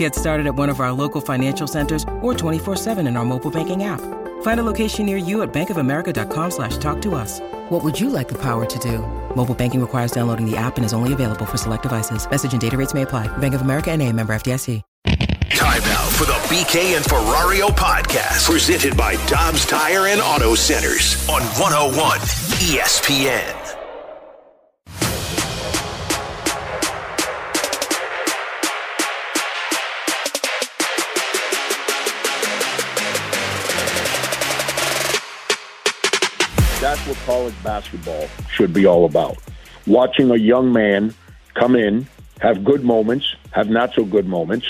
Get started at one of our local financial centers or 24-7 in our mobile banking app. Find a location near you at bankofamerica.com slash talk to us. What would you like the power to do? Mobile banking requires downloading the app and is only available for select devices. Message and data rates may apply. Bank of America and a member FDIC. Time now for the BK and Ferrario podcast, presented by Dobbs Tire and Auto Centers on 101 ESPN. What college basketball should be all about. Watching a young man come in, have good moments, have not so good moments,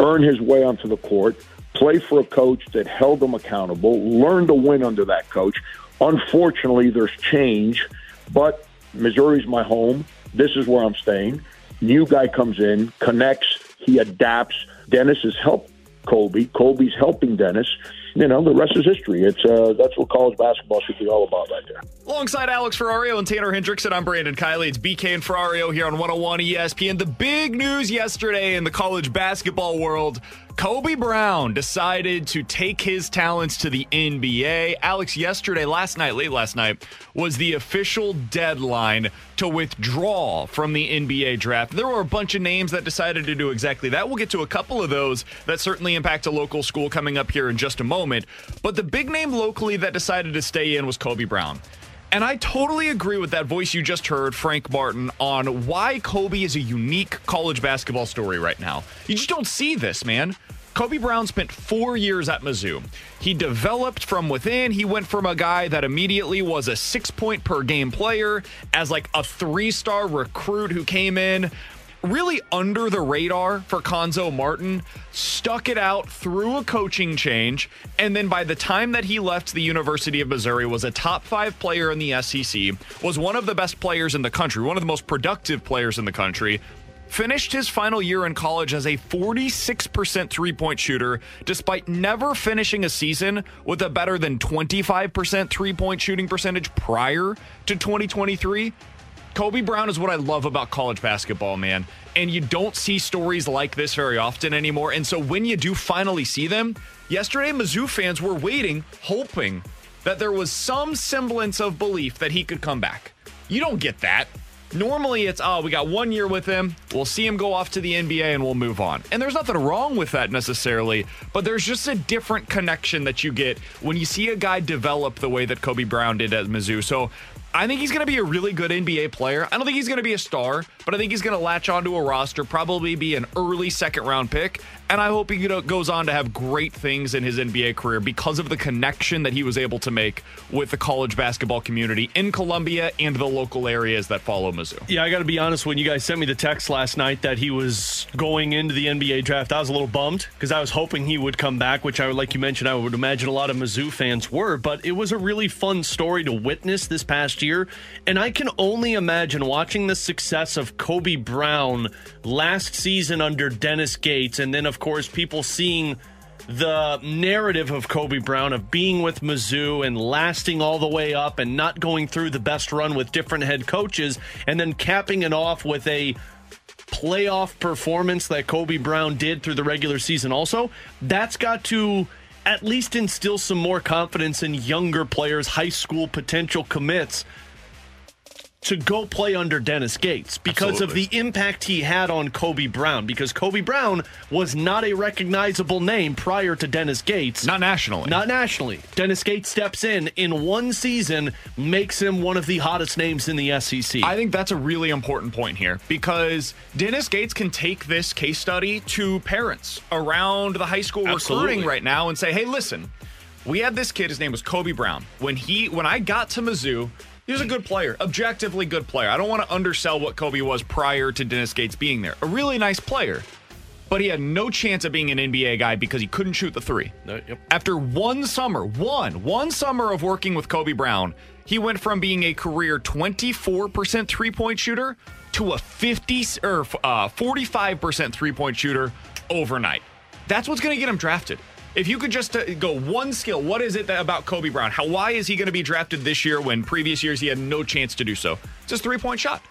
earn his way onto the court, play for a coach that held him accountable, learn to win under that coach. Unfortunately, there's change, but Missouri's my home. This is where I'm staying. New guy comes in, connects, he adapts. Dennis has helped Kobe. Kobe's helping Dennis. You know, the rest is history. It's uh, that's what college basketball should be all about right there. Alongside Alex Ferrario and Tanner Hendrickson, I'm Brandon Kiley. It's BK and Ferrario here on 101 ESPN. The big news yesterday in the college basketball world Kobe Brown decided to take his talents to the NBA. Alex, yesterday, last night, late last night, was the official deadline to withdraw from the NBA draft. There were a bunch of names that decided to do exactly that. We'll get to a couple of those that certainly impact a local school coming up here in just a moment. But the big name locally that decided to stay in was Kobe Brown. And I totally agree with that voice you just heard, Frank Martin, on why Kobe is a unique college basketball story right now. You just don't see this, man. Kobe Brown spent four years at Mizzou. He developed from within. He went from a guy that immediately was a six point per game player as like a three star recruit who came in really under the radar for Cuonzo Martin, stuck it out through a coaching change, and then by the time that he left the University of Missouri was a top 5 player in the SEC, was one of the best players in the country, one of the most productive players in the country. Finished his final year in college as a 46% three point shooter, despite never finishing a season with a better than 25% three point shooting percentage prior to 2023. Kobe Brown is what I love about college basketball, man. And you don't see stories like this very often anymore. And so when you do finally see them, yesterday Mizzou fans were waiting, hoping that there was some semblance of belief that he could come back. You don't get that. Normally it's, oh, we got one year with him. We'll see him go off to the NBA and we'll move on. And there's nothing wrong with that necessarily, but there's just a different connection that you get when you see a guy develop the way that Kobe Brown did at Mizzou. So I think he's going to be a really good NBA player. I don't think he's going to be a star, but I think he's going to latch onto a roster, probably be an early second round pick. And I hope he goes on to have great things in his NBA career because of the connection that he was able to make with the college basketball community in Columbia and the local areas that follow Mizzou. Yeah, I got to be honest. When you guys sent me the text last night that he was going into the NBA draft, I was a little bummed because I was hoping he would come back, which I, would, like you mentioned, I would imagine a lot of Mizzou fans were. But it was a really fun story to witness this past year, and I can only imagine watching the success of Kobe Brown last season under Dennis Gates, and then of course, people seeing the narrative of Kobe Brown of being with Mizzou and lasting all the way up and not going through the best run with different head coaches and then capping it off with a playoff performance that Kobe Brown did through the regular season also that's got to at least instill some more confidence in younger players high school potential commits to go play under Dennis Gates because Absolutely. of the impact he had on Kobe Brown. Because Kobe Brown was not a recognizable name prior to Dennis Gates. Not nationally. Not nationally. Dennis Gates steps in in one season, makes him one of the hottest names in the SEC. I think that's a really important point here because Dennis Gates can take this case study to parents around the high school Absolutely. recruiting right now and say, hey, listen, we had this kid, his name was Kobe Brown. When he when I got to Mizzou, he was a good player, objectively good player. I don't want to undersell what Kobe was prior to Dennis Gates being there. A really nice player. but he had no chance of being an NBA guy because he couldn't shoot the three. Yep. After one summer, one, one summer of working with Kobe Brown, he went from being a career 24% three point shooter to a 50 or uh, 45% three point shooter overnight. That's what's going to get him drafted. If you could just uh, go one skill, what is it that, about Kobe Brown? How why is he going to be drafted this year when previous years he had no chance to do so? It's his three point shot.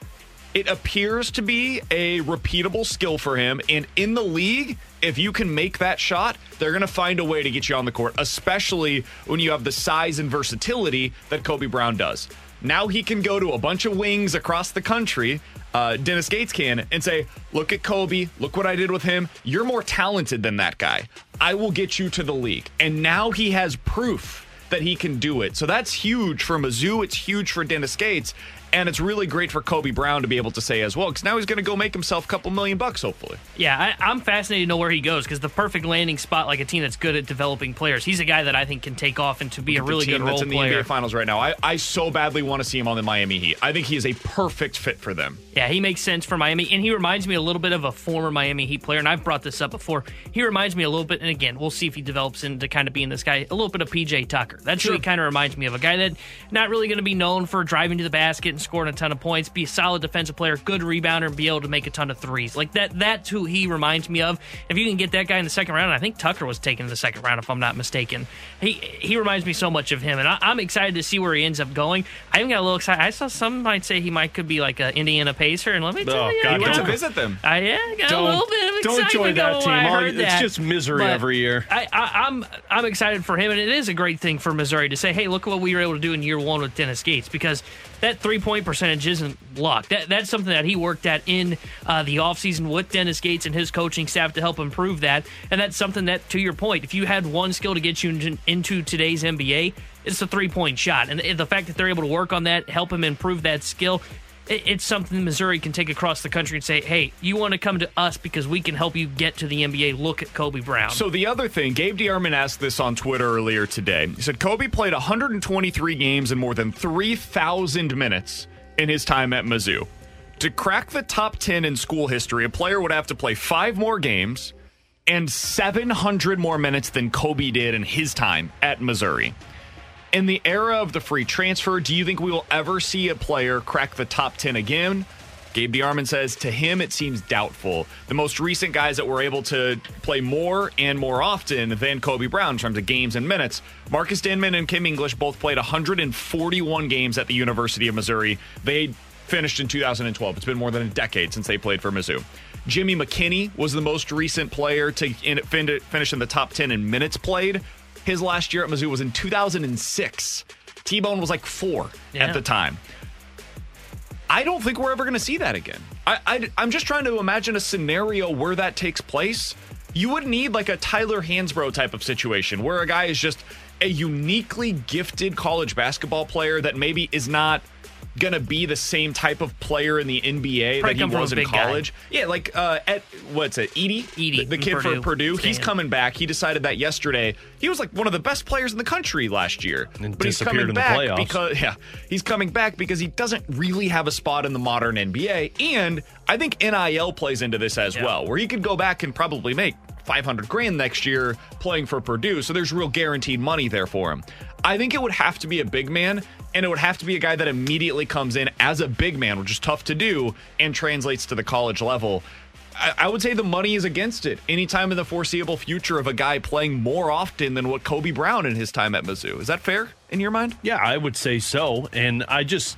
It appears to be a repeatable skill for him, and in the league, if you can make that shot, they're going to find a way to get you on the court, especially when you have the size and versatility that Kobe Brown does. Now he can go to a bunch of wings across the country. Uh, Dennis Gates can and say, Look at Kobe. Look what I did with him. You're more talented than that guy. I will get you to the league. And now he has proof that he can do it. So that's huge for Mizzou. It's huge for Dennis Gates. And it's really great for Kobe Brown to be able to say as well, because now he's going to go make himself a couple million bucks, hopefully. Yeah, I, am fascinated to know where he goes because the perfect landing spot, like a team that's good at developing players. He's a guy that I think can take off and to be a really good role that's in player. the NBA Finals right now. I, I so badly want to see him on the Miami Heat. I think he is a perfect fit for them. Yeah, he makes sense for Miami, and he reminds me a little bit of a former Miami Heat player. And I've brought this up before. He reminds me a little bit, and again, we'll see if he develops into kind of being this guy, a little bit of PJ Tucker. That's sure. who he kind of reminds me of, a guy that not really going to be known for driving to the basket and scoring a ton of points points, be a solid defensive player, good rebounder, and be able to make a ton of threes. Like that, that's who he reminds me of. If you can get that guy in the second round, I think Tucker was taken in the second round, if I'm not mistaken. He he reminds me so much of him, and I, am excited to see where he ends up going. I even got a little excited. I saw some might say he might could be like an Indiana Pacer, and let me oh, tell oh, you, God, he went to visit them. I yeah, got don't, a little bit of excitement. Don't join that team. All, it's that. just misery but every year. I, I, I'm I'm excited for him, and it is a great thing for Missouri to say, hey, look at what we were able to do in year one with Dennis Gates, because that three point percentage isn't luck. That, that's something that he worked at in uh, the offseason with Dennis Gates and his coaching staff to help improve that. And that's something that, to your point, if you had one skill to get you into today's NBA, it's a three point shot. And the fact that they're able to work on that, help him improve that skill, it's something Missouri can take across the country and say, hey, you want to come to us because we can help you get to the NBA. Look at Kobe Brown. So the other thing, Gabe DeArmond asked this on Twitter earlier today. He said Kobe played 123 games and more than 3,000 minutes in his time at Mizzou. To crack the top 10 in school history, a player would have to play five more games and 700 more minutes than Kobe did in his time at Missouri. In the era of the free transfer, do you think we will ever see a player crack the top 10 again? Gabe DeArmond says to him it seems doubtful. The most recent guys that were able to play more and more often than Kobe Brown in terms of games and minutes, Marcus Denmon and Kim English both played 141 games at the University of Missouri. They finished in 2012. It's been more than a decade since they played for Mizzou. Jimmy McKinney was the most recent player to finish in the top 10 in minutes played. His last year at Mizzou was in 2006. T Bone was like four yeah. at the time. I don't think we're ever going to see that again. I, I, I'm just trying to imagine a scenario where that takes place. You would need like a Tyler Hansbrough type of situation where a guy is just a uniquely gifted college basketball player that maybe is not going to be the same type of player in the NBA Probably that he was in college. Guy. Yeah, like uh, at what's it, Edey, Edey, the, the kid Purdue. for Purdue. He's coming back. He decided that yesterday. He was like one of the best players in the country last year, and but he's coming back because yeah, he's coming back because he doesn't really have a spot in the modern NBA, and I think NIL plays into this as yeah. well, where he could go back and probably make 500 grand next year playing for Purdue. So there's real guaranteed money there for him. I think it would have to be a big man, and it would have to be a guy that immediately comes in as a big man, which is tough to do, and translates to the college level. I, would say the money is against it anytime in the foreseeable future of a guy playing more often than what Kobe Brown in his time at Mizzou. Is that fair in your mind? Yeah, I would say so. And I just.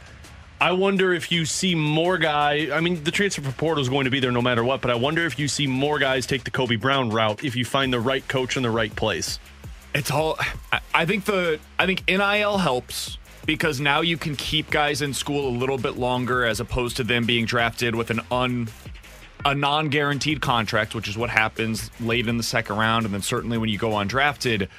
I wonder if you see more guy. I mean, the transfer portal is going to be there no matter what, but I wonder if you see more guys take the Kobe Brown route if you find the right coach in the right place. It's all. I think the. I think NIL helps because now you can keep guys in school a little bit longer as opposed to them being drafted with an un a non-guaranteed contract, which is what happens late in the second round, and then certainly when you go undrafted.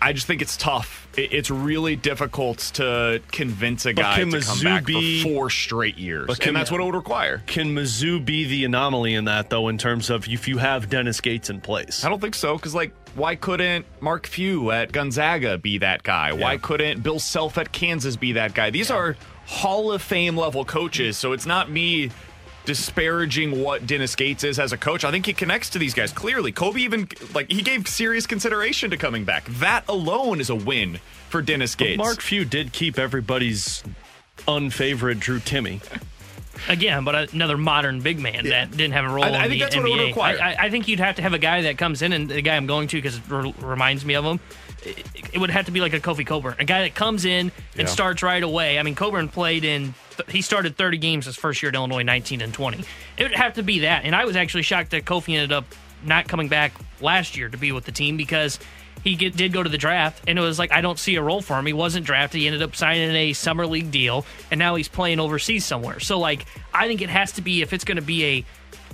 I just think it's tough. It's really difficult to convince a guy to Mizzou come back be, for four straight years, can, and that's what it would require. Can Mizzou be the anomaly in that, though, in terms of if you have Dennis Gates in place? I don't think so, because like, why couldn't Mark Few at Gonzaga be that guy? Yeah. Why couldn't Bill Self at Kansas be that guy? These yeah. are Hall of Fame level coaches, so it's not me disparaging what Dennis Gates is as a coach. I think he connects to these guys clearly. Kobe even like he gave serious consideration to coming back. That alone is a win for Dennis Gates. But Mark Few did keep everybody's unfavorite Drew Timme. Again, but another modern big man yeah. that didn't have a role I, in I think the that's NBA. What it would require. I, I, think you'd have to have a guy that comes in, and the guy I'm going to because it re- reminds me of him. It, it, would have to be like a Kofi Cockburn, a guy that comes in and yeah. starts right away. I mean, Cockburn played in he started 30 games his first year at Illinois, 19 and 20. It would have to be that, and I was actually shocked that Kofi ended up not coming back last year to be with the team because he get, did go to the draft, and it was like I don't see a role for him. He wasn't drafted. He ended up signing a summer league deal, and now he's playing overseas somewhere. So like I think it has to be if it's going to be a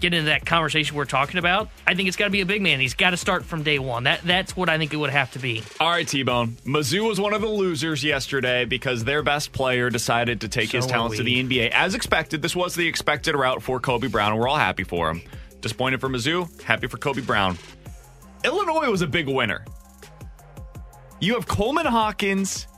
get into that conversation we're talking about, I think it's got to be a big man. He's got to start from day one. That that's what I think it would have to be. All right, T Bone. Mizzou was one of the losers yesterday because their best player decided to take so his talents to the NBA. As expected, this was the expected route for Kobe Brown, and we're all happy for him. Disappointed for Mizzou, happy for Kobe Brown. Illinois was a big winner. You have Coleman Hawkins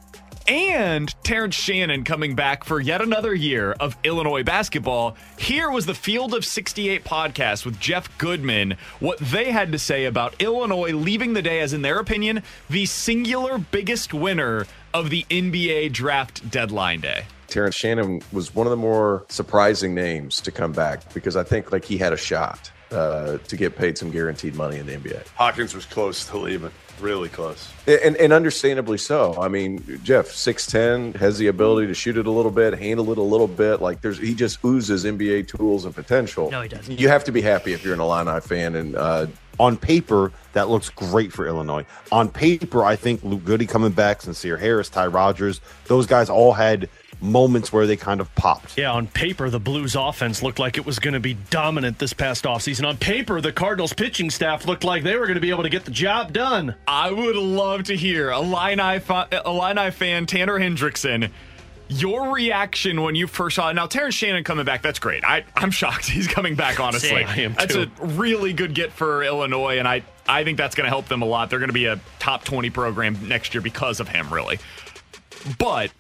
and Terrence Shannon coming back for yet another year of Illinois basketball. Here was the Field of 68 podcast with Jeff Goodman, what they had to say about Illinois leaving the day as, in their opinion, the singular biggest winner of the NBA draft deadline day. Terrence Shannon was one of the more surprising names to come back because I think like he had a shot uh, to get paid some guaranteed money in the NBA. Hawkins was close to leaving, really close, and, and understandably so. I mean, Jeff six ten has the ability to shoot it a little bit, handle it a little bit. Like there's he just oozes NBA tools and potential. No, he doesn't. You have to be happy if you're an Illini fan, and uh, on paper, that looks great for Illinois. On paper, I think Luke Goode coming back, Sencire Harris, Ty Rodgers, those guys all had moments where they kind of popped. Yeah, on paper, the Blues offense looked like it was going to be dominant this past offseason. On paper, the Cardinals pitching staff looked like they were going to be able to get the job done. I would love to hear Illini, Illini fan Tanner Hendrickson. Your reaction when you first saw it. Now, Terrence Shannon coming back, that's great. I, I'm shocked he's coming back, honestly. I am that's too. a really good get for Illinois, and I, I think that's going to help them a lot. They're going to be a top 20 program next year because of him, really. But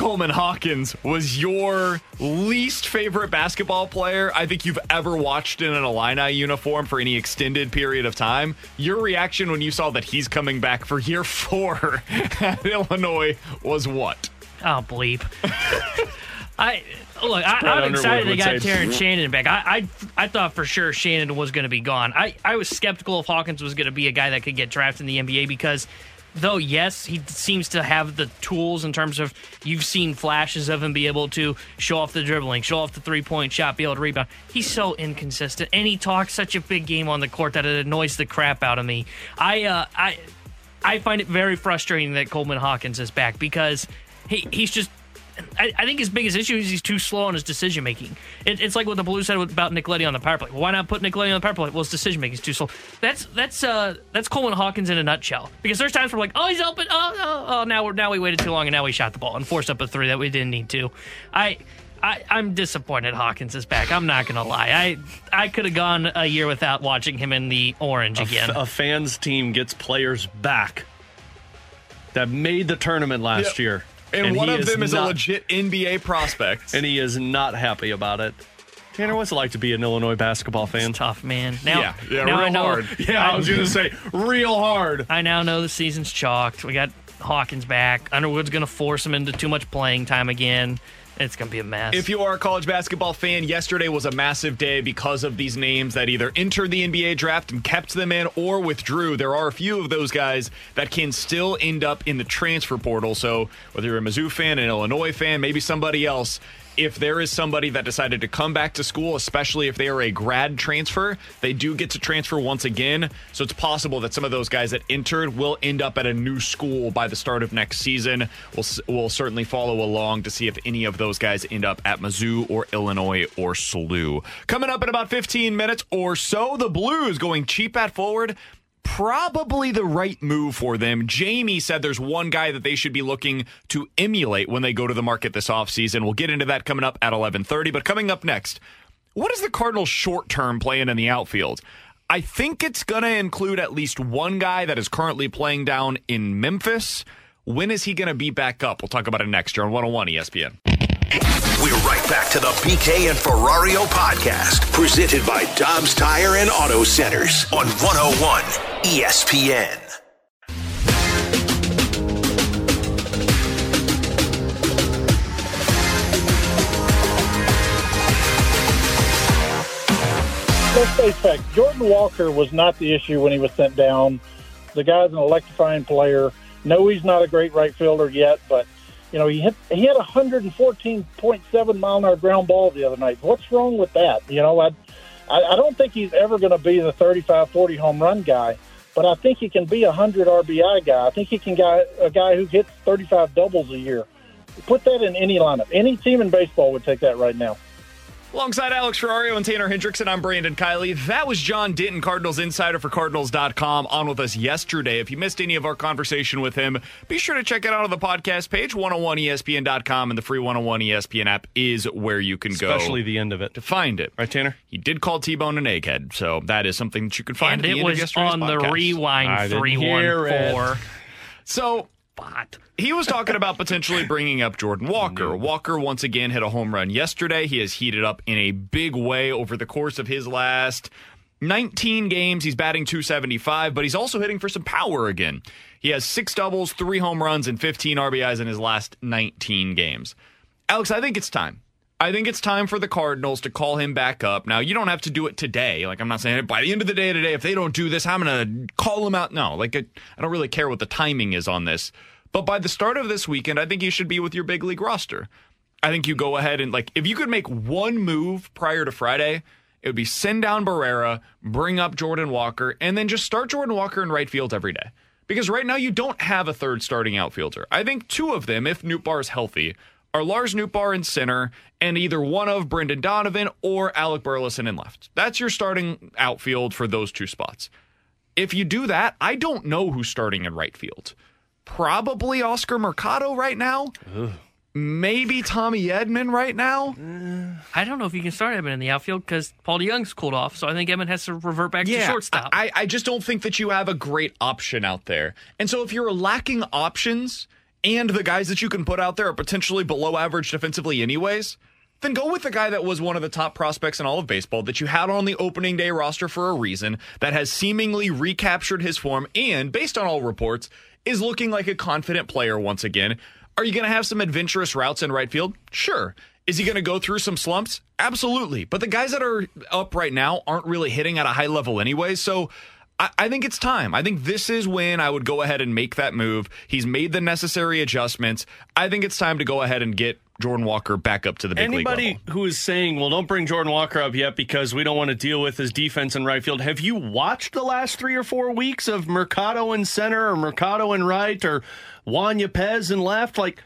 Coleman Hawkins was your least favorite basketball player I think you've ever watched in an Illini uniform for any extended period of time. Your reaction when you saw that he's coming back for year four at Illinois was what? Oh, bleep. I look. I, am excited they got Terrence Shannon back. I, I I thought for sure Shannon was going to be gone. I I was skeptical if Hawkins was going to be a guy that could get drafted in the NBA because though yes he seems to have the tools in terms of you've seen flashes of him be able to show off the dribbling show off the three-point shot be able to rebound. He's so inconsistent and he talks such a big game on the court that it annoys the crap out of me. I uh, i i find it very frustrating that coleman hawkins is back because he, he's just I, I, think his biggest issue is he's too slow on his decision making. It, it's like what the Blues said about Nick Leddy on the power play. Why not put Nick Leddy on the power play? Well, his decision making is too slow. That's that's uh that's Coleman Hawkins in a nutshell. Because there's times where like, oh, he's open. Oh, oh, oh now we're now we waited too long and now we shot the ball and forced up a three that we didn't need to. I. I, I'm disappointed Hawkins is back. I'm not gonna lie. I I could have gone a year without watching him in the orange a again. F- a fans team gets players back that made the tournament last yep. year and, and one of them is not, a legit NBA prospect. And he is not happy about it. Tanner, what's it like to be an Illinois basketball fan? It's tough, man. Now, yeah, yeah, now real I know, hard. Yeah, I was going to say real hard. I now know the season's chalked. We got Hawkins back. Underwood's going to force him into too much playing time again. It's going to be a mess. If you are a college basketball fan, yesterday was a massive day because of these names that either entered the NBA draft and kept them in or withdrew. There are a few of those guys that can still end up in the transfer portal. So whether you're a Mizzou fan, an Illinois fan, maybe somebody else, if there is somebody that decided to come back to school, especially if they are a grad transfer, they do get to transfer once again. So it's possible that some of those guys that entered will end up at a new school by the start of next season. We'll, we'll certainly follow along to see if any of those guys end up at Mizzou or Illinois or SLU. Coming up in about 15 minutes or so, the Blues going cheap at forward probably the right move for them. Jamie said there's one guy that they should be looking to emulate when they go to the market this offseason. We'll get into that coming up at 11:30, but coming up next, what is the Cardinals short-term plan in the outfield? I think it's going to include at least one guy that is currently playing down in Memphis. When is he going to be back up? We'll talk about it next year on 101 ESPN. We're right back to the BK and Ferrario podcast, presented by Dobbs Tire and Auto Centers on 101 ESPN. let's face facts. Jordan Walker was not the issue when he was sent down. The guy's an electrifying player. No, he's not a great right fielder yet, but you know he hit he had a 114.7 mile an hour ground ball the other night. What's wrong with that? You know, I I, I don't think he's ever going to be the 35, 40 home run guy, but I think he can be a 100 RBI guy. I think he can guy a guy who hits 35 doubles a year. Put that in any lineup. Any team in baseball would take that right now. Alongside Alex Ferrario and Tanner Hendrickson, I'm Brandon Kiley. That was John Denton, Cardinals insider for Cardinals.com, on with us yesterday. If you missed any of our conversation with him, be sure to check it out on the podcast page, 101ESPN.com, and the free 101 ESPN app is where you can go. Especially the end of it. To find it. Right, Tanner? He did call T Bone an egghead, so that is something that you can find and at the it end was of yesterday's on the rewind 314. So Bot. he was talking about potentially bringing up Jordan Walker. Walker once again hit a home run yesterday. He has heated up in a big way over the course of his last 19 games. He's batting 275, but he's also hitting for some power again. He has six doubles, three home runs, and 15 RBIs in his last 19 games. Alex, I think it's time. I think it's time for the Cardinals to call him back up. Now, you don't have to do it today. Like, I'm not saying by the end of the day today, if they don't do this, I'm going to call him out. No, like, I don't really care what the timing is on this. But by the start of this weekend, I think you should be with your big league roster. I think you go ahead and, like, if you could make one move prior to Friday, it would be send down Barrera, bring up Jordan Walker, and then just start Jordan Walker in right field every day. Because right now you don't have a third starting outfielder. I think two of them, if Nootbaar is healthy, are Lars Nootbaar in center and either one of Brendan Donovan or Alec Burleson in left. That's your starting outfield for those two spots. If you do that, I don't know who's starting in right field. Probably Oscar Mercado right now. Maybe Tommy Edman right now. I don't know if you can start Edman in the outfield because Paul DeJong's cooled off, so I think Edman has to revert back to shortstop. I, I just don't think that you have a great option out there. And so if you're lacking options and the guys that you can put out there are potentially below average defensively anyways, then go with the guy that was one of the top prospects in all of baseball that you had on the opening day roster for a reason, that has seemingly recaptured his form and, based on all reports, is looking like a confident player once again. Are you going to have some adventurous routes in right field? Sure. Is he going to go through some slumps? Absolutely. But the guys that are up right now aren't really hitting at a high level anyway. So I, I think it's time. I think this is when I would go ahead and make that move. He's made the necessary adjustments. I think it's time to go ahead and get Jordan Walker back up to the big league Anybody level. who is saying, well, don't bring Jordan Walker up yet because we don't want to deal with his defense in right field, have you watched the last three or four weeks of Mercado in center or Mercado in right or Juan Yepez in left? Like,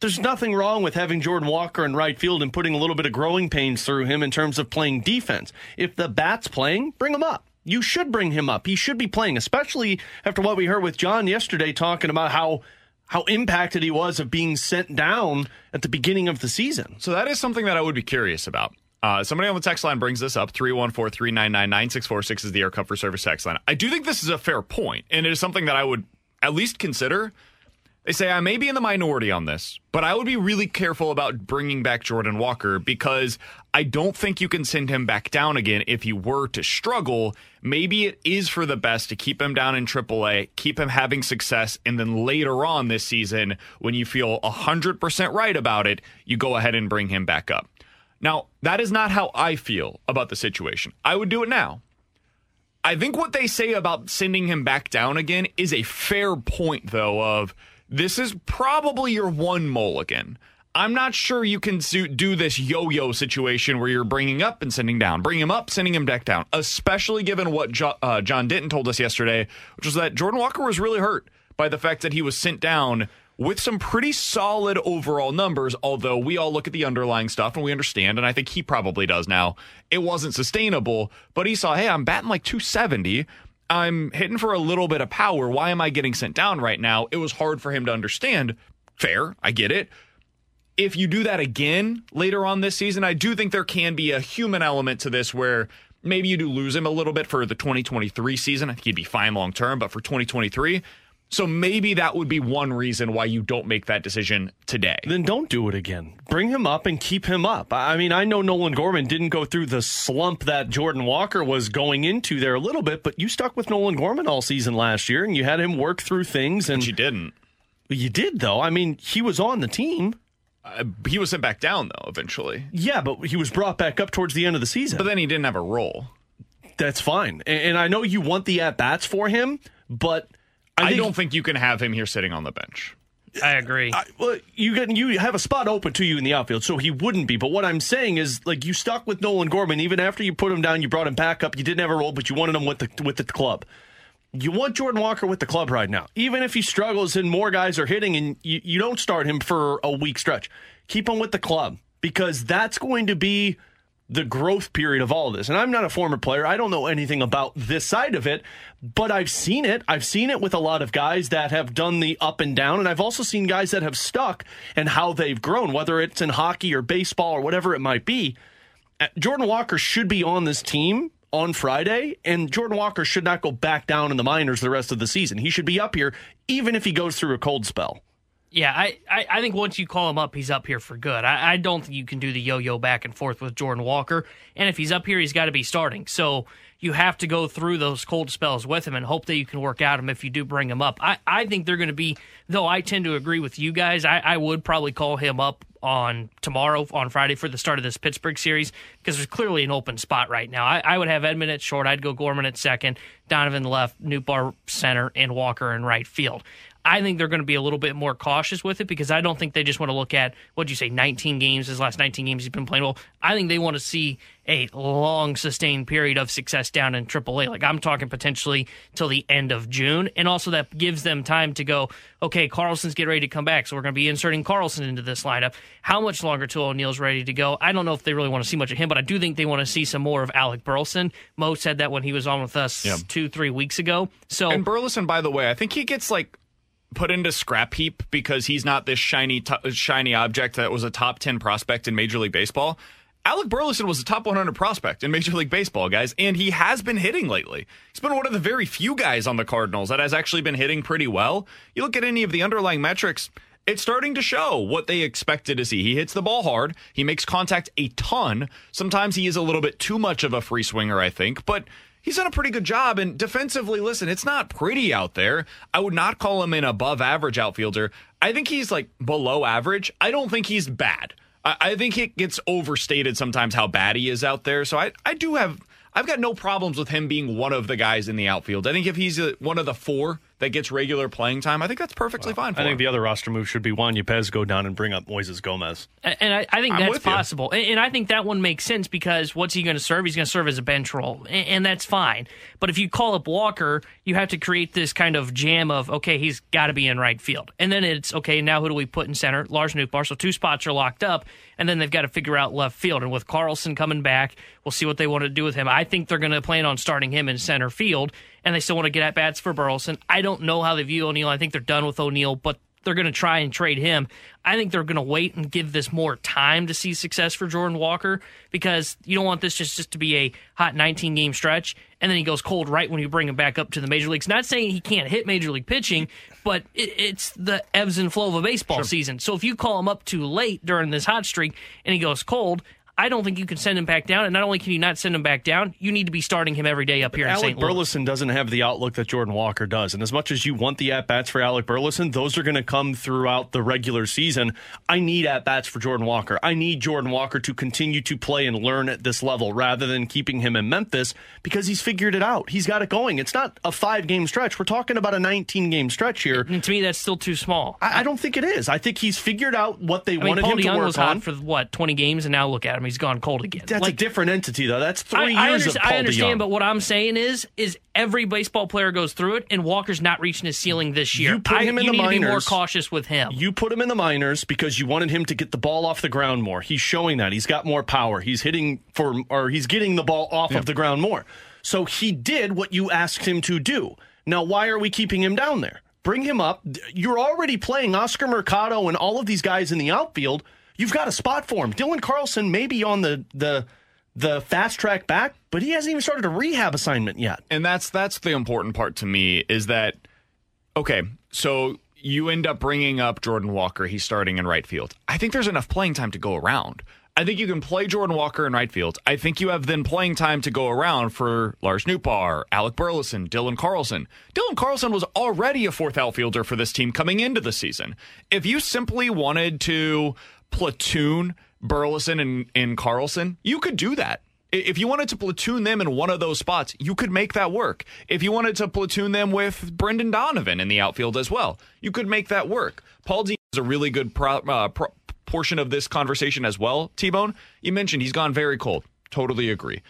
there's nothing wrong with having Jordan Walker in right field and putting a little bit of growing pains through him in terms of playing defense. If the bat's playing, bring him up. You should bring him up. He should be playing, especially after what we heard with John yesterday talking about how how impacted he was of being sent down at the beginning of the season. So that is something that I would be curious about. Uh, somebody on the text line brings this up 314 399 9646 is the Air Comfort Service text line. I do think this is a fair point, and it is something that I would at least consider. They say I may be in the minority on this, but I would be really careful about bringing back Jordan Walker because I don't think you can send him back down again if he were to struggle. Maybe it is for the best to keep him down in AAA, keep him having success, and then later on this season, when you feel 100% right about it, you go ahead and bring him back up. Now, that is not how I feel about the situation. I would do it now. I think what they say about sending him back down again is a fair point, though, of this is probably your one mulligan. I'm not sure you can do this yo yo situation where you're bringing up and sending down, bring him up, sending him back down, especially given what jo- uh, John Denton told us yesterday, which was that Jordan Walker was really hurt by the fact that he was sent down with some pretty solid overall numbers, although we all look at the underlying stuff and we understand, and I think he probably does now. It wasn't sustainable, but he saw, hey, I'm batting like 270. I'm hitting for a little bit of power. Why am I getting sent down right now? It was hard for him to understand. Fair, I get it. If you do that again later on this season, I do think there can be a human element to this where maybe you do lose him a little bit for the 2023 season. I think he'd be fine long term, but for 2023, So maybe that would be one reason why you don't make that decision today. Then don't do it again. Bring him up and keep him up. I mean, I know Nolan Gorman didn't go through the slump that Jordan Walker was going into there a little bit, but you stuck with Nolan Gorman all season last year and you had him work through things. And but you didn't. You did, though. I mean, he was on the team. Uh, he was sent back down, though, eventually. Yeah, but he was brought back up towards the end of the season. But then he didn't have a role. That's fine. And I know you want the at bats for him, but I, I don't think you can have him here sitting on the bench. I agree. I, well, you get you have a spot open to you in the outfield, so he wouldn't be. But what I'm saying is, like, you stuck with Nolan Gorman even after you put him down. You brought him back up. You didn't have a role, but you wanted him with the with the club. You want Jordan Walker with the club right now, even if he struggles and more guys are hitting, and you, you don't start him for a week stretch. Keep him with the club because that's going to be the growth period of all of this. And I'm not a former player. I don't know anything about this side of it, but I've seen it. I've seen it with a lot of guys that have done the up and down. And I've also seen guys that have stuck and how they've grown, whether it's in hockey or baseball or whatever it might be. Uh, Jordan Walker should be on this team on Friday, and Jordan Walker should not go back down in the minors the rest of the season. He should be up here, even if he goes through a cold spell. Yeah, I, I, I, think once you call him up, he's up here for good. I, I don't think you can do the yo yo back and forth with Jordan Walker. And if he's up here, he's got to be starting. So you have to go through those cold spells with him and hope that you can work out him if you do bring him up. I, I think they're going to be, though I tend to agree with you guys, I, I would probably call him up on tomorrow, on Friday, for the start of this Pittsburgh series because there's clearly an open spot right now. I, I would have Edman at short. I'd go Gorman at second, Donovan left, Nootbaar center, and Walker in right field. I think they're going to be a little bit more cautious with it because I don't think they just want to look at what do you say 19 games his last 19 games he's been playing well. I think they want to see a long sustained period of success down in AAA. Like I'm talking potentially till the end of June, and also that gives them time to go. Okay, Carlson's getting ready to come back, so we're going to be inserting Carlson into this lineup. How much longer till O'Neill's ready to go? I don't know if they really want to see much of him, but I do think they want to see some more of Alec Burleson. Mo said that when he was on with us yep. two three weeks ago. So and Burleson, by the way, I think he gets like put into scrap heap because he's not this shiny t- shiny object that was a top 10 prospect in Major League Baseball. Alec Burleson was a top 100 prospect in Major League Baseball, guys, and he has been hitting lately. He's been one of the very few guys on the Cardinals that has actually been hitting pretty well. You look at any of the underlying metrics, it's starting to show what they expected to see. He hits the ball hard. He makes contact a ton. Sometimes he is a little bit too much of a free swinger, I think, but he's done a pretty good job. And defensively, listen, it's not pretty out there. I would not call him an above average outfielder. I think he's like below average. I don't think he's bad. I, I think it gets overstated sometimes how bad he is out there. So I, I do have, I've got no problems with him being one of the guys in the outfield. I think if he's a, one of the four that gets regular playing time, I think that's perfectly well, fine. I think him. the other roster move should be Juan Yepez go down and bring up Moises Gomez. And I, I think that's possible. You. And I think that one makes sense because what's he going to serve? He's going to serve as a bench role, and that's fine. But if you call up Walker, you have to create this kind of jam of okay, he's got to be in right field, and then it's okay. Now who do we put in center? Lars Nootbaar. So two spots are locked up, and then they've got to figure out left field. And with Carlson coming back, we'll see what they want to do with him. I think they're going to plan on starting him in center field and they still want to get at bats for Burleson. I don't know how they view O'Neill. I think they're done with O'Neill, but they're going to try and trade him. I think they're going to wait and give this more time to see success for Jordan Walker because you don't want this just, just to be a hot 19 game stretch and then he goes cold right when you bring him back up to the major leagues. Not saying he can't hit major league pitching, but it, it's the ebbs and flow of a baseball sure. season. So if you call him up too late during this hot streak and he goes cold, I don't think you can send him back down. And not only can you not send him back down, you need to be starting him every day up here in Alec St. Louis. Burleson doesn't have the outlook that Jordan Walker does. And as much as you want the at bats for Alec Burleson, those are going to come throughout the regular season. I need at bats for Jordan Walker. I need Jordan Walker to continue to play and learn at this level rather than keeping him in Memphis because he's figured it out. He's got it going. It's not a five game stretch. We're talking about a 19 game stretch here. And to me, that's still too small. I, I don't think it is. I think he's figured out what they I wanted Paul him to work was on. hot for what 20 games, and now look at him. He's gone cold again. That's like, a different entity, though. That's three I, I years of Paul I understand, but what I'm saying is, is every baseball player goes through it, and Walker's not reaching his ceiling this year. You put him I, in you the need minors. to be more cautious with him. You put him in the minors because you wanted him to get the ball off the ground more. He's showing that he's got more power. He's hitting for, or he's getting the ball off of the ground more. So he did what you asked him to do. Now, why are we keeping him down there? Bring him up. You're already playing Oscar Mercado and all of these guys in the outfield. You've got a spot for him. Dylan Carlson may be on the the the fast track back, but he hasn't even started a rehab assignment yet. And that's that's the important part to me is that Okay, so you end up bringing up Jordan Walker. He's starting in right field. I think there's enough playing time to go around. I think you can play Jordan Walker in right field. I think you have then playing time to go around for Lars Nootbaar, Alec Burleson, Dylan Carlson. Dylan Carlson was already a fourth outfielder for this team coming into the season. If you simply wanted to platoon Burleson and, and Carlson, you could do that. If you wanted to platoon them in one of those spots, you could make that work. If you wanted to platoon them with Brendan Donovan in the outfield as well, you could make that work. Paul D is a really good pro, uh, pro, portion of this conversation as well. T Bone, you mentioned he's gone very cold. Totally agree.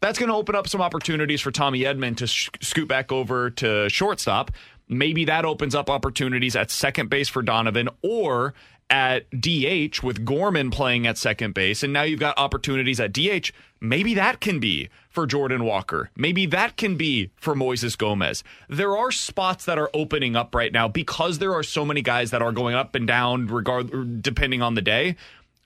That's going to open up some opportunities for Tommy Edman to sh- scoot back over to shortstop. Maybe that opens up opportunities at second base for Donovan or at DH with Gorman playing at second base, and now you've got opportunities at DH. Maybe that can be for Jordan Walker. Maybe that can be for Moises Gomez. There are spots that are opening up right now because there are so many guys that are going up and down, regard depending on the day.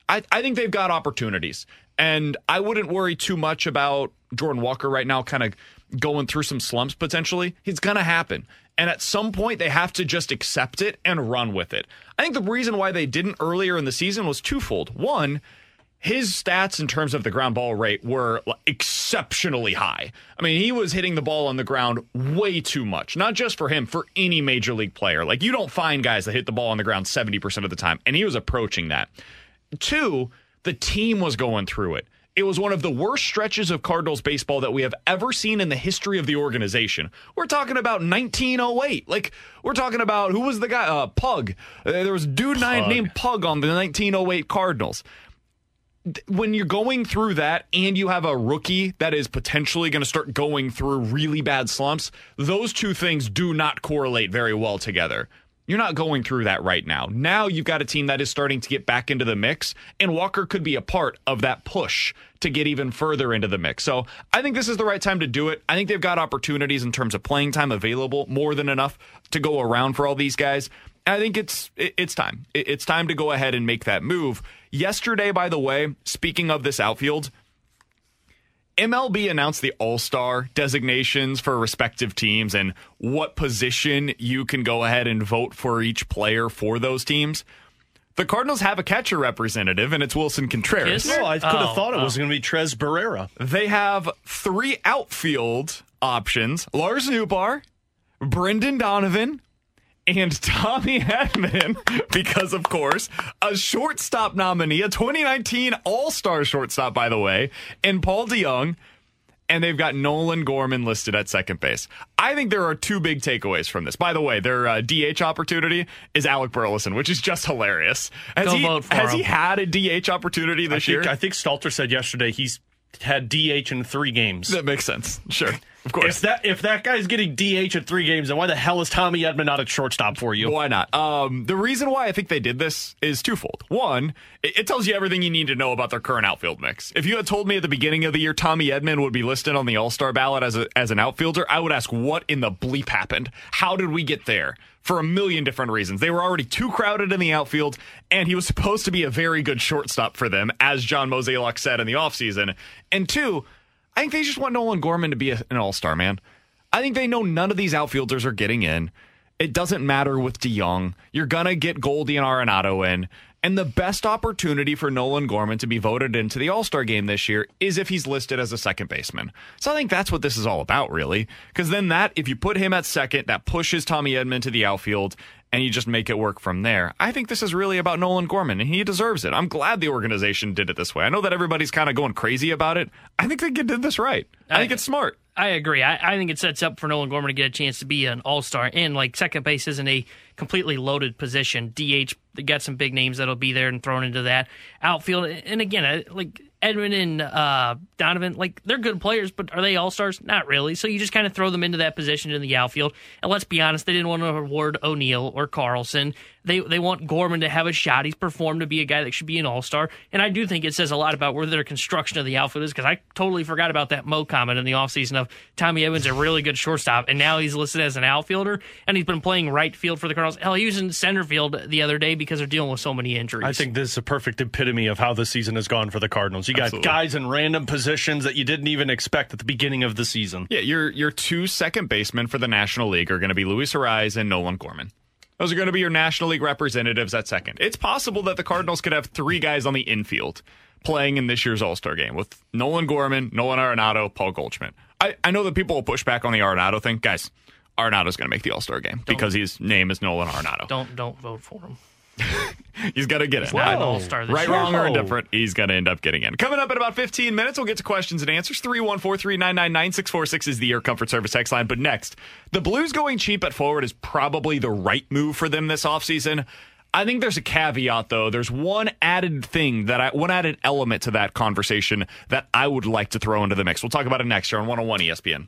I, I think they've got opportunities, and I wouldn't worry too much about Jordan Walker right now, kind of going through some slumps potentially. It's going to happen. And at some point, they have to just accept it and run with it. I think the reason why they didn't earlier in the season was twofold. One, his stats in terms of the ground ball rate were exceptionally high. I mean, he was hitting the ball on the ground way too much, not just for him, for any major league player. Like, you don't find guys that hit the ball on the ground 70% of the time, and he was approaching that. Two, the team was going through it. It was one of the worst stretches of Cardinals baseball that we have ever seen in the history of the organization. We're talking about 1908. Like, we're talking about who was the guy? Uh, Pug. Uh, there was a dude Pug. named Pug on the 1908 Cardinals. When you're going through that and you have a rookie that is potentially going to start going through really bad slumps, those two things do not correlate very well together. You're not going through that right now. Now you've got a team that is starting to get back into the mix, and Walker could be a part of that push to get even further into the mix. So I think this is the right time to do it. I think they've got opportunities in terms of playing time available, more than enough to go around for all these guys. I think it's it's time. It's time to go ahead and make that move. Yesterday, by the way, speaking of this outfield, MLB announced the All Star designations for respective teams and what position you can go ahead and vote for each player for those teams. The Cardinals have a catcher representative, and it's Willson Contreras. No, I could have oh, thought it oh. was going to be Tres Barrera. They have three outfield options Lars Nootbaar, Brendan Donovan, and Tommy Edman, because of course, a shortstop nominee, a 2019 All Star shortstop, by the way, and Paul DeJong, And they've got Nolan Gorman listed at second base. I think there are two big takeaways from this. By the way, their uh, DH opportunity is Alec Burleson, which is just hilarious. Has, Go he, has him. he had a DH opportunity this I think, year? I think Stalter said yesterday he's had DH in three games. That makes sense. Sure. Of course. If that if that guy's getting DH at three games, then why the hell is Tommy Edman not at shortstop for you? Why not? Um, the reason why I think they did this is twofold. One, it, it, tells you everything you need to know about their current outfield mix. If you had told me at the beginning of the year Tommy Edman would be listed on the All Star ballot as a, as an outfielder, I would ask what in the bleep happened. How did we get there? For a million different reasons. They were already too crowded in the outfield, and he was supposed to be a very good shortstop for them, as John Mozeliak said in the offseason. And two, I think they just want Nolan Gorman to be a, an all star, man. I think they know none of these outfielders are getting in. It doesn't matter with DeJong. You're going to get Goldie and Arenado in. And the best opportunity for Nolan Gorman to be voted into the All Star game this year is if he's listed as a second baseman. So I think that's what this is all about, really. Because then that, if you put him at second, that pushes Tommy Edman to the outfield and you just make it work from there. I think this is really about Nolan Gorman, and he deserves it. I'm glad the organization did it this way. I know that everybody's kind of going crazy about it. I think they did this right. I, I think it's smart. I agree. I, I, think it sets up for Nolan Gorman to get a chance to be an all star. And like second base isn't a completely loaded position. DH, got some big names that'll be there and thrown into that outfield. And again, like Edman and uh, Donovan, like they're good players, but are they all stars? Not really. So you just kind of throw them into that position in the outfield. And let's be honest, they didn't want to award O'Neill or Carlson. They they want Gorman to have a shot. He's performed to be a guy that should be an all star, and I do think it says a lot about where their construction of the outfield is because I totally forgot about that Mo comment in the offseason of Tommy Evans a really good shortstop, and now he's listed as an outfielder, and he's been playing right field for the Cardinals. Hell, he was in center field the other day because they're dealing with so many injuries. I think this is a perfect epitome of how the season has gone for the Cardinals. You got Absolutely. guys in random positions that you didn't even expect at the beginning of the season. Yeah, your your two second basemen for the National League are going to be Luis Arraez and Nolan Gorman. Those are going to be your National League representatives at second. It's possible that the Cardinals could have three guys on the infield playing in this year's All Star game with Nolan Gorman, Nolan Arenado, Paul Goldschmidt. I, I know that people will push back on the Arenado thing. Guys, Arenado's going to make the All Star game because his name is Nolan Arenado. don't don't vote for him. He's got to get it. He's not an all-star this right, year. wrong, or Whoa. indifferent, he's going to end up getting in. Coming up in about 15 minutes, we'll get to questions and answers. 314-399-9646 is the Air Comfort Service text line. But next, the Blues going cheap at forward is probably the right move for them this offseason. I think there's a caveat, though. There's one added thing that I, one added element to that conversation that I would like to throw into the mix. We'll talk about it next year on 101 ESPN.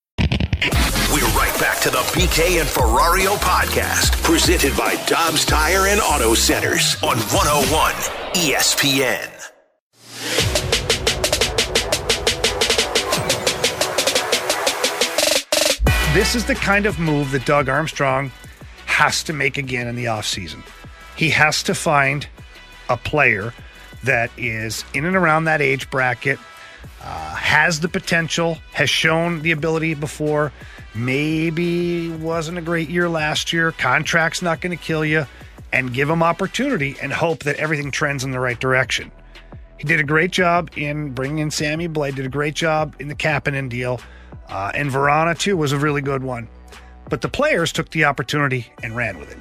We're right back to the BK and Ferrario podcast, presented by Dobbs Tire and Auto Centers on 101 ESPN. This is the kind of move that Doug Armstrong has to make again in the offseason. He has to find a player that is in and around that age bracket, uh, has the potential, has shown the ability before. Maybe wasn't a great year last year. Contract's not going to kill you, and give him opportunity and hope that everything trends in the right direction. He did a great job in bringing in Sammy Blais. Did a great job in the Kapanen deal, uh, and Vrana too was a really good one. But the players took the opportunity and ran with it.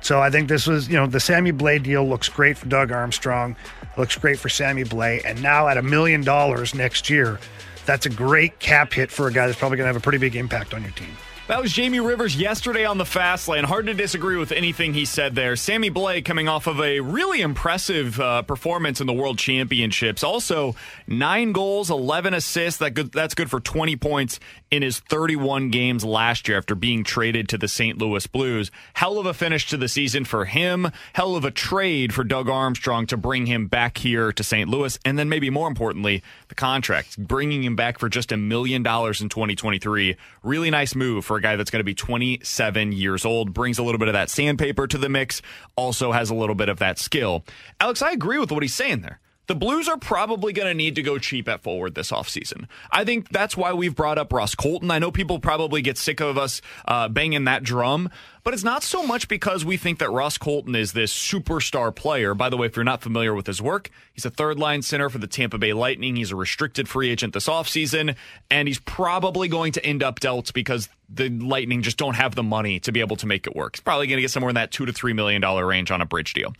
So I think this was, you know, the Sammy Blais deal looks great for Doug Armstrong, looks great for Sammy Blais. and now at a million dollars next year, that's a great cap hit for a guy that's probably going to have a pretty big impact on your team. That was Jamie Rivers yesterday on the fast lane. Hard to disagree with anything he said there. Sammy Blais coming off of a really impressive uh, performance in the World Championships. Also, nine goals, 11 assists. That good, that's good for 20 points in his 31 games last year after being traded to the St. Louis Blues. Hell of a finish to the season for him. Hell of a trade for Doug Armstrong to bring him back here to St. Louis. And then maybe more importantly, the contract, bringing him back for just a million dollars in 2023. Really nice move for a guy that's going to be 27 years old. Brings a little bit of that sandpaper to the mix. Also has a little bit of that skill. Alex, I agree with what he's saying there. The Blues are probably going to need to go cheap at forward this offseason. I think that's why we've brought up Ross Colton. I know people probably get sick of us uh, banging that drum, but it's not so much because we think that Ross Colton is this superstar player. By the way, if you're not familiar with his work, he's a third line center for the Tampa Bay Lightning. He's a restricted free agent this offseason, and he's probably going to end up dealt because the Lightning just don't have the money to be able to make it work. He's probably going to get somewhere in that two to three million dollar range on a bridge deal.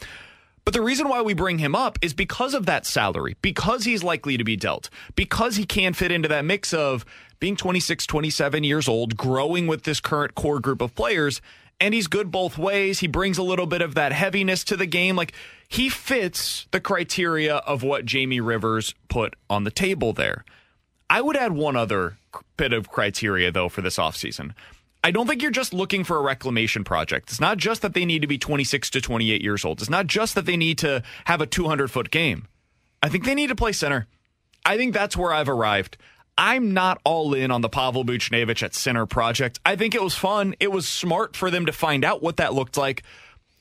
But the reason why we bring him up is because of that salary, because he's likely to be dealt, because he can fit into that mix of being 26, 27 years old, growing with this current core group of players, and he's good both ways. He brings a little bit of that heaviness to the game. Like he fits the criteria of what Jamie Rivers put on the table there. I would add one other bit of criteria though for this offseason. I don't think you're just looking for a reclamation project. It's not just that they need to be 26 to 28 years old. It's not just that they need to have a 200 foot game. I think they need to play center. I think that's where I've arrived. I'm not all in on the Pavel Buchnevich at center project. I think it was fun. It was smart for them to find out what that looked like.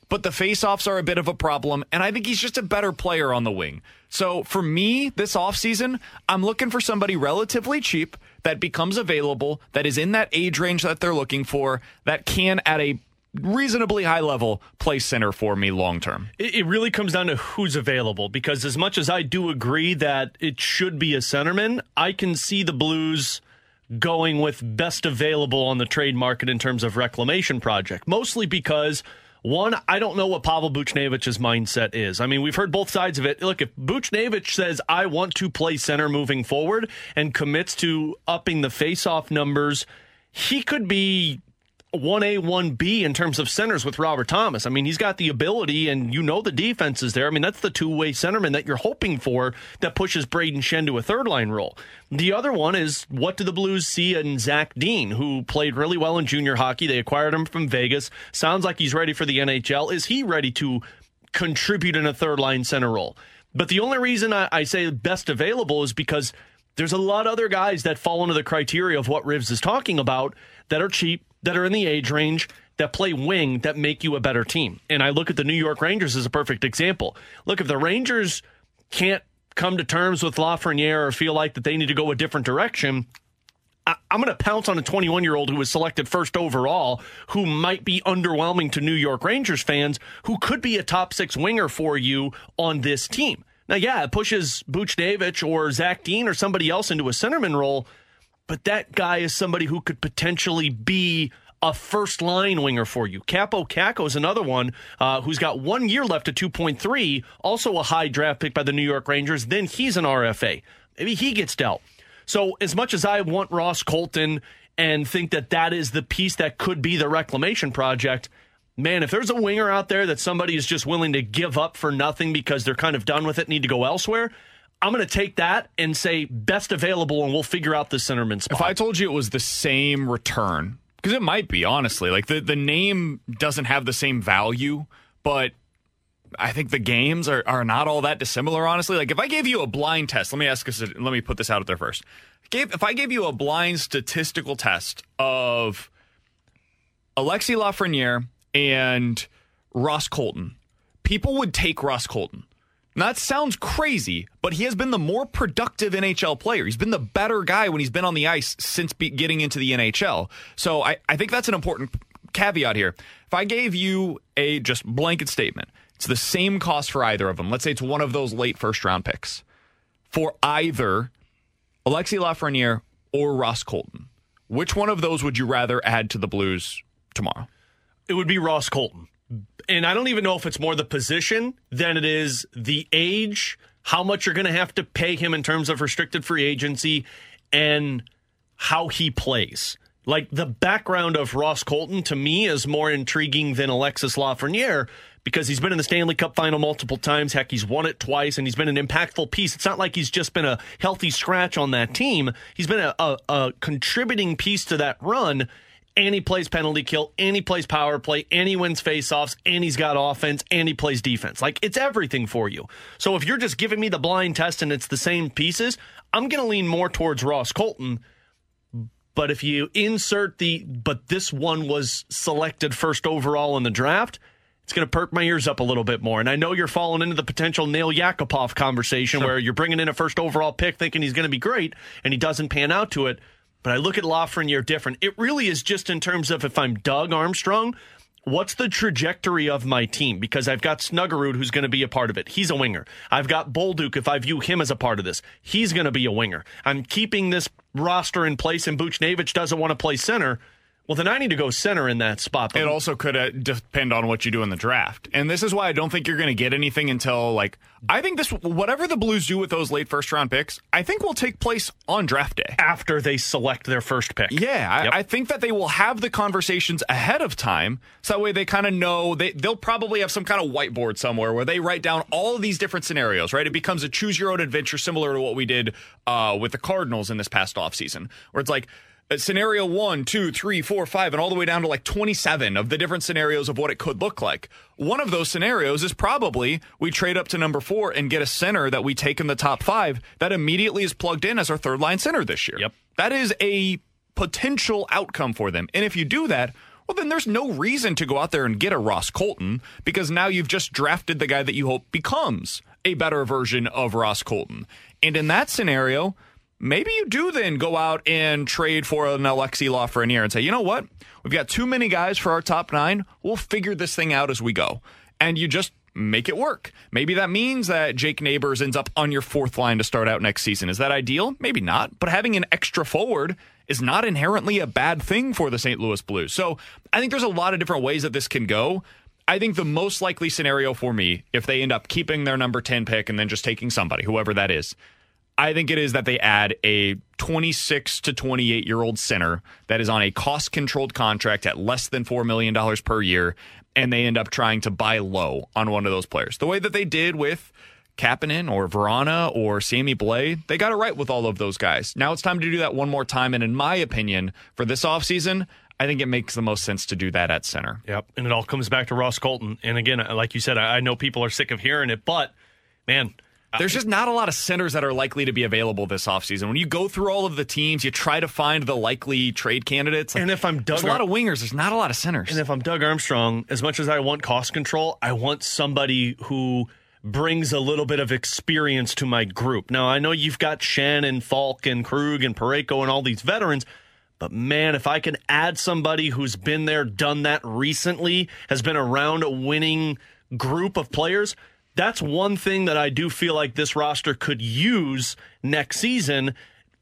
But the faceoffs are a bit of a problem, and I think he's just a better player on the wing. So for me, this offseason, I'm looking for somebody relatively cheap that becomes available, that is in that age range that they're looking for, that can at a reasonably high level play center for me long term. It, really comes down to who's available because as much as I do agree that it should be a centerman, I can see the Blues going with best available on the trade market in terms of reclamation project, mostly because One, I don't know what Pavel Buchnevich's mindset is. I mean, we've heard both sides of it. Look, if Buchnevich says, I want to play center moving forward and commits to upping the faceoff numbers, he could be 1A, 1B in terms of centers with Robert Thomas. I mean, he's got the ability, and you know the defense is there. I mean, that's the two way centerman that you're hoping for that pushes Brayden Schenn to a third line role. The other one is what do the Blues see in Zach Dean, who played really well in junior hockey? They acquired him from Vegas. Sounds like he's ready for the NHL. Is he ready to contribute in a third line center role? But the only reason I, I say best available is because there's a lot of other guys that fall into the criteria of what Rivs is talking about that are cheap that are in the age range that play wing that make you a better team. And I look at the New York Rangers as a perfect example. Look, if the Rangers can't come to terms with Lafreniere or feel like that they need to go a different direction, I, am going to pounce on a 21 year old who was selected first overall, who might be underwhelming to New York Rangers fans, who could be a top six winger for you on this team. Now, yeah, it pushes Buchnevich or Zach Dean or somebody else into a centerman role but that guy is somebody who could potentially be a first line winger for you. Kaapo Kakko is another one uh, who's got one year left at 2.3, also a high draft pick by the New York Rangers. Then he's an RFA. Maybe he gets dealt. So, as much as I want Ross Colton and think that that is the piece that could be the reclamation project, man, if there's a winger out there that somebody is just willing to give up for nothing because they're kind of done with it, need to go elsewhere, I'm going to take that and say best available, and we'll figure out the centerman spot. If I told you it was the same return, because it might be, honestly, like the, the name doesn't have the same value, but I think the games are, are not all that dissimilar, honestly. Like if I gave you a blind test, let me ask us, let me put this out there first. If I gave you a blind statistical test of Alexi Lafreniere and Ross Colton, people would take Ross Colton. Now, that sounds crazy, but he has been the more productive NHL player. He's been the better guy when he's been on the ice since getting into the NHL. So I, I think that's an important caveat here. If I gave you a just blanket statement, it's the same cost for either of them. Let's say it's one of those late first round picks for either Alexi Lafreniere or Ross Colton. Which one of those would you rather add to the Blues tomorrow? It would be Ross Colton and I don't even know if it's more the position than it is the age, how much you're going to have to pay him in terms of restricted free agency, and how he plays. Like the background of Ross Colton to me is more intriguing than Alexis Lafreniere because he's been in the Stanley Cup final multiple times. Heck, he's won it twice and he's been an impactful piece. It's not like he's just been a healthy scratch on that team. He's been a, a, a contributing piece to that run and he plays penalty kill, and he plays power play, and he wins faceoffs, and he's got offense, and he plays defense. Like it's everything for you. So if you're just giving me the blind test and it's the same pieces, I'm going to lean more towards Ross Colton. But if you insert the, but this one was selected first overall in the draft, it's going to perk my ears up a little bit more. And I know you're falling into the potential Nail Yakupov conversation sure. where you're bringing in a first overall pick thinking he's going to be great and he doesn't pan out to it. But I look at Lafreniere different. It really is just in terms of if I'm Doug Armstrong, what's the trajectory of my team? Because I've got Snuggerud who's going to be a part of it. He's a winger. I've got Bolduc if I view him as a part of this. He's going to be a winger. I'm keeping this roster in place, and Buchnevich doesn't want to play center. Well, then I need to go center in that spot. It also could uh, depend on what you do in the draft. And this is why I don't think you're going to get anything until, like, I think this, whatever the Blues do with those late first round picks, I think will take place on draft day. After they select their first pick. Yeah. Yep. I, I, think that they will have the conversations ahead of time. So that way they kind of know, they, they'll probably have some kind of whiteboard somewhere where they write down all of these different scenarios, right? It becomes a choose your own adventure, similar to what we did uh, with the Cardinals in this past offseason, where it's like, Uh, scenario one, two, three, four, five, and all the way down to like 27 of the different scenarios of what it could look like. One of those scenarios is probably we trade up to number four and get a center that we take in the top five that immediately is plugged in as our third line center this year. Yep. That is a potential outcome for them. And if you do that, well, then there's no reason to go out there and get a Ross Colton because now you've just drafted the guy that you hope becomes a better version of Ross Colton. And in that scenario, maybe you do then go out and trade for an Alexi Lafreniere and say, you know what? We've got too many guys for our top nine. We'll figure this thing out as we go. And you just make it work. Maybe that means that Jake Neighbours ends up on your fourth line to start out next season. Is that ideal? Maybe not. But having an extra forward is not inherently a bad thing for the St. Louis Blues. So I think there's a lot of different ways that this can go. I think the most likely scenario for me, if they end up keeping their number 10 pick and then just taking somebody, whoever that is, I think it is that they add a 26 to 28 year old center that is on a cost controlled contract at less than $4 million per year, and they end up trying to buy low on one of those players. The way that they did with Kapanen or Vrana or Sammy Blais, they got it right with all of those guys. Now it's time to do that one more time. And in my opinion, for this offseason, I think it makes the most sense to do that at center. Yep. And it all comes back to Ross Colton. And again, like you said, I know people are sick of hearing it, but man, there's just not a lot of centers that are likely to be available this offseason. When you go through all of the teams, you try to find the likely trade candidates. Like, and if I'm Doug, there's a lot of wingers. There's not a lot of centers. And if I'm Doug Armstrong, as much as I want cost control, I want somebody who brings a little bit of experience to my group. Now I know you've got Shannon, Faulk and Krug, and Parayko, and all these veterans. But man, if I can add somebody who's been there, done that recently, has been around a winning group of players, that's one thing that I do feel like this roster could use next season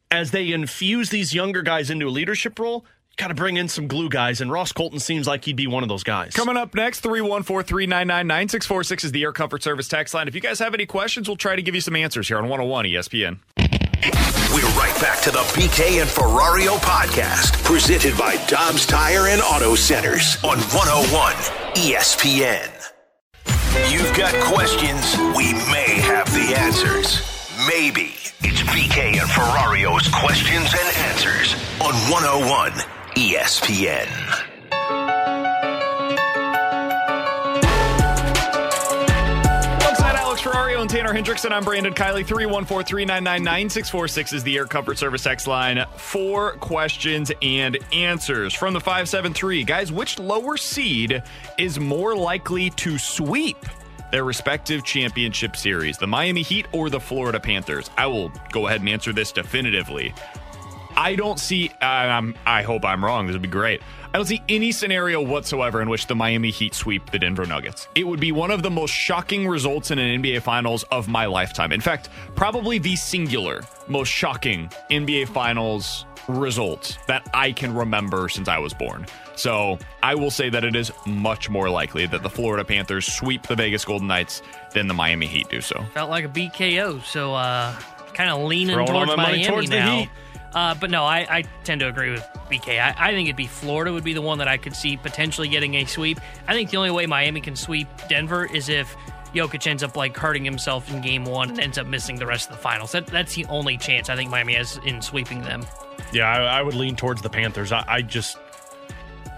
as they infuse these younger guys into a leadership role. Got to bring in some glue guys, and Ross Colton seems like he'd be one of those guys. Coming up next, 314 399 9646 is the Air Comfort Service text line. If you guys have any questions, we'll try to give you some answers here on 101 ESPN. We're right back to the BK and Ferrario podcast, presented by Dobbs Tire and Auto Centers on 101 ESPN. You've got questions, we may have the answers. Maybe. It's BK and Ferrario's questions and answers on 101 ESPN. Alex and Tanner Hendrickson, I'm Brandon Kiley. 314 399 9646 is the Air Comfort Service X line. Four questions and answers from the 573. Guys, which lower seed is more likely to sweep? their respective championship series, the Miami Heat or the Florida Panthers? I will go ahead and answer this definitively. I don't see. Uh, I hope I'm wrong. This would be great. I don't see any scenario whatsoever in which the Miami Heat sweep the Denver Nuggets. It would be one of the most shocking results in an NBA Finals of my lifetime. In fact, probably the singular most shocking NBA Finals result that I can remember since I was born. So I will say that it is much more likely that the Florida Panthers sweep the Vegas Golden Knights than the Miami Heat do so. Felt like a BKO, so uh, kind of leaning Throwing towards Miami towards now. Uh, but no, I, I, tend to agree with BK. I, I, think it'd be Florida would be the one that I could see potentially getting a sweep. I think the only way Miami can sweep Denver is if Jokic ends up like hurting himself in game one and ends up missing the rest of the finals. That, that's the only chance I think Miami has in sweeping them. Yeah, I, I would lean towards the Panthers. I, I just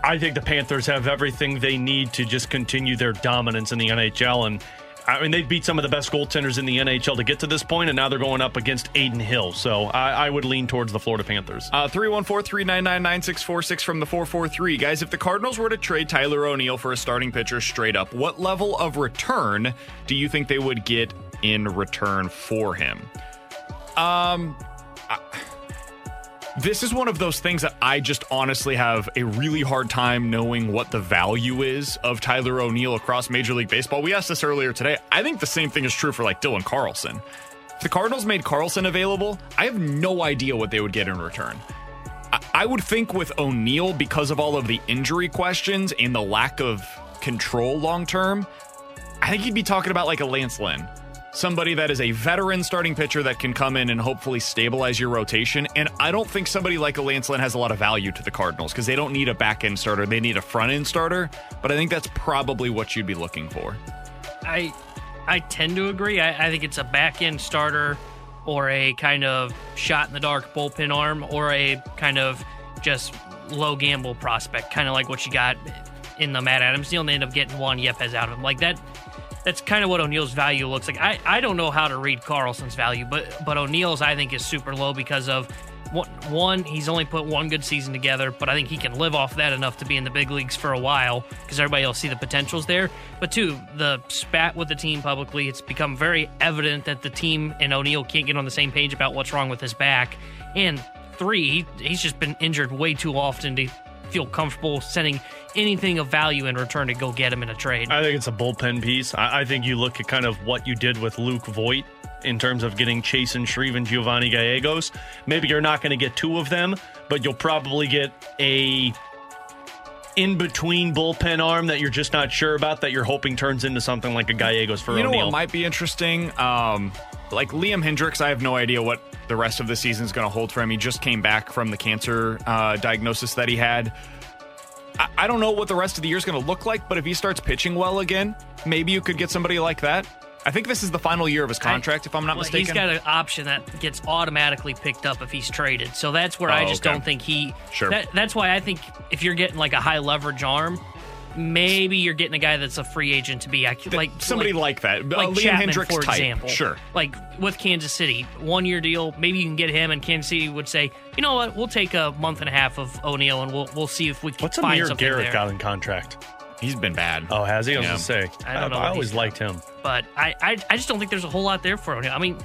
I think the Panthers have everything they need to just continue their dominance in the NHL. And I mean, they beat some of the best goaltenders in the NHL to get to this point, and now they're going up against Adin Hill. So I, I would lean towards the Florida Panthers. Uh, 314 399 9646 from the 443. Guys, if the Cardinals were to trade Tyler O'Neill for a starting pitcher straight up, what level of return do you think they would get in return for him? Um, I, this is one of those things that I just honestly have a really hard time knowing what the value is of Tyler O'Neill across Major League Baseball. We asked this earlier today. I think the same thing is true for like Dylan Carlson. If the Cardinals made Carlson available, I have no idea what they would get in return. I would think with O'Neill, because of all of the injury questions and the lack of control long term, I think he'd be talking about like a Lance Lynn somebody that is a veteran starting pitcher that can come in and hopefully stabilize your rotation. And I don't think somebody like a Lance Lynn has a lot of value to the Cardinals because they don't need a back end starter. They need a front end starter. But I think that's probably what you'd be looking for. I I tend to agree. I, I think it's a back end starter or a kind of shot in the dark bullpen arm or a kind of just low gamble prospect, kind of like what you got in the Matt Adams deal, and they end up getting Juan Yepez out of him. Like that that's kind of what O'Neill's value looks like. I, I don't know how to read Carlson's value, but but O'Neill's I think is super low because of one, he's only put one good season together, but I think he can live off that enough to be in the big leagues for a while because everybody will see the potentials there. But two, the spat with the team publicly, it's become very evident that the team and O'Neill can't get on the same page about what's wrong with his back. And three, he, he's just been injured way too often to feel comfortable sending anything of value in return to go get him in a trade. I think it's a bullpen piece. I, I think you look at kind of what you did with Luke Voit in terms of getting Chasen Shreve and Giovanni Gallegos. Maybe you're not going to get two of them, but you'll probably get a in between bullpen arm that you're just not sure about that you're hoping turns into something like a Gallegos for You know what might be interesting? Um, like Liam Hendriks, I have no idea what the rest of the season is going to hold for him. He just came back from the cancer uh, diagnosis that he had. I, I don't know what the rest of the year is going to look like, but if he starts pitching well again, maybe you could get somebody like that. I think this is the final year of his contract, if I'm not Well, mistaken. He's got an option that gets automatically picked up if he's traded. So that's where I Oh, just okay. don't think he. Sure. That, that's why I think if you're getting like a high leverage arm, maybe you're getting a guy that's a free agent to be ac- like somebody like that. Uh, like Liam Chapman, Hendriks for type. example. Sure. Like with Kansas City, one year deal. Maybe you can get him, and Kansas City would say, you know what, we'll take a month and a half of O'Neill, and we'll we'll see if we can What's find Amir something Garrett there. got in contract? He's been bad. Oh, has he? I was Yeah. going to say. I don't know I what always he's liked him. But I, I I just don't think there's a whole lot there for O'Neill. I mean,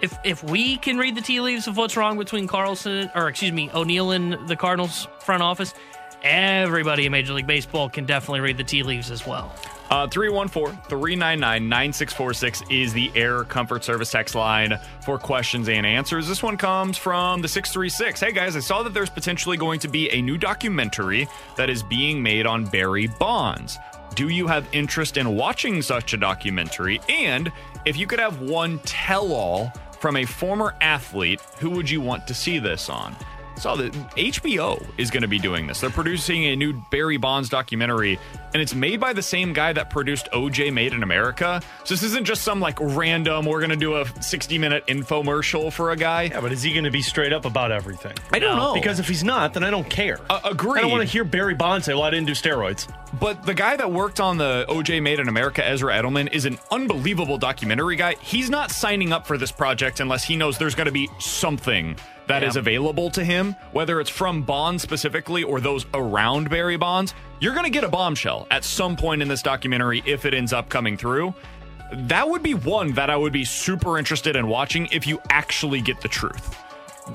if if we can read the tea leaves of what's wrong between Carlson or excuse me O'Neill and the Cardinals front office, everybody in Major League Baseball can definitely read the tea leaves as well. Uh, 314 399 9646 is the Air Comfort Service text line for questions and answers. This one comes from the 636. Hey guys, I saw that there's potentially going to be a new documentary that is being made on Barry Bonds. Do you have interest in watching such a documentary? And if you could have one tell all from a former athlete, who would you want to see this on? Saw that HBO is going to be doing this. They're producing a new Barry Bonds documentary, and it's made by the same guy that produced OJ Made in America. So this isn't just some like random, we're going to do a 60 minute infomercial for a guy. Yeah, but is he going to be straight up about everything? I don't know. Because if he's not, then I don't care. Uh, agreed. I don't want to hear Barry Bonds say, well, I didn't do steroids. But the guy that worked on the OJ Made in America, Ezra Edelman, is an unbelievable documentary guy. He's not signing up for this project unless he knows there's going to be something that is Yeah. available to him, whether it's from Bonds specifically or those around Barry Bonds. You're going to get a bombshell at some point in this documentary if it ends up coming through. That would be one that I would be super interested in watching if you actually get the truth.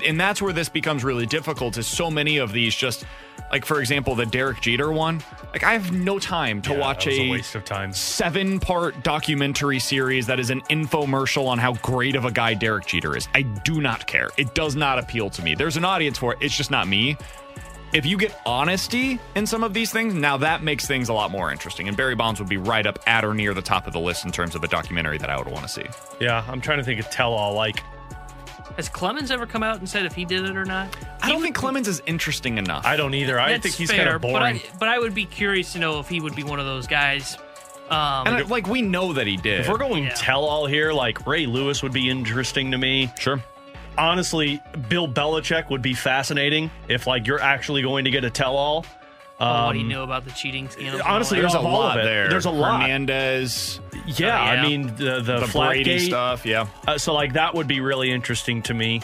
And that's where this becomes really difficult is so many of these just like for example the Derek Jeter one. Like I have no time to Yeah, watch a a, waste of time. seven part documentary series that is an infomercial on how great of a guy Derek Jeter is. I do not care. It does not appeal to me. There's an audience for it. It's just not me. If you get honesty in some of these things, now that makes things a lot more interesting. And Barry Bonds would be right up at or near the top of the list in terms of a documentary that I would want to see. Yeah, I'm trying to think of tell all. Like, Has Clemens ever come out and said if he did it or not? I don't think Clemens is interesting enough. I don't either. I That's think he's fair, kind of boring. But I, but I would be curious to know if he would be one of those guys. Um, and I, like we know that he did. If we're going Yeah. tell all here, like Ray Lewis would be interesting to me. Sure. Honestly, Bill Belichick would be fascinating if like you're actually going to get a tell all. oh, what he knew about the cheating scandals. and all honestly. There's a lot there. There's a lot. Hernandez, Yeah, Oh, I mean the the, the flat Brady gate, stuff. Yeah. Uh, so like that would be really interesting to me.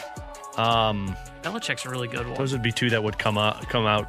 Um, Belichick's a really good one. those would be two that would come out come out.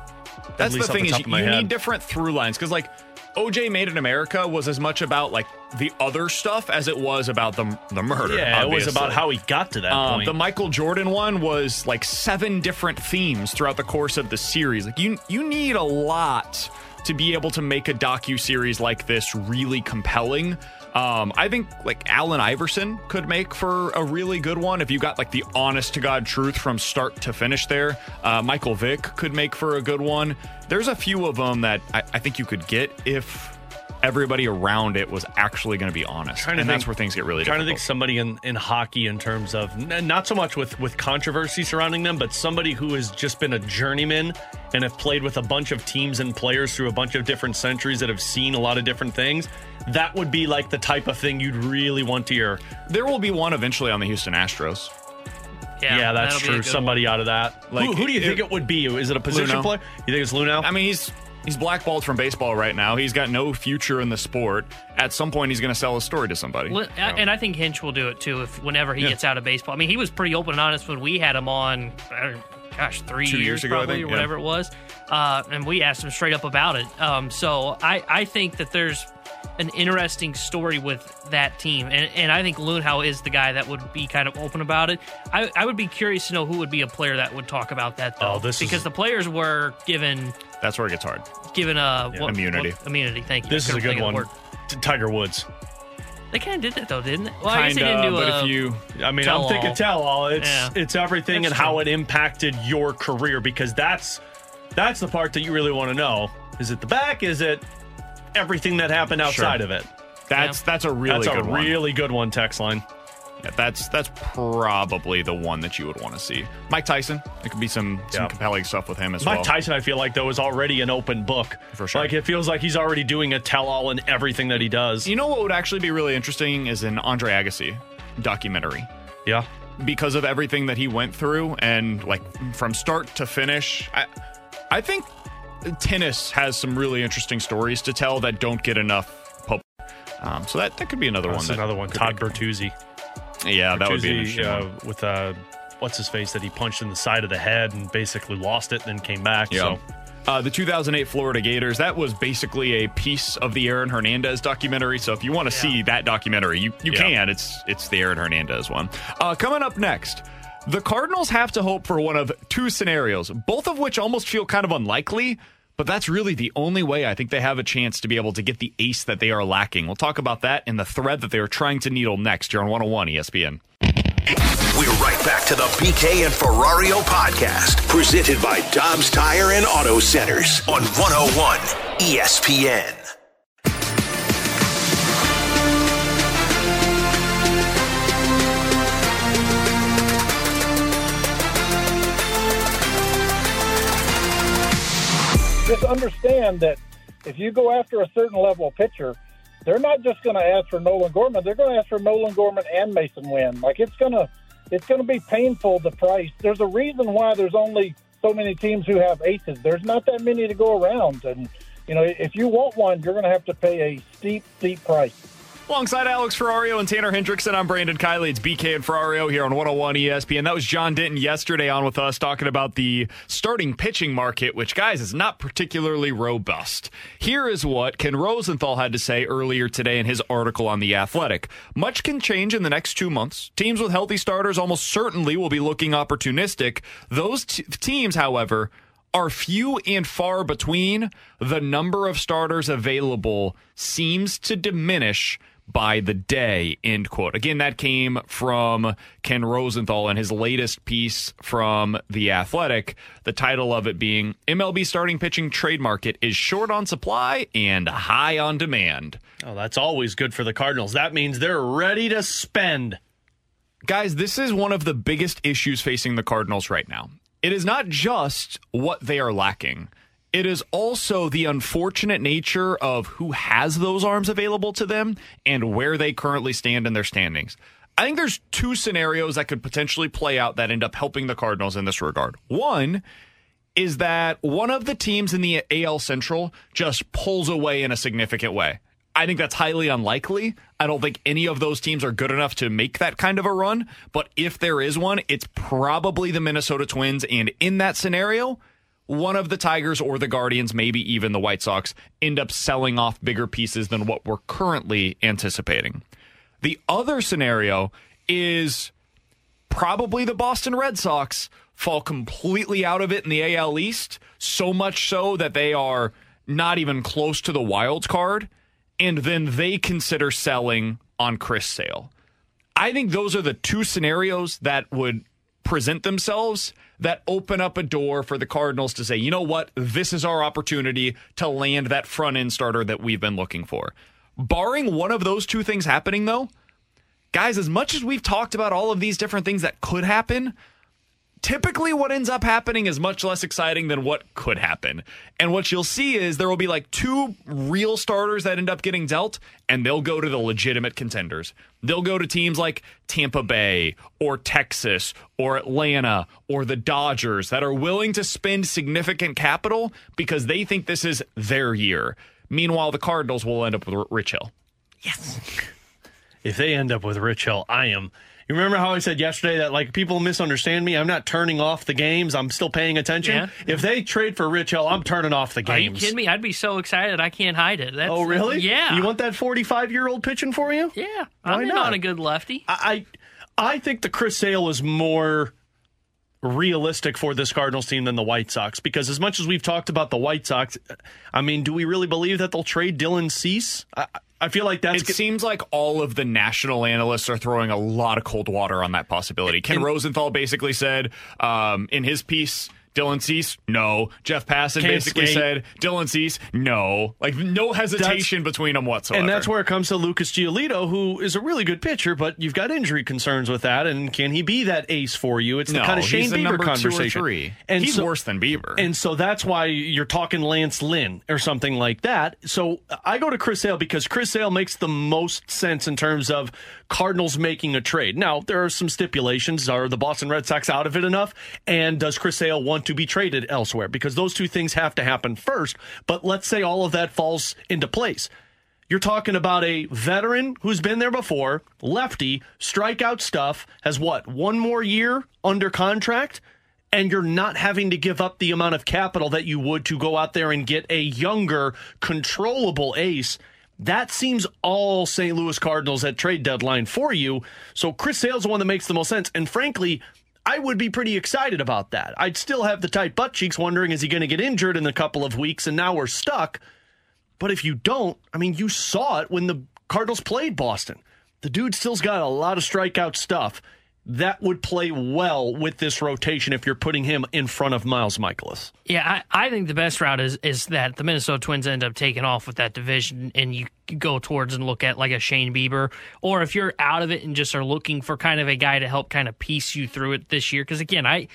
That's the least off thing is you, of my you head. need different through lines because like OJ Made in America was as much about like the other stuff as it was about the the murder. Yeah, it was about how he got to that Um, point. the Michael Jordan one was like seven different themes throughout the course of the series. Like you, you need a lot to be able to make a docu series like this really compelling. Um, I think like Allen Iverson could make for a really good one if you got like the honest to god truth from start to finish. There, uh, Michael Vick could make for a good one. There's a few of them that I, I think you could get if everybody around it was actually going to be honest, and to that's where things get really trying to think somebody in, in hockey in terms of not so much with with controversy surrounding them, but somebody who has just been a journeyman and have played with a bunch of teams and players through a bunch of different centuries that have seen a lot of different things. That would be like the type of thing you'd really want to hear. There will be one eventually on the Houston Astros. Yeah, yeah that's that'll be a true. good Somebody out of that. Like, who, who do you it- think it would be? Is it a position Luhnow. player? You think it's Luhnow? I mean, he's he's blackballed from baseball right now. He's got no future in the sport. At some point, he's going to sell his story to somebody. Li- And I think Hinch will do it too if whenever he Yeah. gets out of baseball. I mean, he was pretty open and honest when we had him on. uh, Gosh, three Two years ago, probably, think, or yeah. whatever it was, uh, and we asked him straight up about it. Um, so I, I think that there's an interesting story with that team, and, and I think Luhnow is the guy that would be kind of open about it. I, I would be curious to know who would be a player that would talk about that though, Oh, this is- because the players were given That's where it gets hard. given uh, a what- Immunity. what- immunity. Thank you. this is a good one. the word. T- Tiger Woods. They kind of did that though, didn't they? Well, I guess they didn't do but a, if you I mean, I'm thinking tell all. It's Yeah. it's everything That's and how it impacted your career because that's that's the part that you really want to know. Is it the back? Is it everything that happened outside Sure. of it? That's that's a really That's good a one. really good one. Text line. Yeah, that's that's probably the one that you would want to see. Mike Tyson. it could be some some Yeah. compelling stuff with him as Mike well. Mike Tyson, I feel like though, is already an open book. For sure. Like it feels like he's already doing a tell-all in everything that he does. You know what would actually be really interesting is an Andre Agassi documentary. Yeah. Because of everything that he went through and like from start to finish. I, I think tennis has some really interesting stories to tell that don't get enough pub. Um, so that, that could be another That's one. another one. Todd Bertuzzi. Yeah, that would be Bertuzzi, interesting uh, one. with uh, what's his face that he punched in the side of the head and basically lost it, then came back. Yeah. So Uh, the 2008 Florida Gators, that was basically a piece of the Aaron Hernandez documentary. So if you want to see that documentary, you, you Yeah. can. It's it's the Aaron Hernandez one. Uh, coming up next, the Cardinals have to hope for one of two scenarios, both of which almost feel kind of unlikely. But that's really the only way I think they have a chance to be able to get the ace that they are lacking. We'll talk about that in the thread that they are trying to needle next here on 101 ESPN. We're right back to the BK and Ferrario podcast, presented by Dobbs Tire and Auto Centers on 101 ESPN. Just understand that if you go after a certain level of pitcher, they're not just going to ask for Nolan Gorman. They're going to ask for Nolan Gorman and Masyn Winn. Like it's going to, it's going to be painful. The price. There's a reason why there's only so many teams who have aces. There's not that many to go around, and you know if you want one, you're going to have to pay a steep, steep price. Alongside Alex Ferrario and Tanner Hendrickson, I'm Brandon Kiley. It's BK and Ferrario here on 101 ESPN. That was John Denton yesterday on with us talking about the starting pitching market, which, guys, is not particularly robust. Here is what Ken Rosenthal had to say earlier today in his article on The Athletic. Much can change in the next two months. Teams with healthy starters almost certainly will be looking opportunistic. Those t- teams, however, are few and far between. The number of starters available seems to diminish by the day, end quote. Again, that came from Ken Rosenthal in his latest piece from The Athletic. The title of it being MLB starting pitching trade market is short on supply and high on demand. oh, that's always good for the Cardinals. That means they're ready to spend. Guys, this is one of the biggest issues facing the Cardinals right now. It is not just what they are lacking. It is also the unfortunate nature of who has those arms available to them and where they currently stand in their standings. I think there's two scenarios that could potentially play out that end up helping the Cardinals in this regard. One is that one of the teams in the AL Central just pulls away in a significant way. I think that's highly unlikely. I don't think any of those teams are good enough to make that kind of a run. But if there is one, it's probably the Minnesota Twins. And in that scenario, one of the Tigers or the Guardians, maybe even the White Sox, end up selling off bigger pieces than what we're currently anticipating. The other scenario is probably the Boston Red Sox fall completely out of it in the AL East, so much so that they are not even close to the wild card, and then they consider selling on Chris Sale. I think those are the two scenarios that would present themselves that open up a door for the Cardinals to say, you know what, this is our opportunity to land that front end starter that we've been looking for. Barring one of those two things happening, though, guys, as much as we've talked about all of these different things that could happen, typically what ends up happening is much less exciting than what could happen. And what you'll see is there will be like two real starters that end up getting dealt, and they'll go to the legitimate contenders. They'll go to teams like Tampa Bay or Texas or Atlanta or the Dodgers that are willing to spend significant capital because they think this is their year. Meanwhile, the Cardinals will end up with Rich Hill. Yes. If they end up with Rich Hill, I am. You remember how I said yesterday that like people misunderstand me? I'm not turning off the games. I'm still paying attention. Yeah. If they trade for Rich Hill, I'm turning off the games. Are you kidding me? I'd be so excited. I can't hide it. That's, Oh, really? Yeah. You want that 45 year old pitching for you? Yeah. Why I'm not? on a good lefty. I, I I think the Chris Sale is more realistic for this Cardinals team than the White Sox because as much as we've talked about the White Sox, I mean, do we really believe that they'll trade Dylan Cease? I, I feel like that's It seems like all of the national analysts are throwing a lot of cold water on that possibility. Ken And- Rosenthal basically said um, in his piece Dylan Cease, no. Jeff Passan basically skate. said, Dylan Cease, no. Like, no hesitation between them whatsoever. And that's where it comes to Lucas Giolito, who is a really good pitcher, but you've got injury concerns with that. And can he be that ace for you? It's the No, kind of Shane Bieber number two or conversation. three. And He's so- worse than Bieber. And so that's why you're talking Lance Lynn or something like that. So I go to Chris Sale because Chris Sale makes the most sense in terms of Cardinals making a trade. Now, there are some stipulations. Are the Boston Red Sox out of it enough? And does Chris Sale want to be traded elsewhere? Because those two things have to happen first. But let's say all of that falls into place. You're talking about a veteran who's been there before, lefty, strikeout stuff, has what, one more year under contract? And you're not having to give up the amount of capital that you would to go out there and get a younger, controllable ace. That seems all St. Louis Cardinals at trade deadline for you. So Chris Sale's the one that makes the most sense. And frankly, I would be pretty excited about that. I'd still have the tight butt cheeks wondering is he going to get injured in a couple of weeks and now we're stuck. But if you don't, I mean, you saw it when the Cardinals played Boston. The dude still's got a lot of strikeout stuff. That would play well with this rotation if you're putting him in front of Miles Mikolas. Yeah, I, I think the best route is is that the Minnesota Twins end up taking off with that division, and you go towards and look at like a Shane Bieber, or if you're out of it and just are looking for kind of a guy to help kind of piece you through it this year. Because again, I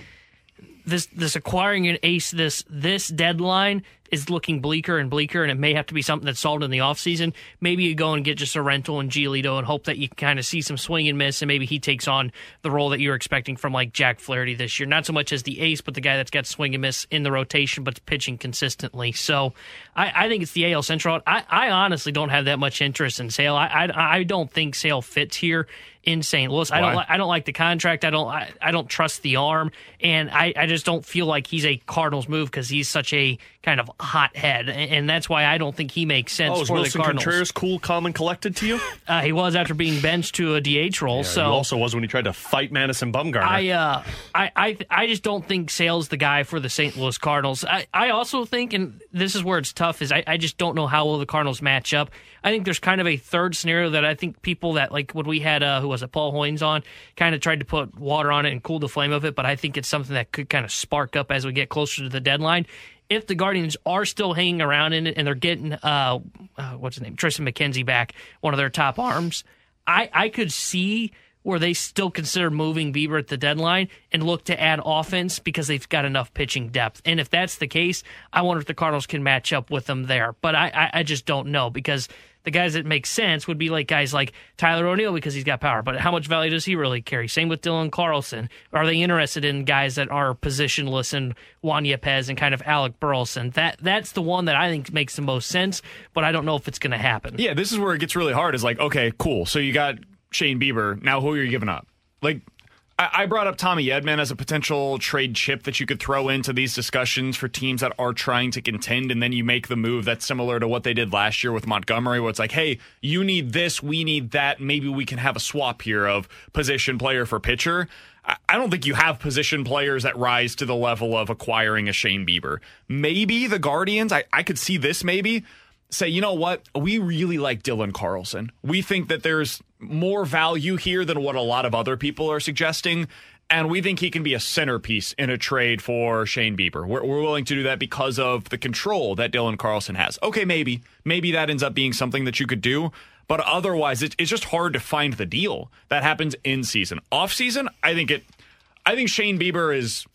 this this acquiring an ace this this deadline is looking bleaker and bleaker, and it may have to be something that's solved in the offseason. Maybe you go and get just a rental in Giolito and hope that you can kind of see some swing and miss, and maybe he takes on the role that you're expecting from like Jack Flaherty this year. Not so much as the ace, but the guy that's got swing and miss in the rotation, but pitching consistently. So I, I think it's the AL Central. I, I honestly don't have that much interest in Sale. I, I I don't think Sale fits here in St. Louis. I don't li- I don't like the contract. I don't I, I don't trust the arm, and I, I just don't feel like he's a Cardinals move because he's such a kind of hot head, and, and that's why I don't think he makes sense Oh, for Willson the Cardinals. Contreras cool, calm, and collected to you? Uh, he was after being benched to a DH role. Yeah, so he also was when he tried to fight Madison Bumgarner. I, uh, I, I, I just don't think Sale's the guy for the St. Louis Cardinals. I, I also think, and this is where it's tough, is I, I just don't know how well the Cardinals match up. I think there's kind of a third scenario that I think people that like when we had uh, who was it Paul Hoynes on kind of tried to put water on it and cool the flame of it, but I think it's something that could kind of spark up as we get closer to the deadline. If the Guardians are still hanging around in it and they're getting uh, uh what's his name Triston McKenzie back, one of their top arms, I I could see where they still consider moving Bieber at the deadline and look to add offense because they've got enough pitching depth. And if that's the case, I wonder if the Cardinals can match up with them there. But I, I, I just don't know because the guys that make sense would be like guys like Tyler O'Neill because he's got power. But how much value does he really carry? Same with Dylan Carlson. Are they interested in guys that are positionless and Juan Yepez and kind of Alec Burleson? That that's the one that I think makes the most sense. But I don't know if it's going to happen. Yeah, this is where it gets really hard. Is like, okay, cool. So you got Shane Bieber. Now who are you giving up? Like, I, brought up Tommy Edman as a potential trade chip that you could throw into these discussions for teams that are trying to contend, and then you make the move that's similar to what they did last year with Montgomery, where it's like, hey, you need this, we need that. Maybe we can have a swap here of position player for pitcher. I- I don't think you have position players that rise to the level of acquiring a Shane Bieber. Maybe the Guardians, I, I could see this maybe say, you know what? We really like Dylan Carlson. We think that there's more value here than what a lot of other people are suggesting. And we think he can be a centerpiece in a trade for Shane Bieber. We're, we're willing to do that because of the control that Dylan Carlson has. Okay, maybe. Maybe that ends up being something that you could do. But otherwise, it, it's just hard to find the deal that happens in season. Off season, I think it. I think Shane Bieber is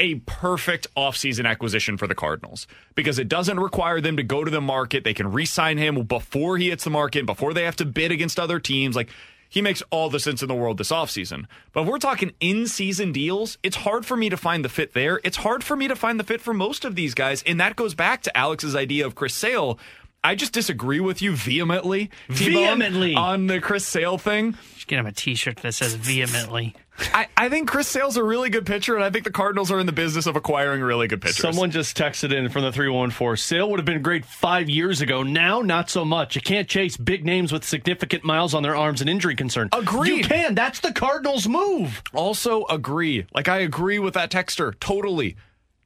a perfect offseason acquisition for the Cardinals because it doesn't require them to go to the market. They can re sign him before he hits the market, before they have to bid against other teams. Like, he makes all the sense in the world this offseason. But if we're talking in season deals, it's hard for me to find the fit there. It's hard for me to find the fit for most of these guys. And that goes back to Alex's idea of Chris Sale. I just disagree with you vehemently. T-Bone, Vehemently. On the Chris Sale thing. Just get him a T-shirt that says vehemently. I, I think Chris Sale's a really good pitcher, and I think the Cardinals are in the business of acquiring really good pitchers. Someone just texted in from the 314. Sale would have been great five years ago. Now, not so much. You can't chase big names with significant miles on their arms and injury concern. Agreed. You can. That's the Cardinals' move. Also agree. Like I agree with that texter totally.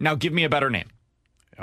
Now give me a better name.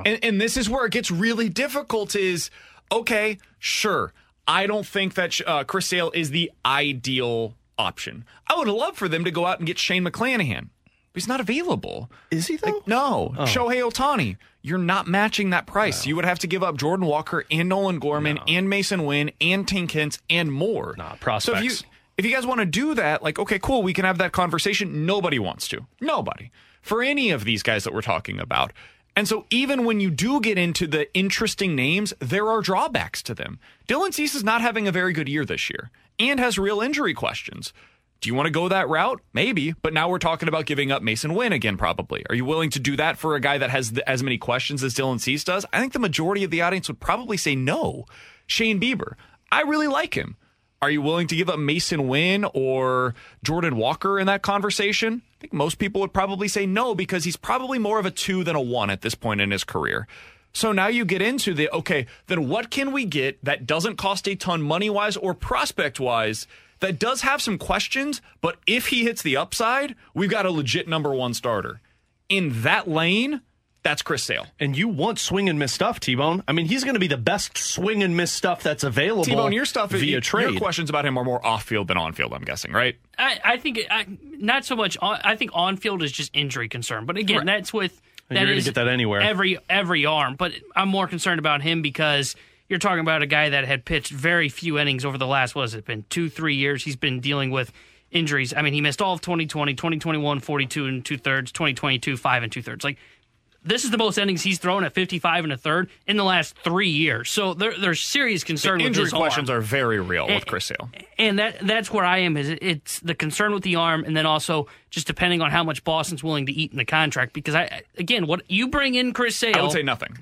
And, and this is where it gets really difficult. Is okay, sure. I don't think that uh, Chris Sale is the ideal option. I would love for them to go out and get Shane McClanahan. But he's not available. Is he though? Like, no. Oh. Shohei Ohtani, you're not matching that price. You would have to give up Jordan Walker and Nolan Gorman and Masyn Winn and Tink Hence and more. Nah, So if prospects. you if you guys want to do that, like, okay, cool, we can have that conversation. Nobody wants to. Nobody. For any of these guys that we're talking about. And so even when you do get into the interesting names, there are drawbacks to them. Dylan Cease is not having a very good year this year and has real injury questions. Do you want to go that route? Maybe, but now we're talking about giving up Masyn Winn again, probably. Are you willing to do that for a guy that has as many questions as Dylan Cease does? I think the majority of the audience would probably say no. Shane Bieber, I really like him. Are you willing to give up Masyn Winn or Jordan Walker in that conversation? I think most people would probably say no because he's probably more of a two than a one at this point in his career. So now you get into the okay, then what can we get that doesn't cost a ton money wise or prospect wise that does have some questions, but if he hits the upside, we've got a legit number one starter. In that lane, that's Chris Sale. And you want swing and miss stuff, T Bone. I mean, he's going to be the best swing and miss stuff that's available. T Bone, your stuff via your trade. questions about him are more off field than on field, I'm guessing, right? I, I think I, not so much. On, I think on field is just injury concern, but again, Right. that's with And that you're gonna get that anywhere. Every every arm, but I'm more concerned about him because you're talking about a guy that had pitched very few innings over the last what has it been two three years. He's been dealing with injuries. I mean, he missed all of 2020, 2021, 42 and two thirds, 2022, five and two thirds. Like this is the most innings he's thrown at 55 and a third in the last three years. So there, there's serious concern The with injury his arm. questions are very real Eh, with Chris Sale. and that that's where I am. Is it's the concern with the arm, and then also just depending on how much Boston's willing to eat in the contract. Because I again, what you bring in Chris Sale, I would say nothing.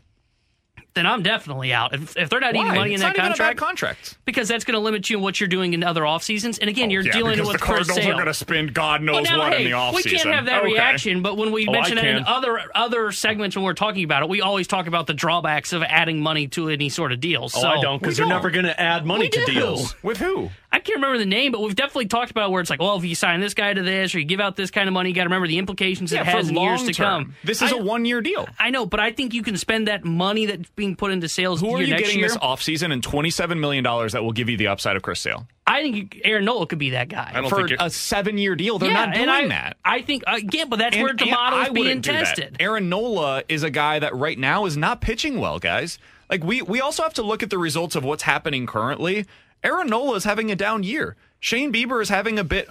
Then I'm definitely out. If, if they're not Why? eating money It's in not that even a bad contract, contract. because that's going to limit you in what you're doing in other off seasons. And again, oh, you're Oh, Yeah, dealing with the Chris Cardinals Sale. are going to spend God knows Well, now, what hey, in the offseason. we can't have that Okay. reaction, but when we Oh, mention I it in other other segments when we're talking about it, we always talk about the drawbacks of adding money to any sort of deals. Oh, I don't, because We they're never going to add money We to do. deals. With who? I can't remember the name, but we've definitely talked about where it's like, well, if you sign this guy to this or you give out this kind of money, you got to remember the implications Yeah, it has for in years to long-term. come. This is a a one-year deal. I know, but I think you can spend that money that's being put into sales Who are you next getting year. this offseason and $27 million that will give you the upside of Chris Sale? I think Aaron Nola could be that guy. I don't For think a seven-year deal, they're Yeah, not doing I, that. I think again, but that's And- where the and model is I being wouldn't do that. tested. Aaron Nola is a guy that right now is not pitching well, guys. Like we we also have to look at the results of what's happening currently. Aaron Nola is having a down year. Shane Bieber is having a bit,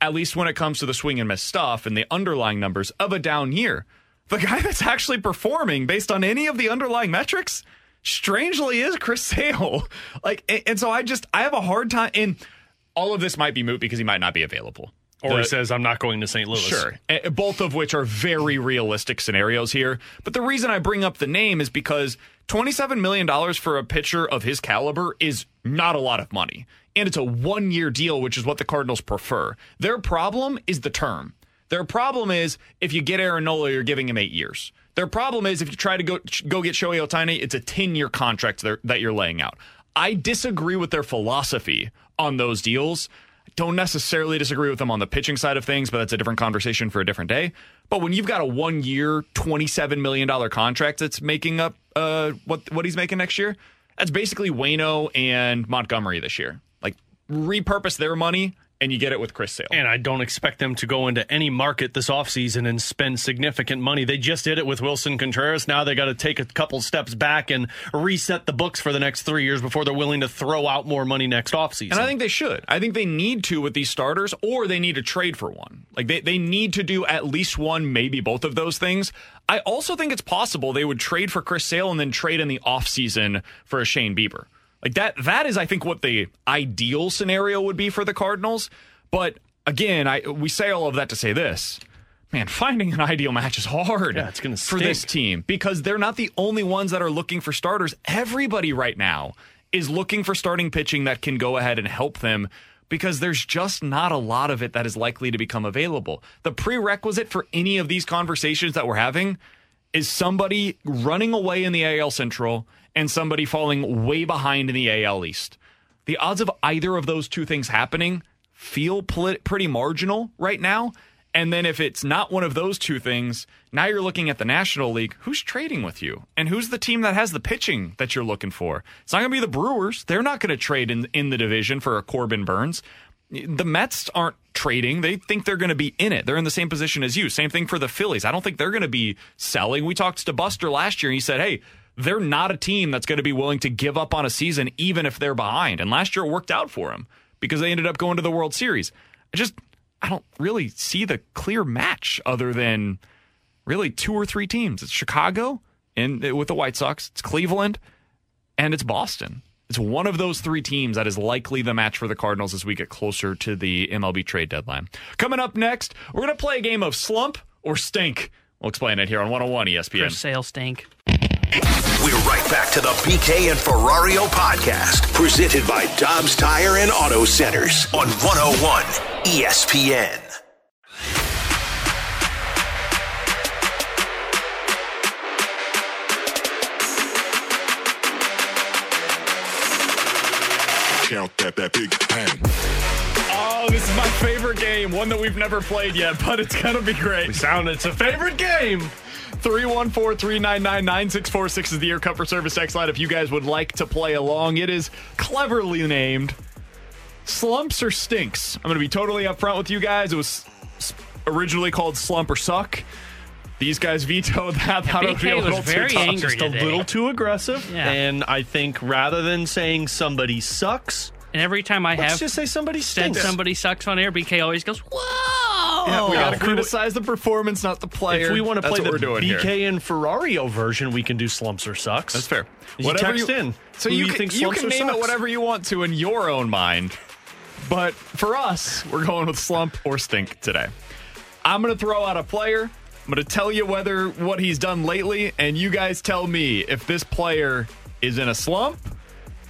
at least when it comes to the swing and miss stuff and the underlying numbers of a down year. The guy that's actually performing based on any of the underlying metrics, strangely, is Chris Sale. Like, and, and so I just I have a hard time. And all of this might be moot because he might not be available. Or The- he says, I'm not going to St. Louis. Sure. Both of which are very realistic scenarios here. But the reason I bring up the name is because $27 million for a pitcher of his caliber is not a lot of money. And it's a one year deal, which is what the Cardinals prefer. Their problem is the term. Their problem is if you get Aaron Nola, you're giving him eight years. Their problem is if you try to go go get Shohei Ohtani, it's a 10 year contract that you're laying out. I disagree with their philosophy on those deals. Don't necessarily disagree with them on the pitching side of things, but that's a different conversation for a different day. But when you've got a one year, $27 million contract that's making up uh, what, what he's making next year, that's basically Waino and Montgomery this year. Like, repurpose their money and you get it with Chris Sale. And I don't expect them to go into any market this offseason and spend significant money. They just did it with Willson Contreras. Now they got to take a couple steps back and reset the books for the next three years before they're willing to throw out more money next offseason. And I think they should. I think they need to with these starters, or they need to trade for one. Like they, they need to do at least one, maybe both of those things. I also think it's possible they would trade for Chris Sale and then trade in the offseason for a Shane Bieber. Like that that is I think what the ideal scenario would be for the Cardinals. But again, I we say all of that to say this. Man, finding an ideal match is hard Yeah, it's gonna for this team because they're not the only ones that are looking for starters. Everybody right now is looking for starting pitching that can go ahead and help them because there's just not a lot of it that is likely to become available. The prerequisite for any of these conversations that we're having is somebody running away in the AL Central and somebody falling way behind in the AL East. The odds of either of those two things happening feel pretty marginal right now. And then if it's not one of those two things, now you're looking at the National League. Who's trading with you? And who's the team that has the pitching that you're looking for? It's not going to be the Brewers. They're not going to trade in, in the division for a Corbin Burnes. the Mets aren't trading. They think they're going to be in it. They're in the same position as you. Same thing for the Phillies. I don't think they're going to be selling. We talked to Buster last year and he said, hey, they're not a team that's going to be willing to give up on a season even if they're behind. And last year it worked out for them because they ended up going to the World Series. I just I don't really see the clear match other than really two or three teams. It's Chicago and uh, with the White Sox, it's Cleveland, and it's Boston. It's one of those three teams that is likely the match for the Cardinals as we get closer to the MLB trade deadline. Coming up next, we're going to play a game of slump or stink. We'll explain it here on 101 ESPN. Chris Sale stink. We're right back to the BK and Ferrario podcast, presented by Dobbs Tire and Auto Centers on 101 ESPN. Count that, that big bang. Oh, this is my favorite game. One that we've never played yet, but it's going to be great. We sound it's a favorite game. 314 399 9646 is the Air Comfort Service X line if you guys would like to play along. It is cleverly named Slumps or Stinks. I'm going to be totally upfront with you guys. It was originally called Slump or Suck. These guys vetoed that. That would be a BK was little too very tough. angry Just a today. little too aggressive. Yeah. And I think rather than saying somebody sucks, And every time I let's have just say somebody said stinks. somebody sucks on air, BK always goes, "Whoa!" Yeah, we got to If we- criticize the performance, not the player. If we want to That's play what the we're doing BK here. and Ferrario version, we can do slumps or sucks. That's fair. You text in. So who you you can, think you slumps can or name it sucks. whatever you want to in your own mind. But for us, we're going with slump or stink today. I'm going to throw out a player. I'm going to tell you whether what he's done lately, and you guys tell me if this player is in a slump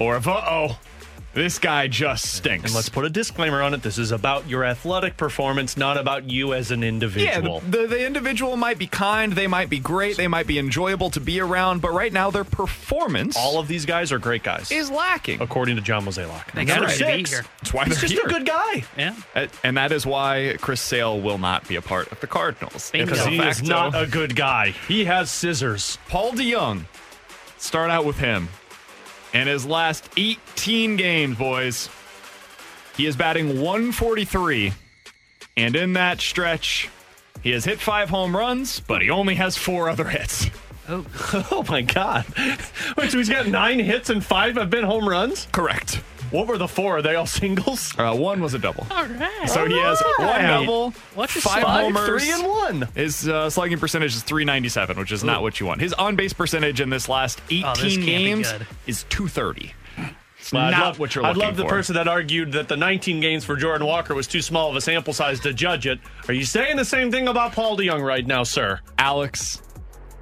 or if, uh oh, this guy just stinks. And let's put a disclaimer on it. This is about your athletic performance, not about you as an Yeah, individual. the, the, the individual might be kind, they might be great, they might be enjoyable to be around, but right now their performance All of these guys are great guys, is lacking. according to John Mozeliak. They got Number to be six, here. That's why He's just here. a good guy. Yeah. And that is why Chris Sale will not be a part of the Cardinals. Because De he is not a good guy. He has scissors. Paul DeJong. Start out with him. In his last 18 games, boys, he is batting 143. And in that stretch, he has hit five home runs, but he only has four other hits. Oh, oh my God! Wait, so he's got nine hits and five have been home runs. Correct. What were the four? Are they all singles? Uh, one was a double. All right. So he has one double, What's his five slug? homers, three and one. His uh, slugging percentage is 397, which is not what you want. His on base percentage in this last 18 Oh, this games is 230. Well, I'd not love, what you're looking for I'd love the for. person that argued that the 19 games for Jordan Walker was too small of a sample size to judge it. Are you saying the same thing about Paul DeJong right now, sir? Alex,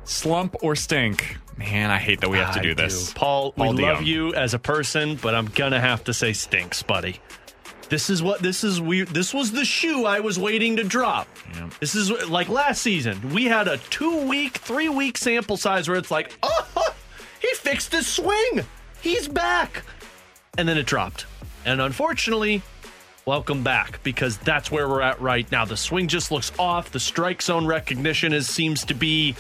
slump or stink? Man, I hate that we have to I do this. Paul, Paul we love you as a person, but I'm gonna have to say stinks, buddy. This is what this is we This was the shoe I was waiting to drop. This is like last season. We had a two week, three week sample size where it's like, oh, he fixed his swing. He's back. And then it dropped. And unfortunately, welcome back because that's where we're at right now. The swing just looks off. The strike zone recognition is seems to be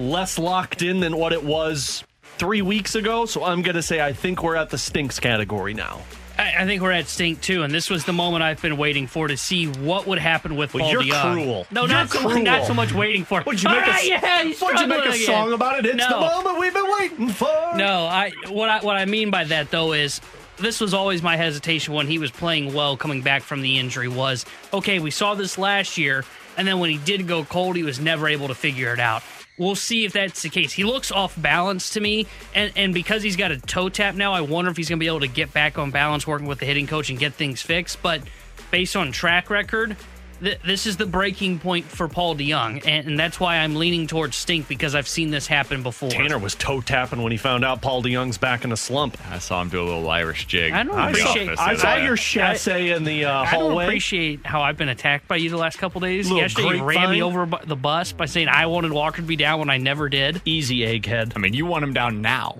less locked in than what it was three weeks ago. So I'm going to say I think we're at the stinks category now. I, I think we're at stink too, and this was the moment I've been waiting for to see what would happen with Well, Paul you're DeJong. cruel. No, You're not so, not so much waiting for. Would you All make a, ah, right, yeah, would you make a struggling song about it? It's the No. moment we've been waiting for. No, I what I what I mean by that though is this was always my hesitation when he was playing well coming back from the injury was okay, we saw this last year and then when he did go cold he was never able to figure it out. We'll see if that's the case. He looks off balance to me and and because he's got a toe tap now, I wonder if he's going to be able to get back on balance working with the hitting coach and get things fixed, but based on track record, th- this is the breaking point for Paul DeJong, and, and that's why I'm leaning towards stink because I've seen this happen before. Tanner was toe tapping when he found out Paul DeJong's back in a slump. I saw him do a little Irish jig. I don't appreciate- office I saw other your day. chassé in the uh, I don't appreciate how I've been attacked by you the last couple days. Little Yesterday, you ran grapevine. me over the bus by saying I wanted Walker to be down when I never did. Easy egghead. I mean, you want him down now.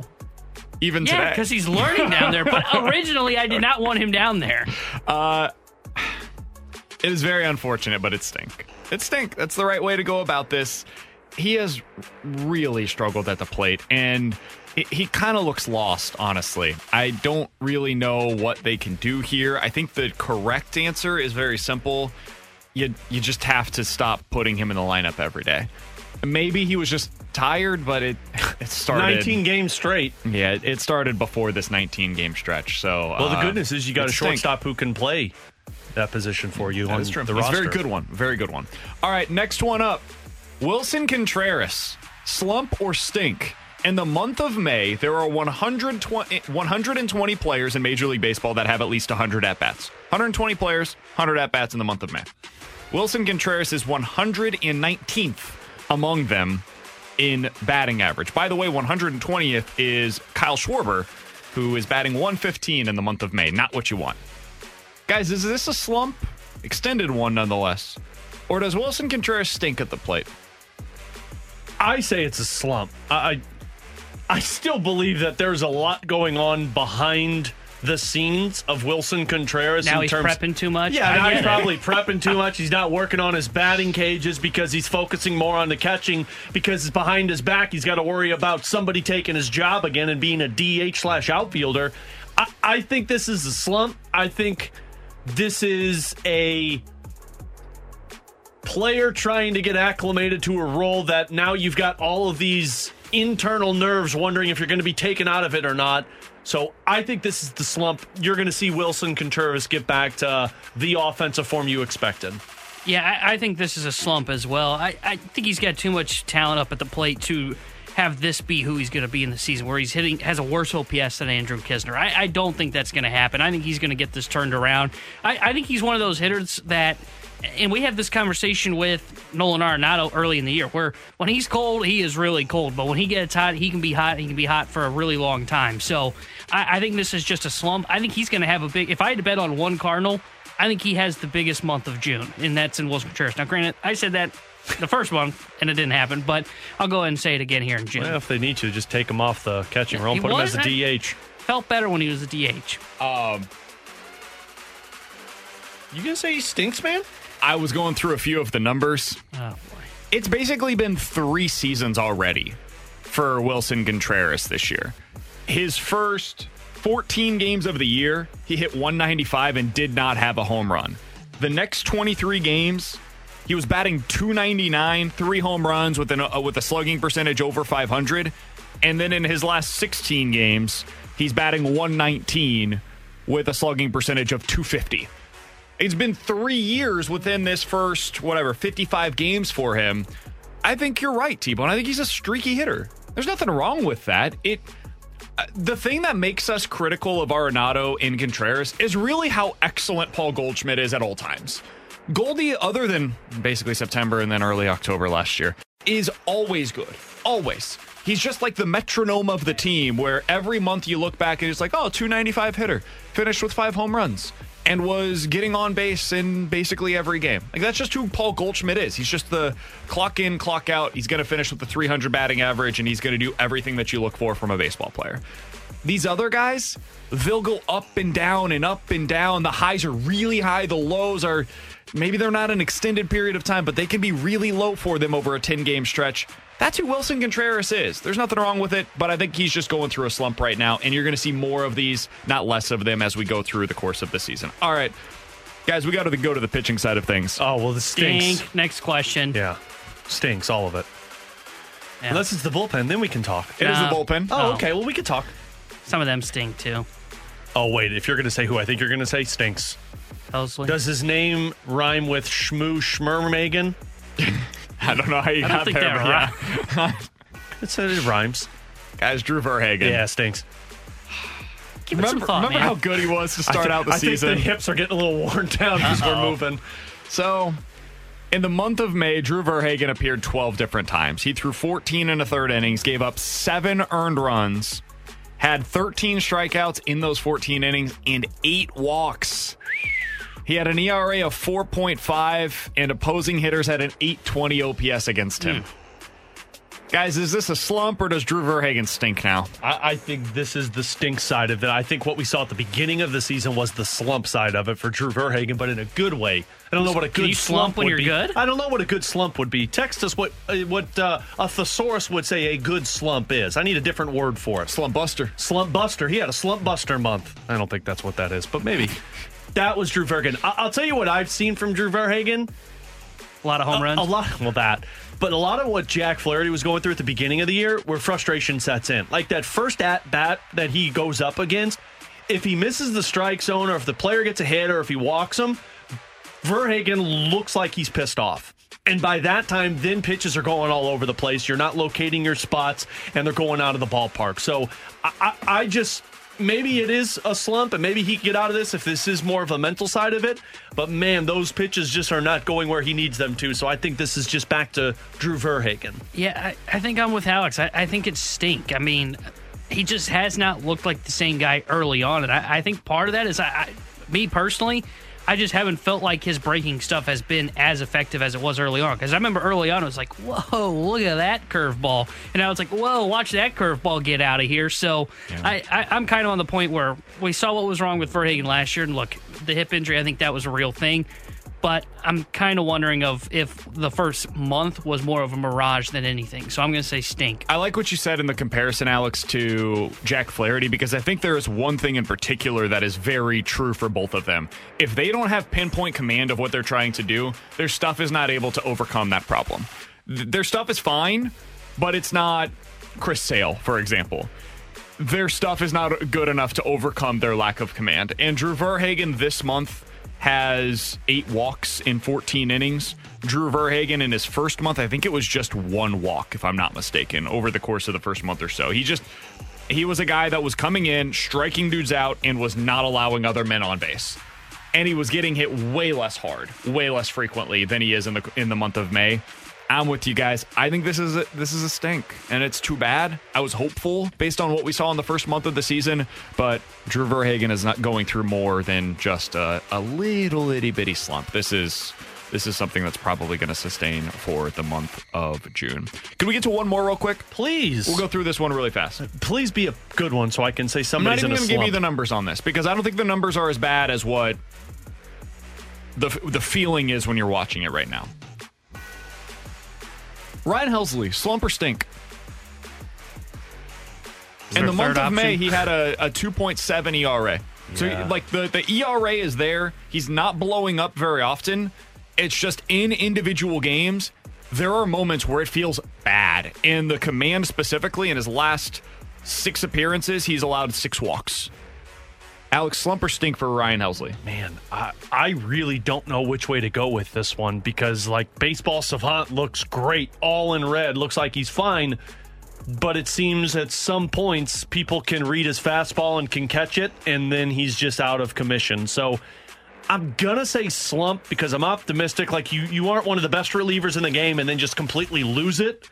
Even Yeah, today. because he's learning down there. But originally, I did not want him down there. It is very unfortunate, but it stink. It stink. That's the right way to go about this. He has really struggled at the plate, and he, he kind of looks lost, honestly. I don't really know what they can do here. I think the correct answer is very simple. You you just have to stop putting him in the lineup every day. Maybe he was just tired, but it it started 19 games straight. Yeah, it- it started before this 19 game stretch. So Well, the uh, good news is you got it a stinks. shortstop who can play that position for you That on is true. the It's a very good one. Very good one. All right, next one up. Willson Contreras, slump or stink? In the month of May, there are 120, 120 players in Major League Baseball that have at least 100 at bats. 120 players, 100 at bats in the month of May. Willson Contreras is 119th among them in batting average. By the way, 120th is Kyle Schwarber, who is batting 115 in the month of May. Not what you want. Guys, is this a slump? Extended one nonetheless. Or does Willson Contreras stink at the plate? I say it's a slump. I, I I still believe that there's a lot going on behind the scenes of Willson Contreras. Now in he's terms, prepping too much? Yeah, now he's it. probably prepping too much. He's not working on his batting cages because he's focusing more on the catching because behind his back he's got to worry about somebody taking his job again and being a DH slash outfielder. I, I think this is a slump. I think this is a player trying to get acclimated to a role that now you've got all of these internal nerves wondering if you're going to be taken out of it or not. So I think this is the slump. You're going to see Willson Contreras get back to the offensive form you expected. Yeah, I, I think this is a slump as well. I, I think he's got too much talent up at the plate to have this be who he's going to be in the season, where he's hitting has a worse OPS than Andrew Knizner. I, I don't think that's going to happen. I think he's going to get this turned around. I, I think he's one of those hitters that, and we have this conversation with Nolan Arenado early in the year, where when he's cold, he is really cold, but when he gets hot, he can be hot. And he can be hot for a really long time. So I, I think this is just a slump. I think he's going to have a big. If I had to bet on one Cardinal. I think he has the biggest month of June, and that's in Willson Contreras. Now, granted, I said that the first one, and it didn't happen, but I'll go ahead and say it again here in June. Well, if they need to, just take him off the catching role, He put him as a DH. Felt better when he was a DH. Um, you gonna say he stinks, man? I was going through a few of the numbers. Oh, boy, It's basically been three seasons already for Willson Contreras this year. His first 14 games of the year, he hit 195 and did not have a home run. The next 23 games, he was batting 299, three home runs with an uh, with a slugging percentage over 500, and then in his last 16 games, he's batting 119 with a slugging percentage of 250. It's been three years within this first, whatever, 55 games for him. I think you're right, T Bone. I think he's a streaky hitter. There's nothing wrong with that. It. uh, The thing that makes us critical of Arenado and Contreras is really how excellent Paul Goldschmidt is at all times. Goldie, other than basically September and then early October last year, is always good. Always. He's just like the metronome of the team where every month you look back and it's like, oh, 295 hitter, finished with five home runs, and was getting on base in basically every game. Like that's just who Paul Goldschmidt is. He's just the clock in, clock out. He's going to finish with the 300 batting average, and he's going to do everything that you look for from a baseball player. These other guys, they'll go up and down and up and down. The highs are really high, the lows are maybe they're not an extended period of time, but they can be really low for them over a 10 game stretch. That's who Willson Contreras is. There's nothing wrong with it, but I think he's just going through a slump right now, and you're going to see more of these, not less of them, as we go through the course of the season. All right, guys, we got to go to the pitching side of things. Oh well, the stinks. Stink. Next question. Yeah, stinks all of it. Yeah. Unless it's the bullpen, then we can talk. It is the bullpen. Oh, No. okay. Well, we could talk. Some of them stink too. Oh wait, if you're going to say who I think you're going to say stinks. Mosley. Does his name rhyme with Shmoo Schmermagan? I don't know how you I don't got think there, that but yeah. It said it rhymes. Guys, Drew Verhagen. Yeah, stinks. Give it some remember thought, remember man. how good he was to start thi- out the I season? think the hips are getting a little worn down because we're Uh-oh. moving. So, in the month of May, Drew Verhagen appeared 12 different times. He threw 14 and a third innings, gave up seven earned runs, had 13 strikeouts in those 14 innings, and eight walks. He had an ERA of 4.5, and opposing hitters had an 820 OPS against him. Guys, is this a slump or does Drew Verhagen stink now? I, I think this is the stink side of it. I think what we saw at the beginning of the season was the slump side of it for Drew Verhagen, but in a good way. I don't know what a Can good you slump when would you're be. good? I don't know what a good slump would be. Text us what uh, what uh, a thesaurus would say a good slump is. I need a different word for it. Slump buster. Slump buster. He had a slump buster month. I don't think that's what that is, but maybe. That was Drew Verhagen. I- I'll tell you what I've seen from Drew Verhagen. A lot of home runs. A lot. Well, that. But a lot of what Jack Flaherty was going through at the beginning of the year, where frustration sets in, like that first at bat that he goes up against. If he misses the strike zone, or if the player gets a hit, or if he walks him, Verhagen looks like he's pissed off. And by that time, then pitches are going all over the place. You're not locating your spots, and they're going out of the ballpark. So I, I, I just maybe it is a slump, and maybe he can get out of this if this is more of a mental side of it. But man, those pitches just are not going where he needs them to. So I think this is just back to Drew Verhagen. Yeah, I, I think I'm with Alex. I, I think it's stink. I mean, he just has not looked like the same guy early on, and I, I think part of that is I, I, me personally. I just haven't felt like his breaking stuff has been as effective as it was early on. Because I remember early on, it was like, whoa, look at that curveball. And now it's like, whoa, watch that curveball get out of here. So I, I, I'm kind of on the point where we saw what was wrong with Verhagen last year. And look, the hip injury, I think that was a real thing. But I'm kind of wondering of if the first month was more of a mirage than anything. So I'm going to say stink. I like what you said in the comparison, Alex, to Jack Flaherty, because I think there is one thing in particular that is very true for both of them. If they don't have pinpoint command of what they're trying to do, their stuff is not able to overcome that problem. Th- Their stuff is fine, but it's not Chris Sale, for example. Their stuff is not good enough to overcome their lack of command. And Drew Verhagen this month has eight walks in 14 innings. Drew Verhagen in his first month, I think it was just one walk, if I'm not mistaken, over the course of the first month or so. He just he was a guy that was coming in, striking dudes out, and was not allowing other men on base. And he was getting hit way less hard, way less frequently than he is in the in the month of May. I'm with you guys. I think this is a, this is a stink, and it's too bad. I was hopeful based on what we saw in the first month of the season, but Drew Verhagen is not going through more than just a, a little itty bitty slump. This is this is something that's probably going to sustain for the month of June. Can we get to one more real quick? Please. We'll go through this one really fast. Please be a good one so I can say I'm not even going to give you the numbers on this because I don't think the numbers are as bad as what the the feeling is when you're watching it right now. Ryan Helsley, slump or stink? Is In the month of May, he had a, a 2.7 ERA. So, Yeah. like, the, the ERA is there. He's not blowing up very often. It's just in individual games, there are moments where it feels bad. In the command specifically, in his last six appearances, he's allowed six walks. Alex, slump or stink for Ryan Helsley? Man, I, I really don't know which way to go with this one because, like, Baseball Savant looks great, all in red, looks like he's fine. But it seems at some points people can read his fastball and can catch it, and then he's just out of commission. So I'm gonna say slump because I'm optimistic. Like you, you aren't one of the best relievers in the game, and then just completely lose it.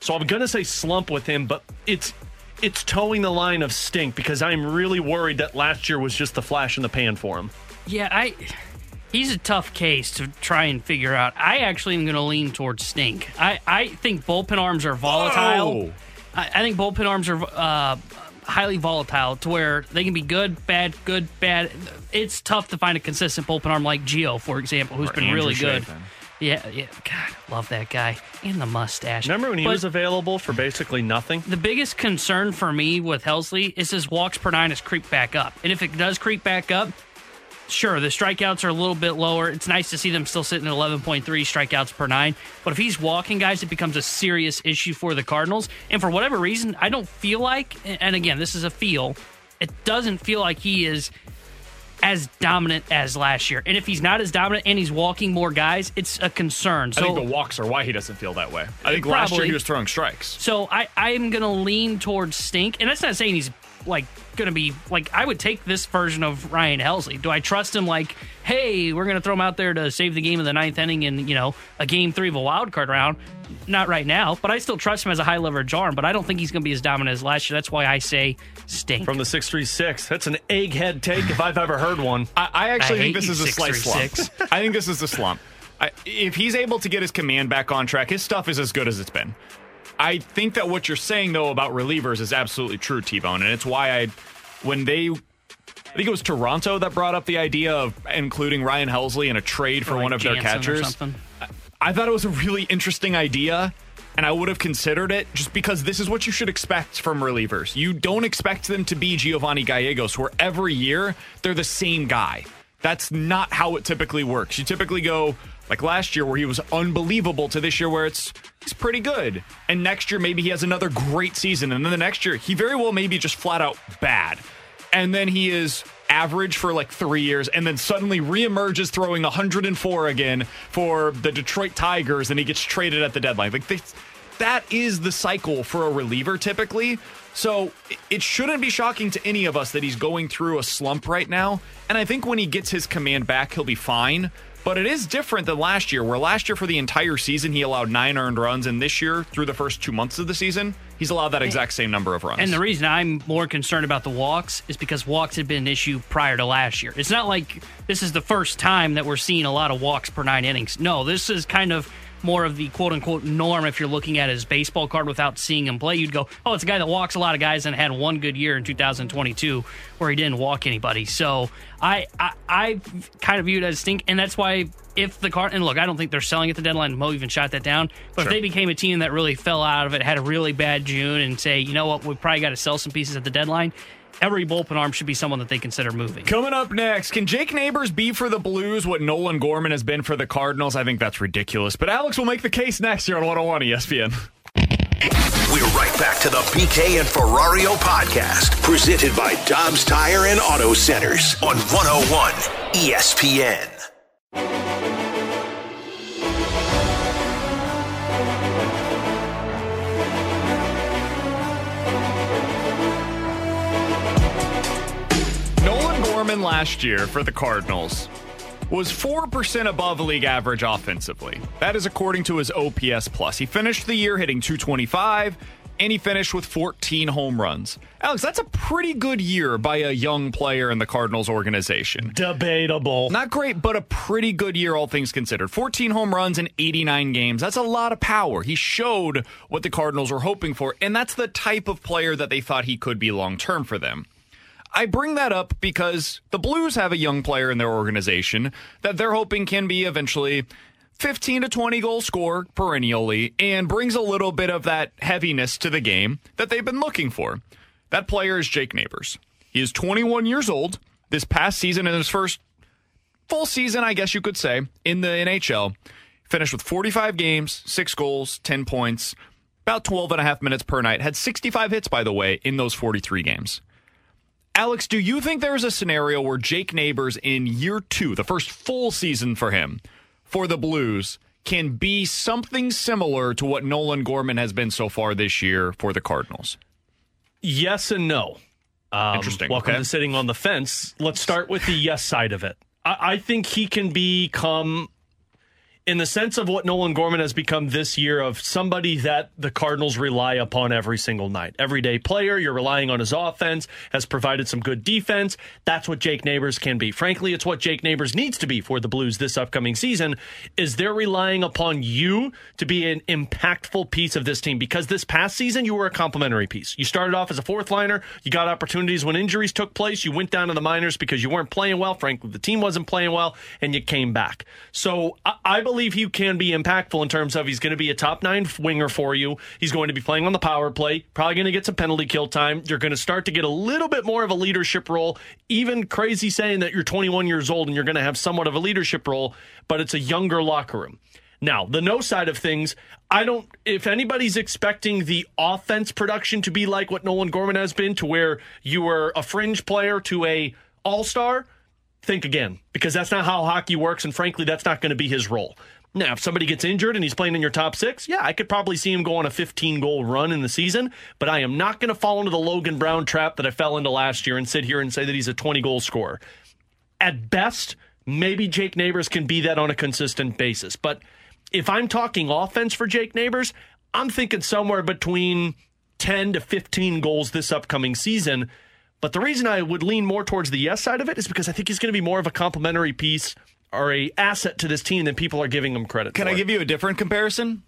So I'm gonna say slump with him, but it's it's towing the line of stink because I'm really worried that last year was just the flash in the pan for him. Yeah, I. He's a tough case to try and figure out. I actually am going to lean towards stink. I, I think bullpen arms are volatile. I, I think bullpen arms are uh, highly volatile to where they can be good, bad, good, bad. It's tough to find a consistent bullpen arm like Gio, for example, who's Or been Andrew really good. Yeah, yeah. God, love that guy and the mustache. Remember when he But- was available for basically nothing? the biggest concern for me with Helsley is his walks per nine has creeped back up. And if it does creep back up, sure, the strikeouts are a little bit lower. It's nice to see them still sitting at 11.3 strikeouts per nine. But if he's walking guys, it becomes a serious issue for the Cardinals. And for whatever reason, I don't feel like, and again, this is a feel, it doesn't feel like he is as dominant as last year. And if he's not as dominant and he's walking more guys, it's a concern. I So think the walks are why he doesn't feel that way. I think last year he was throwing strikes. So I I'm gonna lean towards Stink, and that's not saying he's like gonna be like I would take this version of Ryan Helsley. Do I trust him? Like, hey, we're gonna throw him out there to save the game in the ninth inning in you know a game three of a wild card round? Not right now, but I still trust him as a high leverage arm. But I don't think he's gonna be as dominant as last year. That's why I say Stink. From the 636. That's an egghead take if I've ever heard one. I, I actually I think this you, is a slight slump. 636. I think this is a slump. I, if he's able to get his command back on track, his stuff is as good as it's been. I think that what you're saying though about relievers is absolutely true, T Bone, and it's why I, when they, I think it was Toronto that brought up the idea of including Ryan Helsley in a trade for Or like one of their Jansen or catchers. something. I thought it was a really interesting idea, and I would have considered it just because this is what you should expect from relievers. You don't expect them to be Giovanni Gallegos, where every year they're the same guy. That's not how it typically works. You typically go like last year, where he was unbelievable, to this year, where it's he's pretty good, and next year maybe he has another great season, and then the next year he very well maybe just flat out bad, and then he is average for like three years and then suddenly reemerges throwing 104 again for the Detroit Tigers and he gets traded at the deadline. Like they, that is the cycle for a reliever typically. So it shouldn't be shocking to any of us that he's going through a slump right now. And I think when he gets his command back, he'll be fine. But it is different than last year, where last year for the entire season he allowed nine earned runs, and this year through the first two months of the season he's allowed that exact same number of runs. And the reason I'm more concerned about the walks is because walks had been an issue prior to last year. It's not like this is the first time that we're seeing a lot of walks per nine innings. No, this is kind of more of the quote unquote norm if you're looking at his baseball card without seeing him play. You'd go, oh, it's a guy that walks a lot of guys and had one good year in 2022 where he didn't walk anybody. So I, I, I kind of view it as stink. And that's why if the card, and look, I don't think they're selling at the deadline. Mo even shot that down. But Sure. if they became a team that really fell out of it, had a really bad June, and say, you know what, we probably got to sell some pieces at the deadline, every bullpen arm should be someone that they consider moving. Coming up next, can Jake Neighbours be for the Blues what Nolan Gorman has been for the Cardinals? I think that's ridiculous. But Alex will make the case next year on 101 ESPN. We're right back to the BK and Ferrario podcast, presented by Dobbs Tire and Auto Centers on 101 ESPN. Last year for the Cardinals was 4% above league average offensively. That is according to his OPS plus. He finished the year hitting 225 and he finished with 14 home runs. Alex, that's a pretty good year by a young player in the Cardinals organization. Debatable. Not great, but a pretty good year, all things considered. 14 home runs in 89 games. That's a lot of power. He showed what the Cardinals were hoping for, and that's the type of player that they thought he could be long term for them. I bring that up because the Blues have a young player in their organization that they're hoping can be eventually 15 to 20 goal scorer perennially and brings a little bit of that heaviness to the game that they've been looking for. That player is Jake Neighbours. He is 21 years old. This past season, in his first full season, I guess you could say, in the NHL, finished with 45 games, six goals, 10 points, about 12 and a half minutes per night. Had 65 hits, by the way, in those 43 games. Alex, do you think there's a scenario where Jake Neighbours in year two, the first full season for him, for the Blues, can be something similar to what Nolan Gorman has been so far this year for the Cardinals? Yes and no. Um, Interesting. Welcome Okay. to sitting on the fence. Let's start with the yes side of it. I, I think he can become, in the sense of what Nolan Gorman has become this year, of somebody that the Cardinals rely upon every single night. Everyday player, you're relying on his offense, has provided some good defense. That's what Jake Neighbours can be. Frankly, it's what Jake Neighbours needs to be for the Blues this upcoming season. Is they're relying upon you to be an impactful piece of this team because this past season you were a complimentary piece. You started off as a fourth liner. You got opportunities when injuries took place. You went down to the minors because you weren't playing well. Frankly, the team wasn't playing well, and you came back. So I, I believe he can be impactful in terms of he's going to be a top nine winger for you. He's going to be playing on the power play. Probably going to get some penalty kill time. You're going to start to get a little bit more of a leadership role. Even crazy saying that you're 21 years old and you're going to have somewhat of a leadership role, but it's a younger locker room. Now, the no side of things, I don't, if anybody's expecting the offense production to be like what Nolan Gorman has been, to where you were a fringe player to a all star, think again, because that's not how hockey works. And frankly, that's not going to be his role. Now, if somebody gets injured and he's playing in your top six, yeah, I could probably see him go on a 15 goal run in the season, but I am not going to fall into the Logan Brown trap that I fell into last year and sit here and say that he's a 20 goal scorer at best, maybe Jake Neighbours can be that on a consistent basis. But if I'm talking offense for Jake Neighbours, I'm thinking somewhere between 10 to 15 goals this upcoming season. But the reason I would lean more towards the yes side of it is because I think he's going to be more of a complementary piece or a asset to this team than people are giving him credit for. Can for. I give you a different comparison?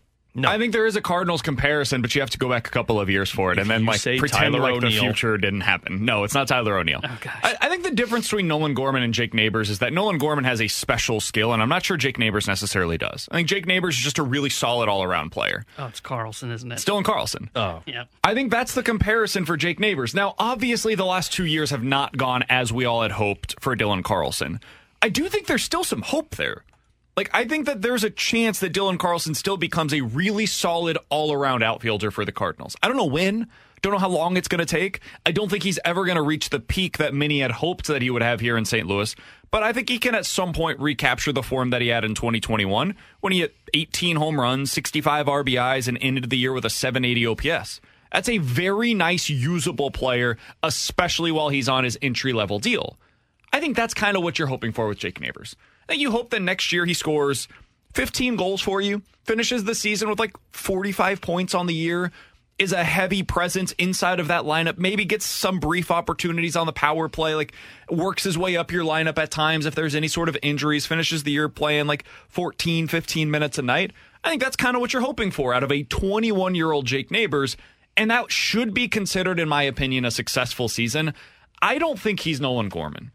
I think there is a Cardinals comparison, but you have to go back a couple of years for it, and then you like say pretend Tyler like the future didn't happen. No, it's not Tyler O'Neill. Oh. I, I think the difference between Nolan Gorman and Jake Neighbours is that Nolan Gorman has a special skill, and I'm not sure Jake Neighbours necessarily does. I think Jake Neighbours is just a really solid all around player. Oh, it's Carlson, isn't it? Still in Carlson. Oh. Yeah. I think that's the comparison for Jake Neighbours. Now, obviously, the last two years have not gone as we all had hoped for Dylan Carlson. I do think there's still some hope there. Like, I think that there's a chance that Dylan Carlson still becomes a really solid all around outfielder for the Cardinals. I don't know when. Don't know how long it's going to take. I don't think he's ever going to reach the peak that many had hoped that he would have here in St. Louis. But I think he can at some point recapture the form that he had in 2021 when he hit 18 home runs, 65 RBIs, and ended the year with a 780 OPS. That's a very nice, usable player, especially while he's on his entry level deal. I think that's kind of what you're hoping for with Jake Neighbours. You hope that next year he scores 15 goals for you, finishes the season with like 45 points on the year, is a heavy presence inside of that lineup, maybe gets some brief opportunities on the power play, like works his way up your lineup at times if there's any sort of injuries, finishes the year playing like 14, 15 minutes a night. I think that's kind of what you're hoping for out of a 21 year old Jake Neighbours. And that should be considered, in my opinion, a successful season. I don't think he's Nolan Gorman.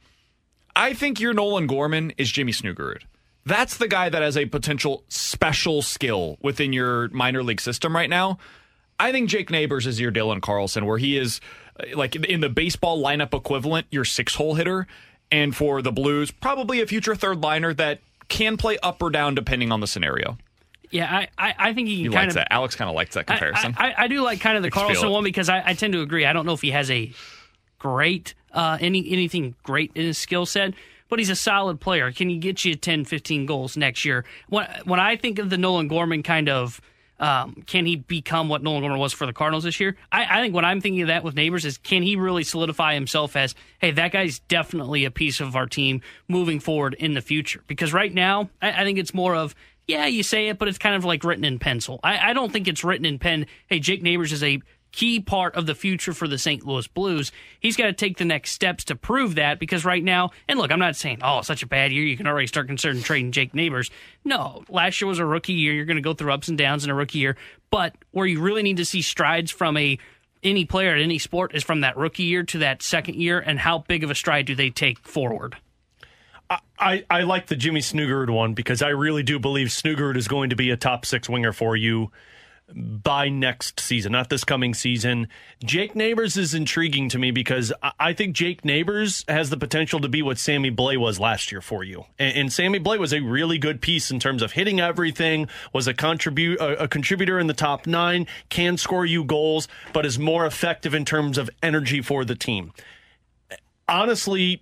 I think your Nolan Gorman is Jimmy Snuggerud. That's the guy that has a potential special skill within your minor league system right now. I think Jake Neighbours is your Dylan Carlson, where he is uh, like in the baseball lineup equivalent, your six hole hitter. And for the Blues, probably a future third liner that can play up or down depending on the scenario. Yeah, I, I, I think he can kind likes of. that. Alex kind of likes that comparison. I, I, I do like kind of the I can feel Carlson one because I, I tend to agree. I don't know if he has a great uh, any anything great in his skill set, but he's a solid player. Can he get you 10, 15 goals next year? When when I think of the Nolan Gorman kind of. Um, can he become what Nolan Gorman was for the Cardinals this year? I, I think what I'm thinking of that with Neighbours is can he really solidify himself as, hey, that guy's definitely a piece of our team moving forward in the future? Because right now, I, I think it's more of, yeah, you say it, but it's kind of like written in pencil. I, I don't think it's written in pen. Hey, Jake Neighbours is a key part of the future for the St. Louis Blues. He's got to take the next steps to prove that because right now, and look, I'm not saying, oh, such a bad year. You can already start considering trading Jake Neighbours. No, last year was a rookie year. You're going to go through ups and downs in a rookie year. But where you really need to see strides from a any player at any sport is from that rookie year to that second year, and how big of a stride do they take forward? I, I like the Jimmy Snuggerud one because I really do believe Snuggerud is going to be a top six winger for you by next season, not this coming season. Jake Neighbours is intriguing to me because I- think Jake Neighbours has the potential to be what Sammy Blais was last year for you. And, and Sammy Blais was a really good piece in terms of hitting everything, was a contribute a, a contributor in the top nine, can score you goals, but is more effective in terms of energy for the team. Honestly,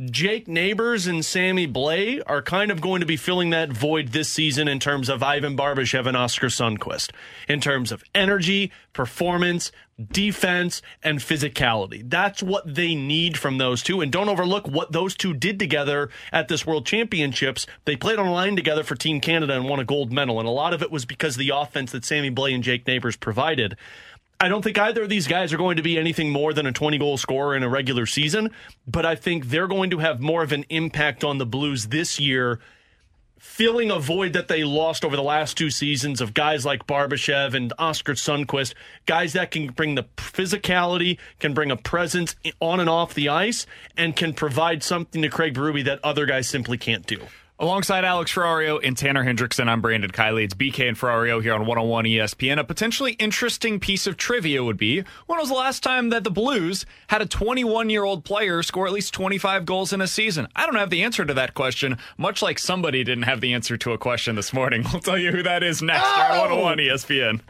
Jake Neighbours and Sammy Blais are kind of going to be filling that void this season in terms of Ivan Barbashev and Oskar Sundqvist, in terms of energy, performance, defense, and physicality. That's what they need from those two. And don't overlook what those two did together at this World Championships. They played on a line together for Team Canada and won a gold medal. And a lot of it was because of the offense that Sammy Blais and Jake Neighbours provided. I don't think either of these guys are going to be anything more than a 20 goal scorer in a regular season, but I think they're going to have more of an impact on the Blues this year, filling a void that they lost over the last two seasons of guys like Barbashev and Oskar Sundqvist, guys that can bring the physicality, can bring a presence on and off the ice, and can provide something to Craig Berube that other guys simply can't do. Alongside Alex Ferrario and Tanner Hendrickson, I'm Brandon Kiley. It's BK and Ferrario here on 101 ESPN. A potentially interesting piece of trivia would be when was the last time that the Blues had a 21 year old player score at least 25 goals in a season? I don't have the answer to that question, much like somebody didn't have the answer to a question this morning. We'll tell you who that is next here on 101 ESPN.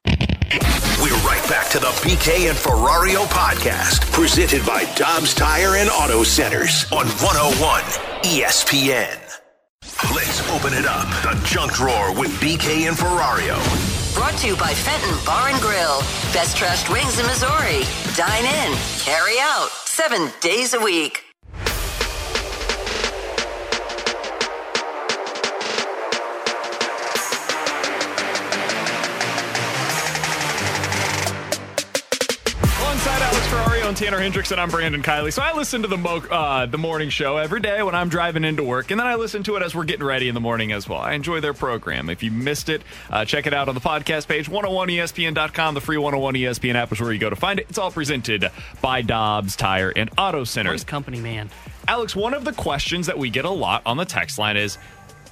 We're right back to the BK and Ferrario podcast, presented by Dobbs Tire and Auto Centers on 101 ESPN. Let's open it up. The junk drawer with BK and Ferrario. Brought to you by Fenton Bar and Grill. Best trashed wings in Missouri. Dine in, carry out, seven days a week. Alongside Alex Ferrario and Tanner. I'm Brandon Kiley. So I listen to the mo- uh, the morning show every day when I'm driving into work, and then I listen to it as we're getting ready in the morning as well. I enjoy their program. If you missed it, uh, check it out on the podcast page, 101ESPN.com. The free 101 ESPN app is where you go to find it. It's all presented by Dobbs Tire and Auto Centers. company, man. Alex, one of the questions that we get a lot on the text line is,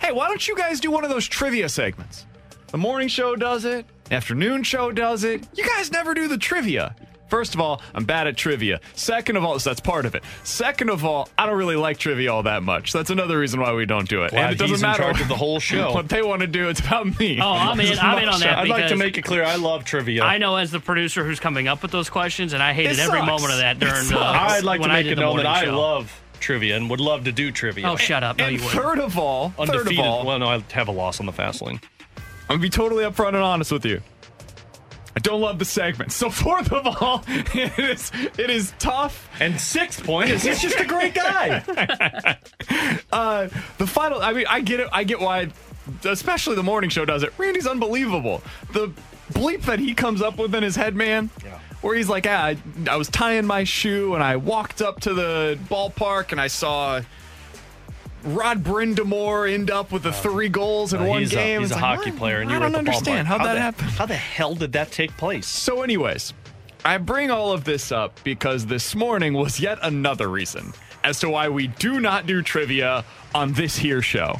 "Hey, why don't you guys do one of those trivia segments? The morning show does it, the afternoon show does it. You guys never do the trivia." First of all, I'm bad at trivia. Second of all, so that's part of it. Second of all, I don't really like trivia all that much. That's another reason why we don't do it. Glad and it doesn't he's in matter charge of the whole show. what they want to do. It's about me. Oh, I'm in. It's I'm in my on show. that. I'd like to because make it clear I love trivia. I know as the producer who's coming up with those questions, and I hated It every sucks. moment of that It during. Uh, I'd like to when I make did it the known that morning I show. love trivia and would love to do trivia. Oh, shut up! No, and you wouldn't. third of all, third Undefeated. of all, well, no, I have a loss on the fast lane. I'm gonna be totally upfront and honest with you. I don't love the segment. So fourth of all, it is it is tough. And sixth point is he's just a great guy. Uh, the final. I mean, I get it. I get why, especially the morning show does it. Randy's unbelievable. The bleep that he comes up with in his head, man. Yeah. Where he's like, ah, I, I was tying my shoe and I walked up to the ballpark and I saw Rod Brind'Amour end up with the three goals in Uh, one he's game. A, he's It's a like, hockey what? player, and you I don't understand how that the, happened. How the hell did that take place? So, anyways, I bring all of this up because this morning was yet another reason as to why we do not do trivia on this here show.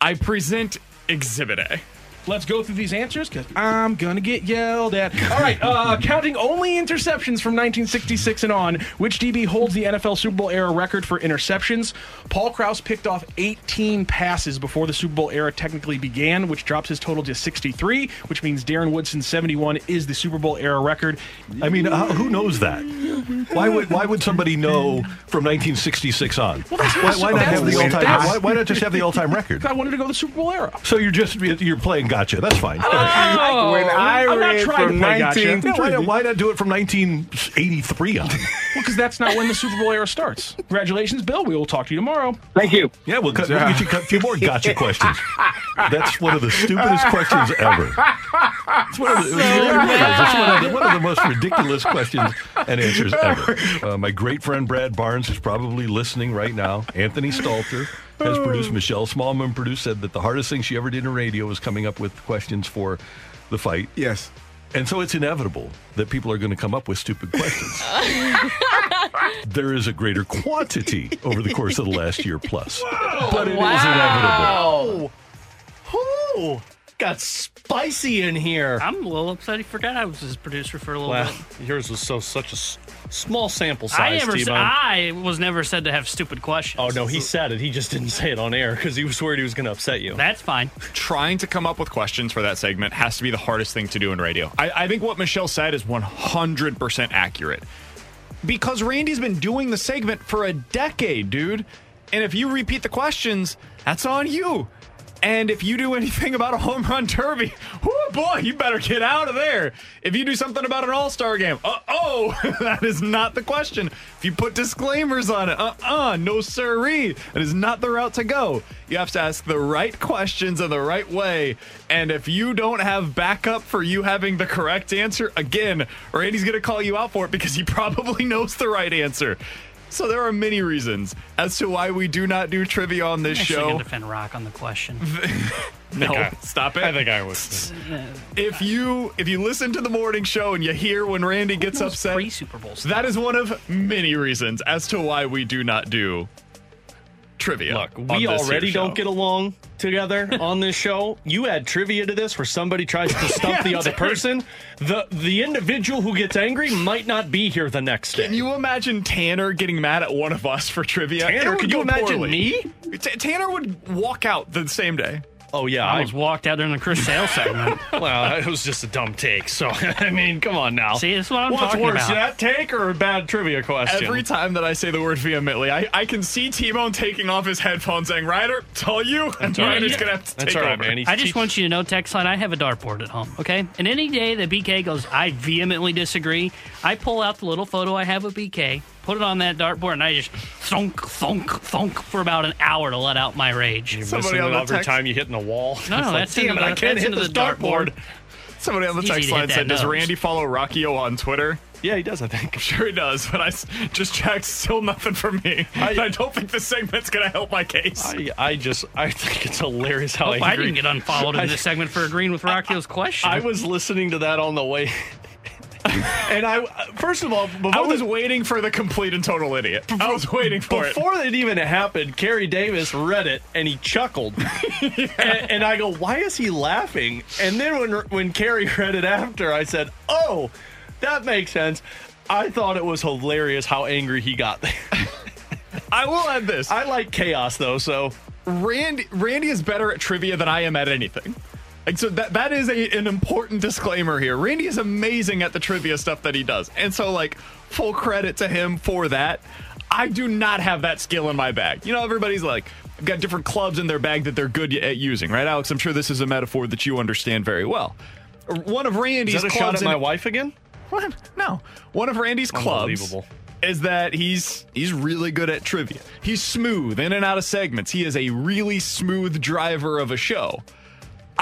I present Exhibit A. Let's go through these answers because I'm going to get yelled at. All right, uh, counting only interceptions from 1966 and on, which DB holds the NFL Super Bowl era record for interceptions? Paul Krause picked off 18 passes before the Super Bowl era technically began, which drops his total to 63, which means Darren Woodson's 71 is the Super Bowl era record. I mean, uh, who knows that? Why would why would somebody know from 1966 on? Well, why, why not have the the- all time? Why, why not just have the all time record? I wanted to go to the Super Bowl era. So you're just you're playing gotcha. That's fine. when I I'm not read trying to from play gotcha. Yeah, why, not, why not do it from 1983 on? Well, because that's not when the Super Bowl era starts. Congratulations, Bill. We will talk to you tomorrow. Thank you. Yeah, we'll cut, we'll get you a few more gotcha questions. That's one of the stupidest questions ever. It's one of the, it. It's one of the, one of the most ridiculous questions and answers ever. Uh, my great friend Brad Barnes is probably listening right now. Anthony Stalter has produced. Michelle Smallman produced. Said that the hardest thing she ever did in radio was coming up with questions for the fight. Yes. And so it's inevitable that people are going to come up with stupid questions. there is a greater quantity over the course of the last year plus. But it is inevitable. Ooh, got spicy in here. I'm a little upset he forgot I was his producer for a little Well, bit. yours was so such a s- small sample I size. never, s- T-Bone. I was never said to have stupid questions. Oh no, he said it. He just didn't say it on air because he was worried he was going to upset you. That's fine. Trying to come up with questions for that segment has to be the hardest thing to do in radio. I, I think what Michelle said is 100% accurate. Because Randy's been doing the segment for a decade, dude. And if you repeat the questions, that's on you. And if you do anything about a home run derby, oh boy, you better get out of there. If you do something about an all star game, uh oh, that is not the question. If you put disclaimers on it, uh uh, no sirree, that is not the route to go. You have to ask the right questions in the right way. And if you don't have backup for you having the correct answer, again, Randy's going to call you out for it because he probably knows the right answer. So there are many reasons as to why we do not do trivia on this I'm show. gonna defend Rock on the question. No, I- stop it. I think I was. Uh, if you if you listen to the morning show and you hear when Randy gets upset, pre-Super Bowl stuff. that is one of many reasons as to why we do not do trivia. Look, we already don't get along together on this show. You add trivia to this where somebody tries to stump Yeah, the other dude. person. The the individual who gets angry might not be here the next day. Can you imagine Tanner getting mad at one of us for trivia? Tanner, could you imagine poorly. me? T- Tanner would walk out the same day. Oh yeah, I I, walked out during the Chris Sale segment. well, it was just a dumb take. So I mean, come on now. See, that's what I'm talking about. What's talking worse, about. that take or a bad trivia question? Every time that I say the word vehemently, I, I can see T-Bone taking off his headphones saying, Ryder, it's all you. And all right. Ryder's going to have to That's take all right, over. man. He's I just cheap. want you to know, text line, I have a dartboard at home, okay? And any day that BK goes, I vehemently disagree, I pull out the little photo I have of BK, put it on that dartboard, and I just thunk, thunk, thunk for about an hour to let out my rage. You're Somebody missing on it the every text- time you hit in the wall. No, no, It's like, that's damn into it, the- I can't that's hit into this the dartboard. dartboard. Somebody on the It's easy text to hit line that said, "Does nose." Randy follow Rockio on Twitter?" Yeah, he does. I think. I'm sure he does, but I s- just checked. Still nothing for me. I, I don't think this segment's gonna help my case. I, I just I think it's hilarious how Hope I angry- didn't get unfollowed in I- this segment for agreeing with Rocky's question. I was listening to that on the way, and I uh, first of all, before I was the- waiting for the complete and total idiot. I was waiting for it. before it even happened, Kerry Davis read it and he chuckled, and, and I go, "Why is he laughing?" And then when when Kerry read it after, I said, "Oh, that makes sense." I thought it was hilarious how angry he got. I will add this. I like chaos though, so Randy Randy is better at trivia than I am at anything. Like so that that is a, an important disclaimer here. Randy is amazing at the trivia stuff that he does. And so like full credit to him for that. I do not have that skill in my bag. You know everybody's like I've got different clubs in their bag that they're good at using, right? Alex, I'm sure this is a metaphor that you understand very well. One of Randy's is that a clubs shot at my in- wife again? What? No. One of Randy's clubs is that he's he's really good at trivia. He's smooth in and out of segments. He is a really smooth driver of a show.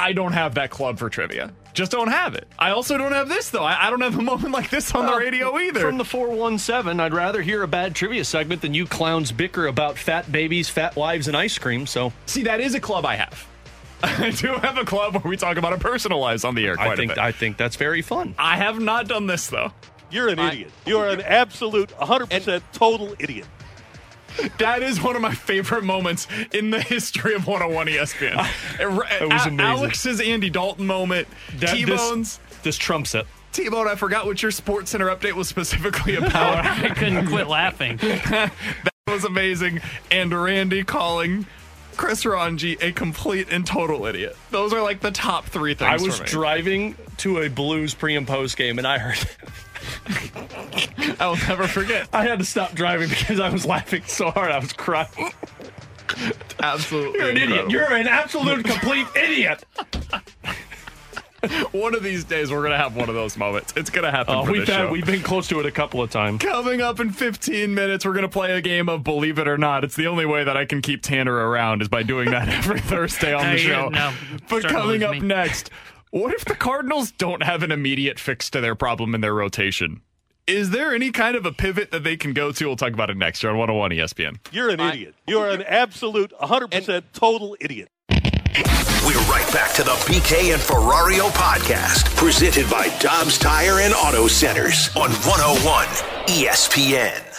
I don't have that club for trivia. Just don't have it. I also don't have this though. I, I don't have a moment like this on the Well, radio either. From the 417, I'd rather hear a bad trivia segment than you clowns bicker about fat babies, fat wives, and ice cream. So, See, that is a club I have. I do have a club where we talk about our personal lives on the air quite I think a bit. I think that's very fun. I have not done this though. You're an idiot. You are an absolute 100% total idiot. That is one of my favorite moments in the history of 101 ESPN. Ah, it was A- amazing. Alex's Andy Dalton moment. That- T Bones. This, this trumps it. T Bone, I forgot what your Sports Center update was specifically about. I couldn't quit laughing. that was amazing. And Randy calling Chris Ranji a complete and total idiot. Those are like the top three things. I was for me. driving to a Blues pre and post game, and I heard. I will never forget. I had to stop driving because I was laughing so hard I was crying. Absolutely. You're an idiot. You're an absolute complete idiot. One of these days, we're gonna have one of those moments. It's gonna happen. Oh, for we've this had, show. we've been close to it a couple of times. Coming up in 15 minutes, we're going to play a game of Believe It or Not. It's the only way that I can keep Tanner around is by doing that every Thursday on the Hey, show. no, but coming up me. next, what if the Cardinals don't have an immediate fix to their problem in their rotation? Is there any kind of a pivot that they can go to? We'll talk about it next year on 101 ESPN. You're an idiot. You are an absolute 100% total idiot. We're right back to the BK and Ferrario podcast, presented by Dobbs Tire and Auto Centers on 101 ESPN.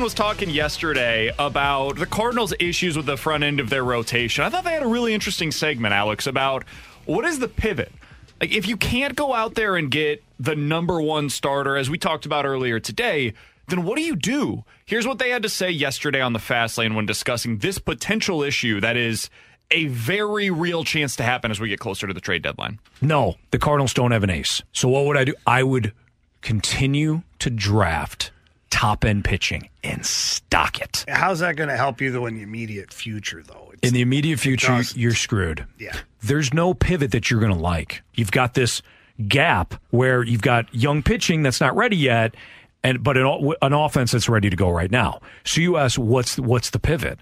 Was talking yesterday about the Cardinals' issues with the front end of their rotation. I thought they had a really interesting segment, Alex, about what is the pivot. Like if you can't go out there and get the number one starter, as we talked about earlier today, then what do you do? Here's what they had to say yesterday on the fast lane when discussing this potential issue that is a very real chance to happen as we get closer to the trade deadline. No, the Cardinals don't have an ace. So what would I do? I would continue to draft top end pitching and stock it. How's that going to help you though in the immediate future though? In the immediate future, you're screwed. Yeah. There's no pivot that you're going to like. You've got this gap where you've got young pitching that's not ready yet, and but an, an offense that's ready to go right now. So you ask, what's what's the pivot?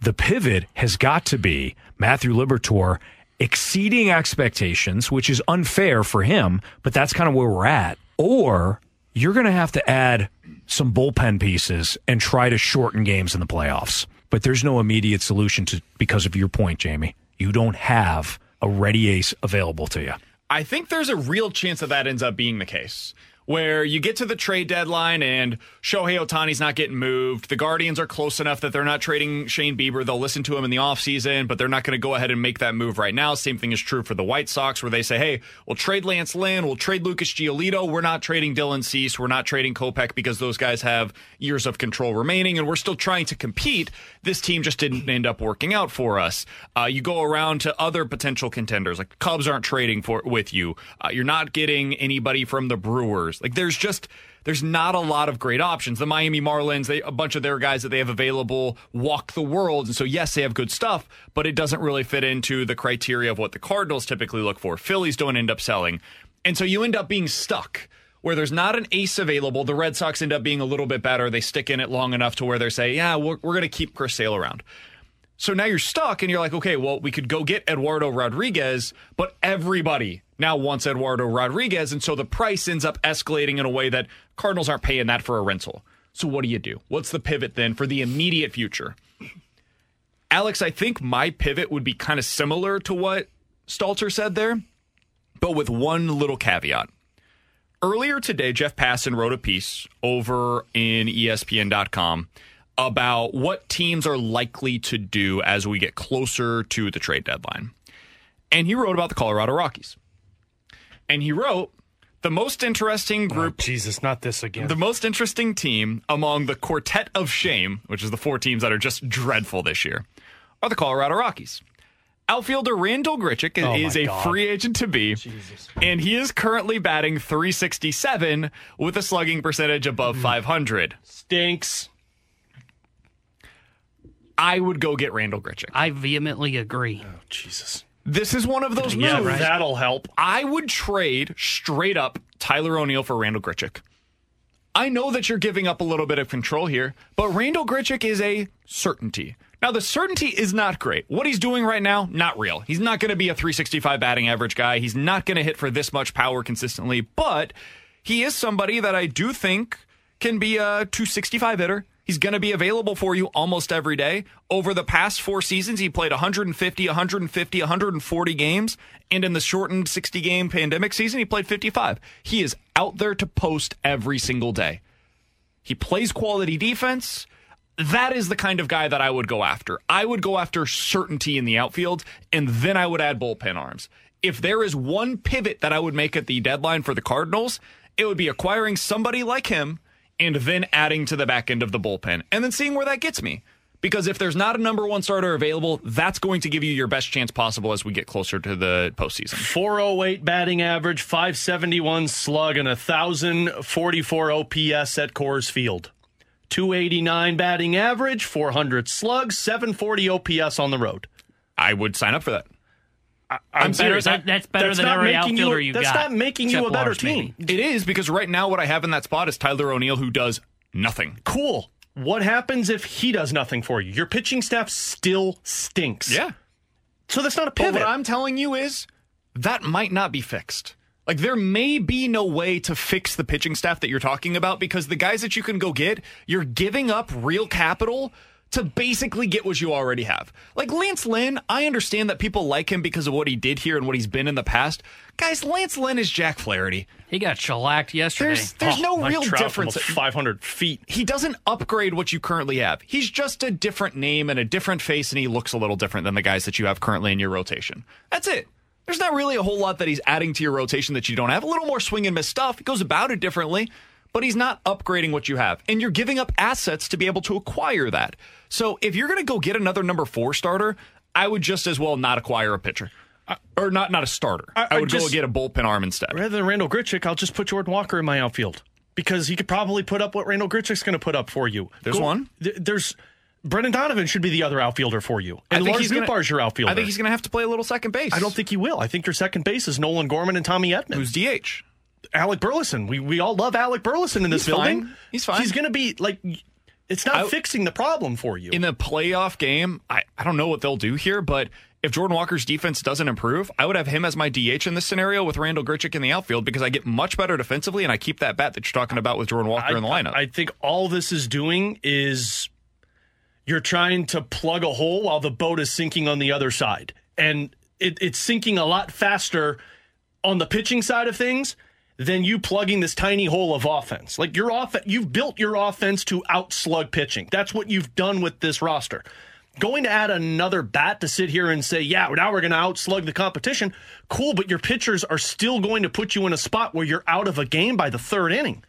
The pivot has got to be Matthew Liberatore exceeding expectations, which is unfair for him, but that's kind of where we're at. Or you're going to have to add some bullpen pieces and try to shorten games in the playoffs. But there's no immediate solution to because of your point, Jamie. You don't have a ready ace available to you. I think there's a real chance that that ends up being the case. Where you get to the trade deadline and Shohei Ohtani's not getting moved. The Guardians are close enough that they're not trading Shane Bieber. They'll listen to him in the offseason, but they're not going to go ahead and make that move right now. Same thing is true for the White Sox, where they say, hey, we'll trade Lance Lynn, we'll trade Lucas Giolito. We're not trading Dylan Cease. We're not trading Kopech because those guys have years of control remaining, and we're still trying to compete. This team just didn't end up working out for us. Uh, you go around to other potential contenders, like Cubs aren't trading for with you. Uh, you're not getting anybody from the Brewers. Like there's just there's not a lot of great options. The Miami Marlins, they a bunch of their guys that they have available walk the world, and so yes, they have good stuff, but it doesn't really fit into the criteria of what the Cardinals typically look for. Phillies don't end up selling, and so you end up being stuck where there's not an ace available. The Red Sox end up being a little bit better. They stick in it long enough to where they say, yeah, we're, we're going to keep Chris Sale around. So now you're stuck and you're like, okay, well, we could go get Eduardo Rodriguez, but everybody now wants Eduardo Rodriguez. And so the price ends up escalating in a way that Cardinals aren't paying that for a rental. So what do you do? What's the pivot then for the immediate future? Alex, I think my pivot would be kind of similar to what Stalter said there, but with one little caveat. Earlier today, Jeff Passan wrote a piece over in ESPN.com about what teams are likely to do as we get closer to the trade deadline. And he wrote about the Colorado Rockies. And he wrote the most interesting oh, group. Jesus, not this again. The most interesting team among the quartet of shame, which is the four teams that are just dreadful this year, are the Colorado Rockies. Outfielder Randall Grichuk Oh, is a God. free agent to be, and he is currently batting 367 with a slugging percentage above mm-hmm. 500. Stinks. I would go get Randall Grichuk. I vehemently agree. Oh, Jesus. This is one of those moves. Yeah, right. That'll help. I would trade straight up Tyler O'Neill for Randall Grichuk. I know that you're giving up a little bit of control here, but Randall Grichuk is a certainty. Now, the certainty is not great. What he's doing right now, not real. He's not going to be a 365 batting average guy. He's not going to hit for this much power consistently, but he is somebody that I do think can be a 265 hitter. He's going to be available for you almost every day. Over the past four seasons, he played 150, 150, 140 games. And in the shortened 60 game pandemic season, he played 55. He is out there to post every single day. He plays quality defense. That is the kind of guy that I would go after. I would go after certainty in the outfield, and then I would add bullpen arms. If there is one pivot that I would make at the deadline for the Cardinals, it would be acquiring somebody like him and then adding to the back end of the bullpen and then seeing where that gets me. Because if there's not a number one starter available, that's going to give you your best chance possible as we get closer to the postseason. 408 batting average, 571 slug, and 1,044 OPS at Coors Field. 289 batting average, 400 slugs, 740 OPS on the road. I would sign up for that. I, I'm serious. That- that's better than every outfielder you, you That's got, That's not making you a better Lars, team. It is because right now what I have in that spot is Tyler O'Neill who does nothing. Cool. What happens if he does nothing for you? Your pitching staff still stinks. Yeah. So that's not a But pivot. what I'm telling you is that might not be fixed. Like there may be no way to fix the pitching staff that you're talking about because the guys that you can go get, you're giving up real capital to basically get what you already have. Like Lance Lynn, I understand that people like him because of what he did here and what he's been in the past. Guys, Lance Lynn is Jack Flaherty. He got shellacked yesterday. There's there's Oh, no Mike real Trout difference. almost 500 feet. He doesn't upgrade what you currently have. He's just a different name and a different face, and he looks a little different than the guys that you have currently in your rotation. That's it. There's not really a whole lot that he's adding to your rotation that you don't have. A little more swing and miss stuff. He goes about it differently, but he's not upgrading what you have. And you're giving up assets to be able to acquire that. So if you're going to go get another number four starter, I would just as well not acquire a pitcher. or not not a starter. I, I would go just- get a bullpen arm instead. Rather than Randall Grichuk, I'll just put Jordan Walker in my outfield because he could probably put up what Randall Grichuk's going to put up for you. There's one. th- there's Brendan Donovan should be the other outfielder for you, I and think Lars your outfielder. I think he's going to have to play a little second base. I don't think he will. I think your second base is Nolan Gorman and Tommy Edman. Who's DH? Alec Burleson. We we all love Alec Burleson in this He's building. fine. He's fine. He's going to be like. It's not I- fixing the problem for you. in a playoff game, I, I don't know what they'll do here, but if Jordan Walker's defense doesn't improve, I would have him as my DH in this scenario with Randall Grichuk in the outfield because I get much better defensively and I keep that bat that you're talking about with Jordan Walker I, in the lineup. I think all this is doing is you're trying to plug a hole while the boat is sinking on the other side. And it, it's sinking a lot faster on the pitching side of things than you plugging this tiny hole of offense. Like your off you've built your offense to outslug pitching. That's what you've done with this roster. Going to add another bat to sit here and say, yeah, now we're going to outslug the competition. Cool, but your pitchers are still going to put you in a spot where you're out of a game by the third inning.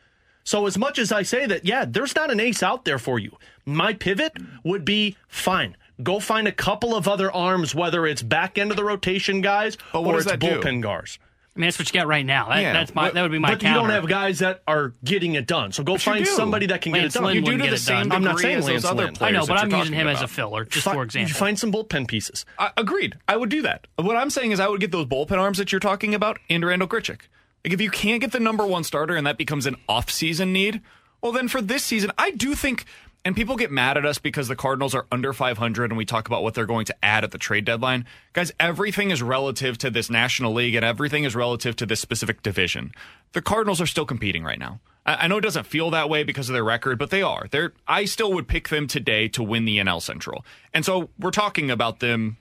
So as much as I say that, yeah, there's not an ace out there for you. My pivot would be fine. Go find a couple of other arms, whether it's back end of the rotation guys But what or it's that do? bullpen guys. I mean, that's what you got right now. That, Yeah, that's my. but- that would be my but counter. you don't have guys that are getting it done. So go But find somebody that can Lance get it done. Lynn you do to the same. I'm not degree saying as Lance those other Lynn. players I know, but I'm using talking him as a filler, just Fi- for example. You find some bullpen pieces. I, agreed. I would do that. What I'm saying is I would get those bullpen arms that you're talking about into Randall Grichuk. Like if you can't get the number one starter and that becomes an off-season need, well then for this season, I do think and people get mad at us because the Cardinals are under 500 and we talk about what they're going to add at the trade deadline. Guys, everything is relative to this National League and everything is relative to this specific division. The Cardinals are still competing right now. I, know it doesn't feel that way because of their record, but they are. They're I still would pick them today to win the NL Central. And so we're talking about them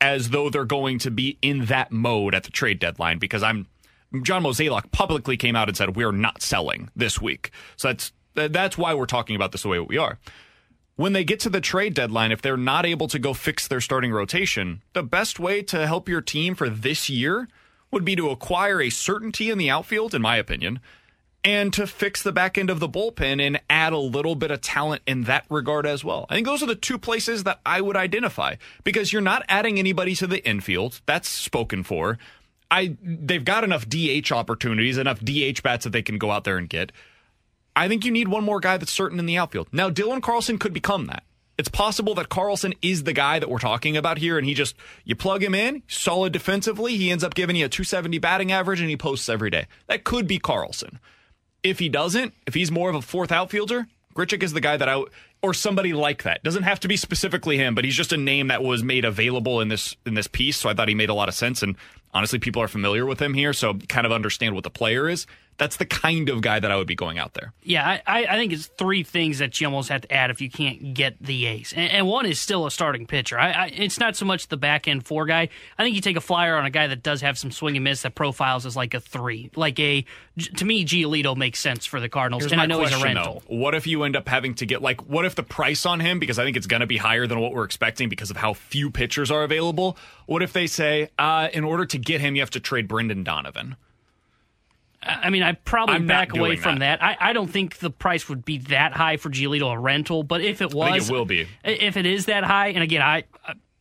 as though they're going to be in that mode at the trade deadline because I'm John Mozeliak publicly came out and said we're not selling this week. So that's that's why we're talking about this the way we are. When they get to the trade deadline, if they're not able to go fix their starting rotation, the best way to help your team for this year would be to acquire a certainty in the outfield, in my opinion, and to fix the back end of the bullpen and add a little bit of talent in that regard as well. I think those are the two places that I would identify because you're not adding anybody to the infield. That's spoken for. I they've got enough DH opportunities, enough DH bats that they can go out there and get. I think you need one more guy that's certain in the outfield. Now, Dylan Carlson could become that. It's possible that Carlson is the guy that we're talking about here, and he just, you plug him in, solid defensively, he ends up giving you a 270 batting average, and he posts every day. That could be Carlson. If he doesn't, if he's more of a fourth outfielder, Grichuk is the guy that I, or somebody like that. Doesn't have to be specifically him, but he's just a name that was made available in this in this piece. So I thought he made a lot of sense. And honestly, people are familiar with him here, so kind of understand what the player is. That's the kind of guy that I would be going out there. Yeah, I, I think it's three things that you almost have to add if you can't get the ace, and, and one is still a starting pitcher. I, I, it's not so much the back end four guy. I think you take a flyer on a guy that does have some swing and miss that profiles as like a three, like a. To me, Giolito makes sense for the Cardinals, Here's and my I know question, he's a rental. Though. What if you end up having to get like? What if the price on him, because I think it's going to be higher than what we're expecting because of how few pitchers are available. What if they say, uh, in order to get him, you have to trade Brendan Donovan? I mean, I probably I'm back away from that. I, I don't think the price would be that high for Giolito a rental, but if it was, it will be. If it is that high, and again, I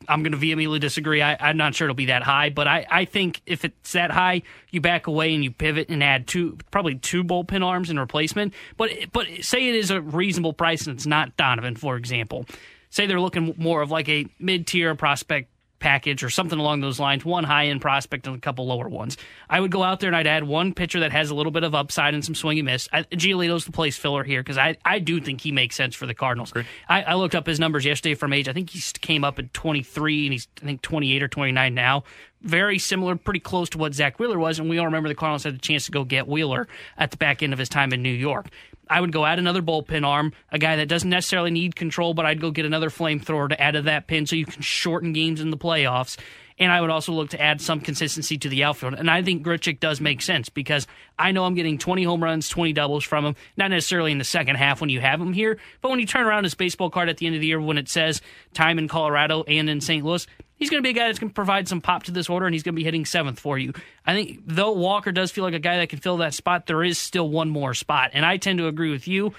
I'm going to vehemently disagree. I, I'm not sure it'll be that high, but I, I think if it's that high, you back away and you pivot and add two, probably two bullpen arms in replacement. But but say it is a reasonable price and it's not Donovan, for example. Say they're looking more of like a mid tier prospect package or something along those lines, one high end prospect and a couple lower ones. I would go out there and I'd add one pitcher that has a little bit of upside and some swing and miss. I, Giolito's the place filler here because I, I do think he makes sense for the Cardinals. I, I looked up his numbers yesterday from age. I think he came up at 23 and he's, I think, 28 or 29 now. Very similar, pretty close to what Zack Wheeler was. And we all remember the Cardinals had a chance to go get Wheeler at the back end of his time in New York. I would go add another bullpen arm, a guy that doesn't necessarily need control, but I'd go get another flamethrower to add to that pin so you can shorten games in the playoffs. And I would also look to add some consistency to the outfield. And I think Grichuk does make sense because I know I'm getting 20 home runs, 20 doubles from him, not necessarily in the second half when you have him here, but when you turn around his baseball card at the end of the year when it says time in Colorado and in St. Louis, he's going to be a guy that's going to provide some pop to this order, and he's going to be hitting seventh for you. I think though Walker does feel like a guy that can fill that spot, there is still one more spot, and I tend to agree with you.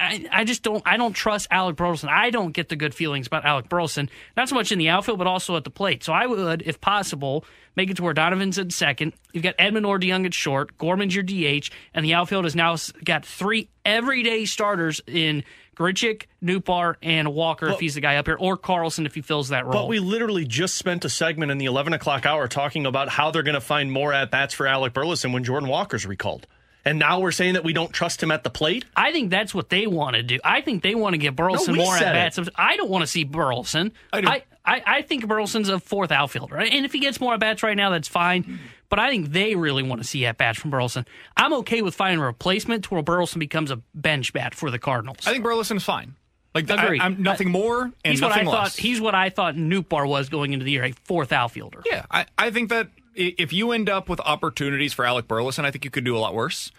I, I just don't I don't trust Alec Burleson. I don't get the good feelings about Alec Burleson, not so much in the outfield, but also at the plate. So I would, if possible, make it to where Donovan's at second. You've got Edman or DeJong at short, Gorman's your DH, and the outfield has now got three everyday starters in Grichuk, Nootbaar, and Walker But- if he's the guy up here, or Carlson if he fills that role. But we literally just spent a segment in the 11 o'clock hour talking about how they're going to find more at bats for Alec Burleson when Jordan Walker's recalled. And now we're saying that we don't trust him at the plate? I think that's what they want to do. I think they want to get Burleson No, more at bats. I don't want to see Burleson. I, I, I, think Burleson's a fourth outfielder. And if he gets more at bats right now, that's fine. But I think they really want to see at bats from Burleson. I'm okay with finding a replacement to where Burleson becomes a bench bat for the Cardinals. I think Burleson's fine. Like Agreed. I, am nothing more and he's nothing what I less. thought. He's what I thought Nootbaar was going into the year, a fourth outfielder. Yeah, I, I think that i- if you end up with opportunities for Alec Burleson, I think you could do a lot worse.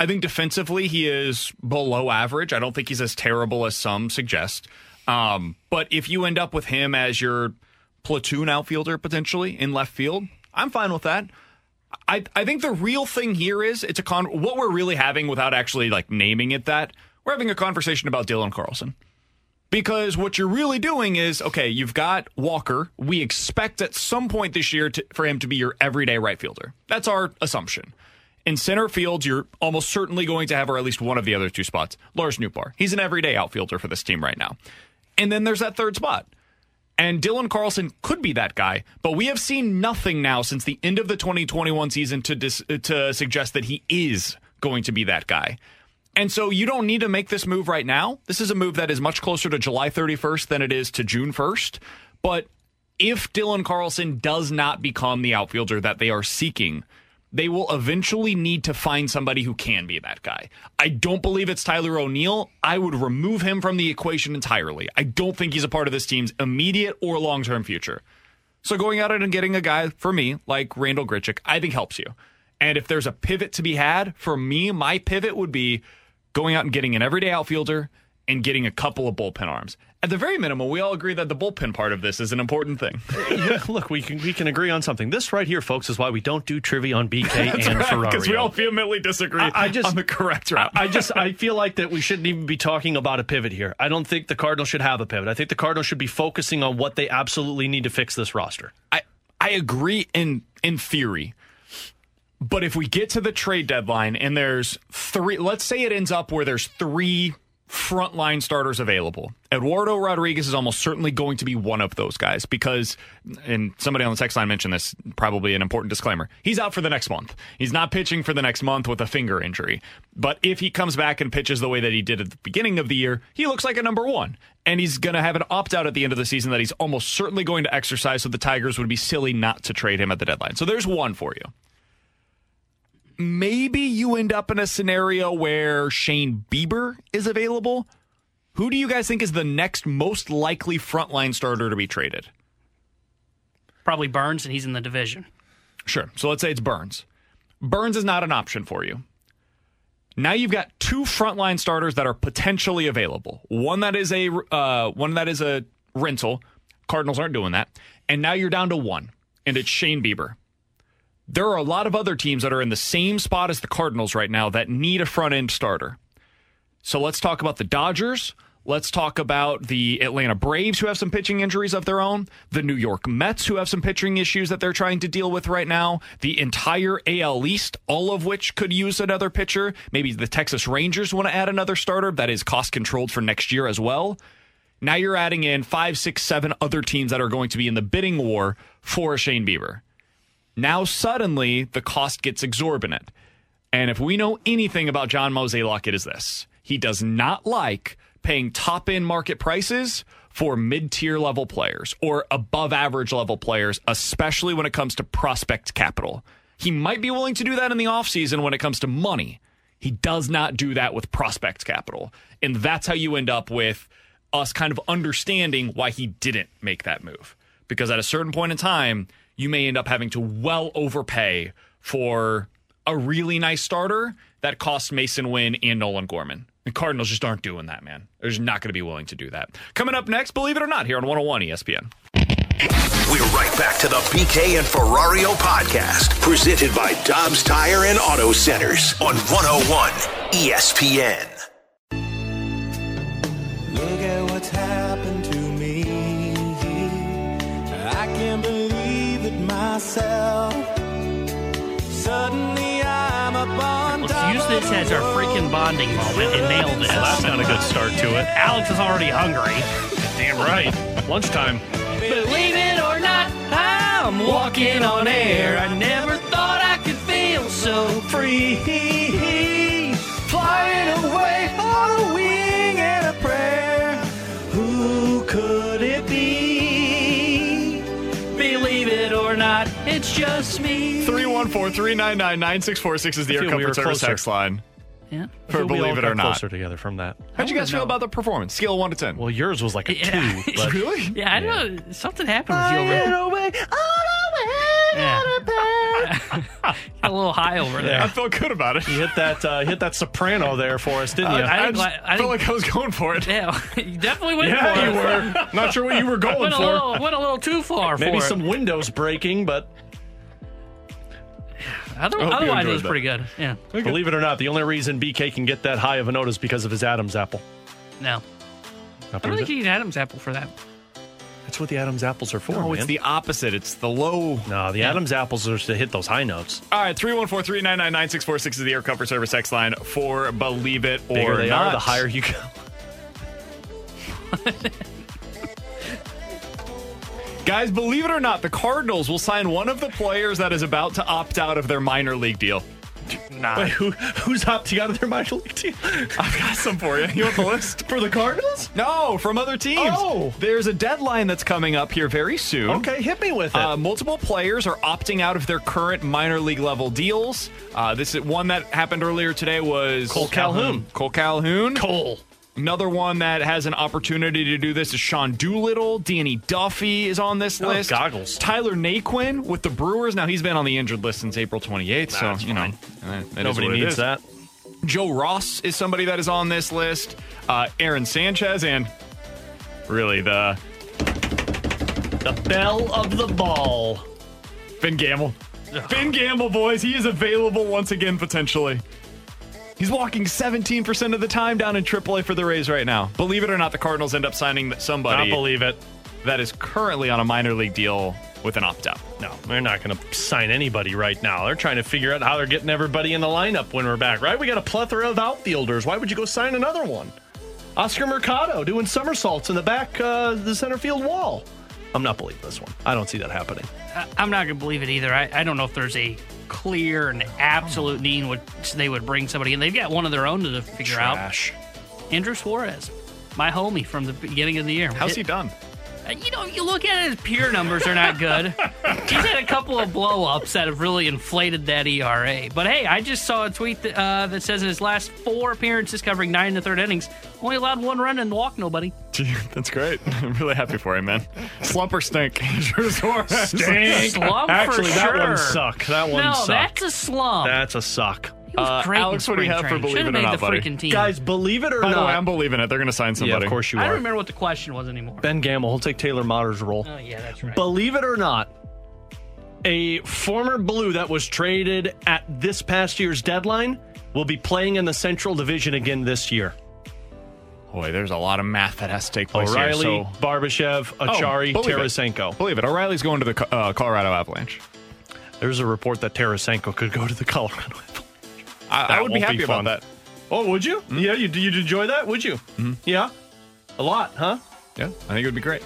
I think defensively he is below average. I don't think he's as terrible as some suggest. Um, but if you end up with him as your platoon outfielder potentially in left field, I'm fine with that. I I think the real thing here is it's a con. What we're really having without actually like naming it that we're having a conversation about Dylan Carlson. Because what you're really doing is okay, you've got Walker. We expect at some point this year to, for him to be your everyday right fielder. That's our assumption. In center field, you're almost certainly going to have, or at least one of the other two spots, Lars Nootbaar. He's an everyday outfielder for this team right now. And then there's that third spot. And Dylan Carlson could be that guy, but we have seen nothing now since the end of the 2021 season to dis- to suggest that he is going to be that guy. And so you don't need to make this move right now. This is a move that is much closer to July 31st than it is to June 1st. But if Dylan Carlson does not become the outfielder that they are seeking, they will eventually need to find somebody who can be that guy. I don't believe it's Tyler O'Neill. I would remove him from the equation entirely. I don't think he's a part of this team's immediate or long term future. So going out and getting a guy for me like Randall Grichuk, I think helps you. And if there's a pivot to be had, for me, my pivot would be going out and getting an everyday outfielder and getting a couple of bullpen arms. At the very minimum, we all agree that the bullpen part of this is an important thing. yeah, look, we can we can agree on something. This right here, folks, is why we don't do trivia on BK and Ferrari. Because we all vehemently disagree I, I just, on the correct route. I just I feel like that we shouldn't even be talking about a pivot here. I don't think the Cardinals should have a pivot. I think the Cardinals should be focusing on what they absolutely need to fix this roster. I I agree in in theory. But if we get to the trade deadline and there's three, let's say it ends up where there's three frontline starters available. Eduardo Rodriguez is almost certainly going to be one of those guys because, and somebody on the text line mentioned this, probably an important disclaimer. He's out for the next month. He's not pitching for the next month with a finger injury. But if he comes back and pitches the way that he did at the beginning of the year, he looks like a number one. And he's going to have an opt out at the end of the season that he's almost certainly going to exercise. So the Tigers would be silly not to trade him at the deadline. So there's one for you maybe you end up in a scenario where Shane Bieber is available. Who do you guys think is the next most likely frontline starter to be traded? Probably Burns, and he's in the division. Sure. So let's say it's Burns. Burns is not an option for you. Now you've got two frontline starters that are potentially available. One that is a uh, one that is a rental. Cardinals aren't doing that, and now you're down to one, and it's Shane Bieber there are a lot of other teams that are in the same spot as the Cardinals right now that need a front end starter. So let's talk about the Dodgers. Let's talk about the Atlanta Braves, who have some pitching injuries of their own. The New York Mets, who have some pitching issues that they're trying to deal with right now. The entire AL East, all of which could use another pitcher. Maybe the Texas Rangers want to add another starter that is cost controlled for next year as well. Now you're adding in five, six, seven other teams that are going to be in the bidding war for Shane Bieber. Now suddenly the cost gets exorbitant. And if we know anything about John Mozeliak, it is this. He does not like paying top end market prices for mid tier level players or above average level players, especially when it comes to prospect capital. He might be willing to do that in the offseason when it comes to money. He does not do that with prospect capital. And that's how you end up with us kind of understanding why he didn't make that move. Because at a certain point in time, you may end up having to well overpay for a really nice starter that costs Masyn Winn and Nolan Gorman. The Cardinals just aren't doing that, man. They're just not going to be willing to do that. Coming up next, believe it or not, here on 101 ESPN. We're right back to the BK and Ferrario podcast, presented by Dobbs Tire and Auto Centers on 101 ESPN. Myself. Suddenly I'm up on Let's use this as our freaking bonding moment and nail this. Well, that's not a good start to it. Alex is already hungry. Damn right. Lunchtime. Believe it or not, I'm walking on air. I never thought I could feel so free. Flying away on a wing and a prayer. Who could it's just me. 314 399 9646 is the I Air feel we Comfort were Service closer. text line. Yeah. I For feel we all believe it got or not. closer together from that. How'd you guys feel about the performance? Scale of 1 to 10. Well, yours was like a two. But really? Yeah, I don't know. Something happened with you over Flying there. away Yeah. Got a little high over there. I felt good about it. You hit that uh, hit that soprano there for us, didn't Uh, you? I I, think- just I felt think- like I was going for it. Yeah, you definitely went yeah, for you it. were. Not sure what you were going Went a, for. little, went a little too far Maybe for some it. windows breaking, but Other, I hope you otherwise, it was that. pretty good. Yeah. believe it or not, the only reason BK can get that high of a note is because of his Adam's apple. No. Not I don't think it? you need Adam's apple for that. That's what the Adam's apples are for. No, it's the opposite. It's the low. no, the Adam's apples are to hit those high notes. All right, 314 399 9646 is the Air Comfort Service X line for Believe It or Bigger they Not. are, the higher you go. Guys, believe it or not, the Cardinals will sign one of the players that is about to opt out of their minor league deal. Nah. Wait, who, who's opting out of their minor league team? I've got some for you. You want the list? For the Cardinals? No, from other teams. Oh. There's a deadline that's coming up here very soon. Okay, hit me with it. Uh, multiple players are opting out of their current minor league level deals. Uh, this is one that happened earlier today was Cole Calhoun. Cole Calhoun. Cole. Another one that has an opportunity to do this is Sean Doolittle. Danny Duffy is on this Oh, list. goggles. Tyler Naquin with the Brewers. Now he's been on the injured list since April 28th, so That's you know eh, Nobody needs that. Joe Ross is somebody that is on this list. Uh, Aaron Sanchez and really the The bell of the ball. Finn Gamble. Finn Gamble, boys, he is available once again potentially. He's walking 17% of the time down in AAA for the Rays right now. Believe it or not, the Cardinals end up signing somebody I believe it. that is currently on a minor league deal with an opt out. No, they're not going to sign anybody right now. They're trying to figure out how they're getting everybody in the lineup when we're back, right? We got a plethora of outfielders. Why would you go sign another one? Oscar Mercado doing somersaults in the back, uh, the center field wall. I'm not believing this one. I don't see that happening. I- I'm not going to believe it either. I, I don't know if there's a clear and absolute need which they would bring somebody in. They've got one of their own to figure Trash. out. Andrew Suarez, my homie from the beginning of the year. How's he done? You know, you look at it, his peer numbers are not good. He's had a couple of blow ups that have really inflated that ERA. But hey, I just saw a tweet that, uh, that says in his last four appearances covering nine and a third innings, only allowed one run and walk nobody. That's great. I'm really happy for him, man. Slump or stink? Andrew Suarez. Stink. Slump Actually, for that sure. one suck. That one no, sucked. that's a slump. That's a suck. He was Uh, great Alex, what do you spring have for believe Should've it or not, the buddy? freaking team. Guys, believe it or By not. the way, I'm believing it. They're going to sign somebody. Yeah, of course you would. I don't remember what the question was anymore. Ben Gamble, he'll take Taylor Motter's role. Oh, yeah, that's right. Believe it or not, a former Blue that was traded at this past year's deadline will be playing in the Central Division again this year. Boy, there's a lot of math that has to take place O'Reilly, here. So Barbashev, Acciari, Oh, believe it. Tarasenko. Believe it. O'Reilly's going to the uh, Colorado Avalanche. There's a report that Tarasenko could go to the Colorado Avalanche. I, I would be happy be about that. Oh, would you? Yeah, you you'd enjoy that, would you? Mm-hmm. Yeah, a lot, huh? Yeah, I think it would be great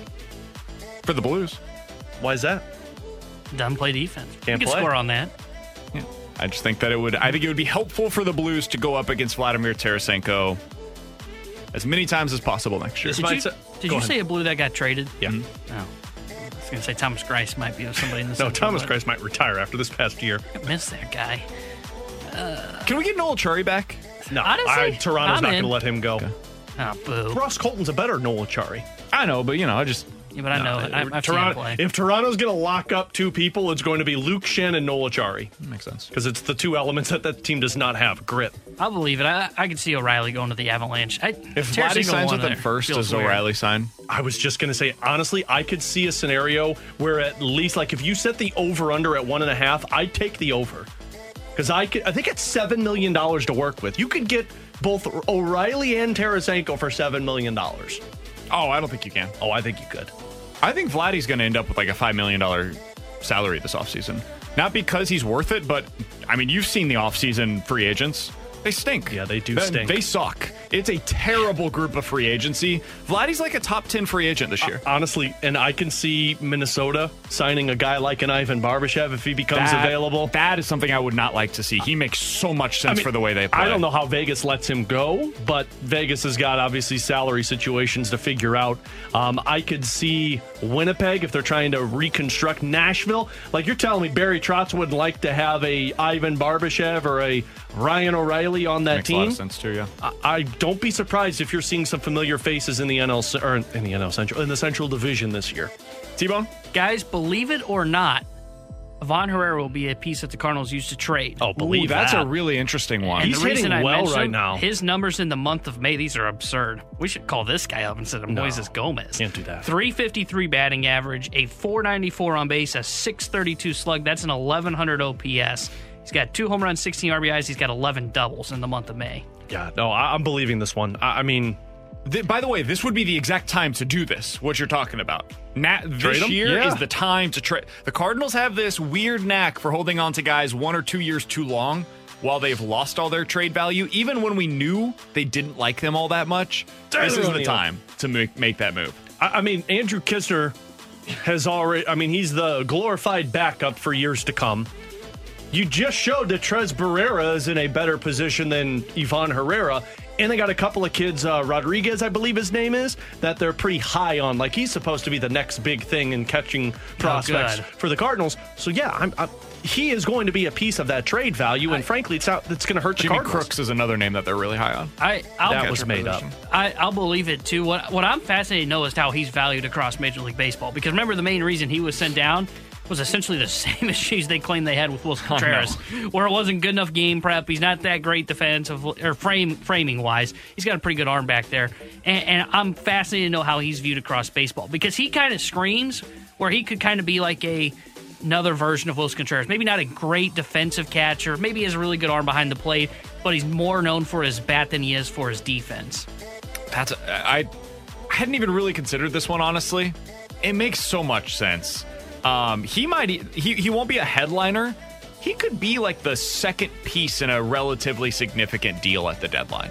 for the Blues. Why is that? Doesn't play defense. Can't you can play. score on that. I just think that it would. I think it would be helpful for the Blues to go up against Vladimir Tarasenko as many times as possible next year. Did you, say- did you say a blue that got traded? Yeah. Mm-hmm. Oh. I was going to say Thomas Greiss might be somebody in the No, Thomas but Greiss might retire after this past year. I miss that guy. Uh, Can we get Noel Acciari back? No, Honestly, I, Toronto's I'm not going to let him go. Oh, boo. Ross Colton's a better Noel Acciari. I know, but you know, I just Yeah, but I know. I, I've seen him play. if Toronto's going to lock up two people, it's going to be Luke Schenn and Noel Acciari makes sense. because it's the two elements that that team does not have: grit. I'll believe it. I, I could see O'Reilly going to the Avalanche. I, If Tarasenko Vladdy signs won with them first, does weird. O'Reilly sign? I was just going to say, honestly, I could see a scenario where at least, like, if you set the over under at one and a half, I'd take the over because I could. I think it's seven million dollars to work with. You could get both O'Reilly and Tarasenko for seven million dollars. Oh, I don't think you can. Oh, I think you could. I think Vladdy's going to end up with like a $5 million salary this offseason. Not because he's worth it, but I mean, you've seen the offseason free agents. They stink. Yeah, they do They- stink. They suck. It's a terrible group of free agency. Vladdy's like a top 10 free agent this year. Honestly, and I can see Minnesota signing a guy like an Ivan Barbashev if he becomes That- available. That is something I would not like to see. He makes so much sense I mean, for the way they play. I don't know how Vegas lets him go, but Vegas has got obviously salary situations to figure out. Um, I could see Winnipeg if they're trying to reconstruct Nashville. Like you're telling me, Barry Trotz would like to have a Ivan Barbashev or a Ryan O'Reilly on that Makes a team. lot of sense too, yeah. I, I don't be surprised if you're seeing some familiar faces in the NL or in the NL Central in the Central Division this year. T-Bone? Guys, believe it or not, Ivan Herrera will be a piece that the Cardinals used to trade. Oh, believe Ooh, that's that. a really interesting one. And He's hitting well right now. His numbers in the month of May, these are absurd. We should call this guy up instead of No. Moises Gomez. Can't do that. 353 batting average, a 494 on base, a 632 slug. That's an 1100 OPS. He's got two home runs, 16 RBIs. He's got 11 doubles in the month of May. Yeah, no, I, I'm believing this one. I, I mean, Th- by the way, this would be the exact time to do this. What you're talking about? Na- Trade year Yeah. is the time to trade. The Cardinals have this weird knack for holding on to guys one or two years too long while they've lost all their trade value. Even when we knew they didn't like them all that much, this Tyler is the time to make, make that move. I, I mean, Andrew Knizner has already. I mean, he's the glorified backup for years to come. You just showed that Tres Barrera is in a better position than Ivan Herrera. And they got a couple of kids, uh, Rodriguez, I believe his name is, that they're pretty high on. Like he's supposed to be the next big thing in catching prospects good. for the Cardinals. So yeah, I'm, I'm, he is going to be a piece of that trade value. And frankly, it's out. It's going to hurt the Jimmy Cardinals. Crooks is another name that they're really high on. I I'll, That was made up. I, I'll believe it too. What what I'm fascinated to know is how he's valued across Major League Baseball. Because remember, the main reason he was sent down was essentially the same issues they claimed they had with Willson Contreras, where it wasn't good enough game prep. He's not that great defensive or frame framing wise. He's got a pretty good arm back there, and, and I'm fascinated to know how he's viewed across baseball because he kind of screams where he could kind of be like a another version of Willson Contreras. Maybe not a great defensive catcher. Maybe he has a really good arm behind the plate, but he's more known for his bat than he is for his defense. That's I I hadn't even really considered this one honestly. It makes so much sense. Um, he might he he won't be a headliner. He could be like the second piece in a relatively significant deal at the deadline.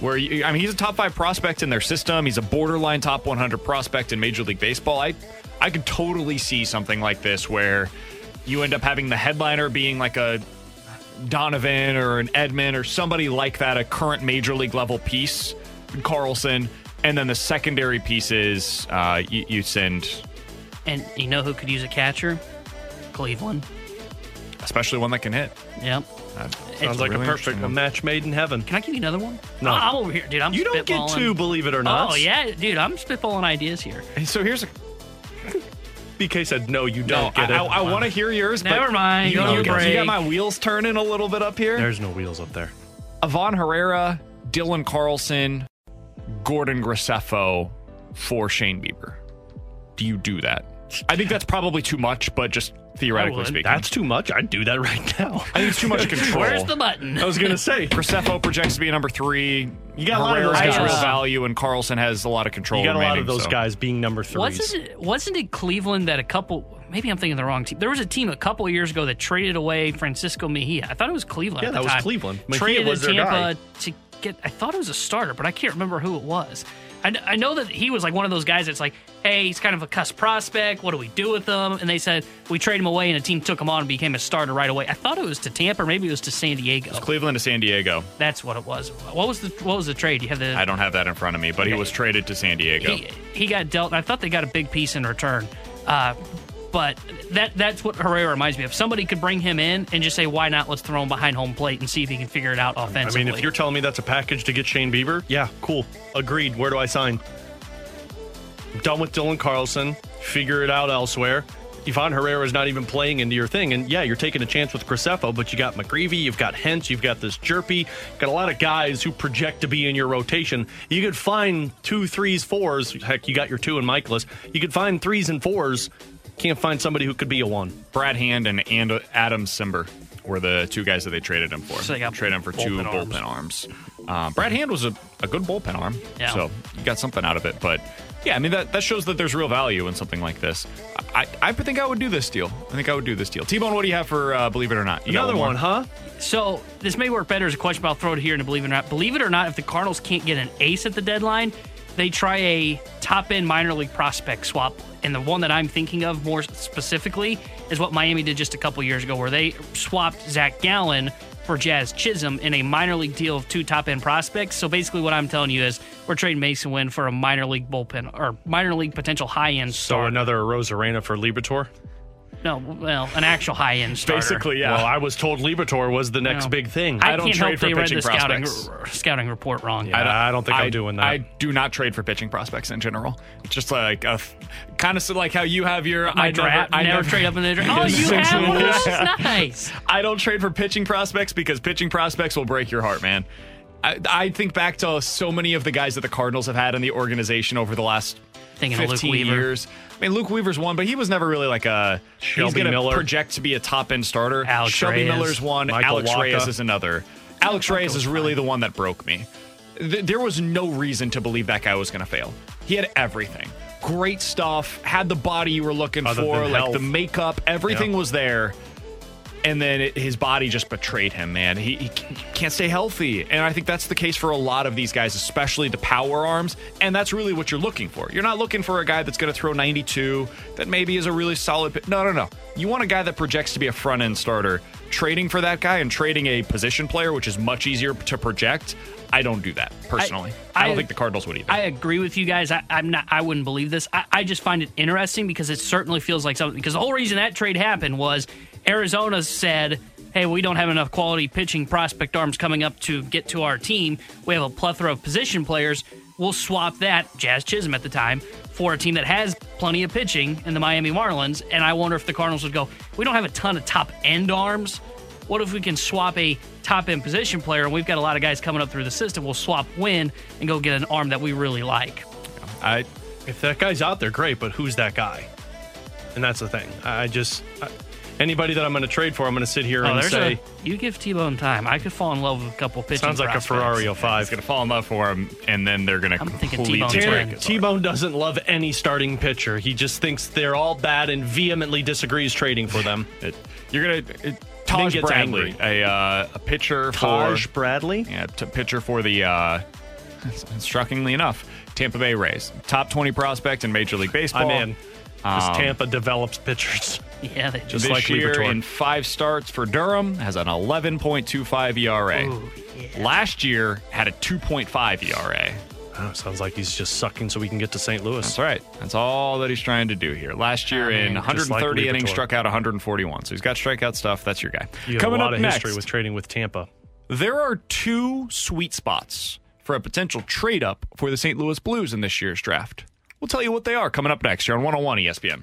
Where you, I mean, he's a top five prospect in their system. He's a borderline top 100 prospect in Major League Baseball. I I could totally see something like this where you end up having the headliner being like a Donovan or an Edman or somebody like that, a current major league level piece, Carlson, and then the secondary pieces uh, you, you send, And you know who could use a catcher? Cleveland. especially one that can hit. Yep. Sounds like a perfect a match made in heaven. Can I give you another one? No. Oh, I'm over here, dude. I'm You don't get spitballing. to, believe it or not. Oh yeah, dude. I'm spitballing ideas here. So here's a. BK said, "No, you don't I, get it." I, want to hear yours. but Never mind. You, Go you, to got- you got my wheels turning a little bit up here. There's no wheels up there. Ivan Herrera, Dylan Carlson, Gordon Graceffo for Shane Bieber. Do you do that? I think that's probably too much, but just theoretically oh, speaking, That's too much. I'd do that right now. I think it's too much control. Where's the button? I was gonna say. Graceffo projects to be number three. You got a lot of Herrera's those got guys. real value, and Carlson has a lot of control. You got a lot remaining, of those so. guys being number threes. Wasn't it, wasn't it Cleveland that a couple? Maybe I'm thinking the wrong team. There was a team a couple of years ago that traded away Francisco Mejia. I thought it was Cleveland. Yeah, at the that was time. Cleveland. Mejia Traded was to their Tampa guy. to get. I thought it was a starter, but I can't remember who it was. I, I know that he was like one of those guys that's like, hey, he's kind of a cuss prospect. What do we do with him? And they said we trade him away, and a team took him on and became a starter right away. I thought it was to Tampa, or maybe it was to San Diego. Cleveland to San Diego. That's what it was. What was the what was the trade? You have the I don't have that in front of me, but he was traded to San Diego. he, he got dealt. I thought they got a big piece in return. Uh, but that that's what Herrera reminds me of. Somebody could bring him in and just say, "Why not? Let's throw him behind home plate and see if he can figure it out offensively. I mean, if you're telling me that's a package to get Shane Bieber, yeah, cool. Agreed. Where do I sign? I'm done with Dylan Carlson. Figure it out elsewhere. Ivan Herrera is not even playing into your thing. And yeah, you're taking a chance with Graceffo, but you got McGreevy, you've got Hence, you've got this Jerpy, got a lot of guys who project to be in your rotation. You could find two, threes, fours. Heck, you got your two and Mikolas. You could find threes and fours. Can't find somebody who could be a one. Brad Hand and, and Adam Cimber were the two guys that they traded him for. So they got traded him for two bullpen arms. bullpen arms. Um, Brad Hand was a, a good bullpen arm, Yeah. so you got something out of it. But yeah, I mean that, that shows that there's real value in something like this. I, I think I would do this deal. I think I would do this deal. T Bone, what do you have for uh, Believe It or Not? You Another more? one, huh? So this may work better as a question, but I'll throw it here and believe it or not. Believe it or not, if the Cardinals can't get an ace at the deadline, they try a top end minor league prospect swap. And the one that I'm thinking of more specifically is what Miami did just a couple years ago, where they swapped Zach Gallen for Jazz Chisholm in a minor league deal of two top end prospects. So basically, what I'm telling you is we're trading Masyn Winn for a minor league bullpen or minor league potential high end So star. another Arozarena for Liberatore? No, well, an actual high end starter. Basically, yeah. Well, I was told Liberatore was the next No. big thing. I, I don't can't trade help for they read pitching the scouting, prospects. r- scouting report wrong. Yeah, I don't think I'm doing that. I do not trade for pitching prospects in general. Just like a kind of like how you have your My I draft, never, I never, trade up in the draft. Oh, you have one? That's nice. I don't trade for pitching prospects because pitching prospects will break your heart, man. I, I think back to so many of the guys that the Cardinals have had in the organization over the last Thinking of Luke 15 Weaver. years. I mean, Luke Weaver's one, but he was never really like a. Shelby he's going to Miller. project to be a top end starter. Alex Shelby Reyes. Miller's one. Michael Alex Wacha. Reyes is another. Alex Reyes is really the one that broke me. Th- there was no reason to believe that guy was going to fail. He had everything. Great stuff. Had the body you were looking Other for, than like health. the makeup. Everything was there. And then it, his body just betrayed him, man. He, he can't stay healthy. And I think that's the case for a lot of these guys, especially the power arms. And that's really what you're looking for. You're not looking for a guy that's going to throw 92, that maybe is a really solid. pi- No, no, no. You want a guy that projects to be a front end starter. Trading for that guy and trading a position player, which is much easier to project. I don't do that personally. I, don't think the Cardinals would either. I agree with you guys. I, I'm not. I wouldn't believe this. I, I just find it interesting because it certainly feels like something. Because the whole reason that trade happened was Arizona said, "Hey, we don't have enough quality pitching prospect arms coming up to get to our team. We have a plethora of position players. We'll swap that Jazz Chisholm at the time for a team that has plenty of pitching in the Miami Marlins." And I wonder if the Cardinals would go, "We don't have a ton of top end arms." What if we can swap a top end position player and we've got a lot of guys coming up through the system? We'll swap Winn and go get an arm that we really like. I, if that guy's out there, great. But who's that guy? And that's the thing. I just I, anybody that I'm going to trade for, I'm going to sit here Oh, and there's say a, you give T Bone time. I could fall in love with a couple pitching. sounds like a prospects. Ferrari 05. He's going to fall in love for him, and then they're going to I'm thinking completely T-Bone's break in. his T Bone doesn't love any starting pitcher. He just thinks they're all bad and vehemently disagrees trading for them. It, you're gonna it, Taj gets Bradley, angry. a uh, a pitcher Taj for Bradley. yeah, t- pitcher for the uh, shockingly enough Tampa Bay Rays, top twenty prospect in Major League Baseball. I'm in. Because Um, Tampa develops pitchers. Yeah, they Just this like year Liberatore. in five starts for Durham has an 11.25 ERA. Ooh, yeah. Last year had a 2.5 ERA. Oh, sounds like he's just sucking so we can get to St. Louis. That's right. That's all that he's trying to do here. Last year ah, in Just like 130 innings, struck out 141. So he's got strikeout stuff. That's your guy. You have Coming a lot up of next, history with trading with Tampa. There are two sweet spots for a potential trade up for the St. Louis Blues in this year's draft. We'll tell you what they are coming up next here on 101 ESPN.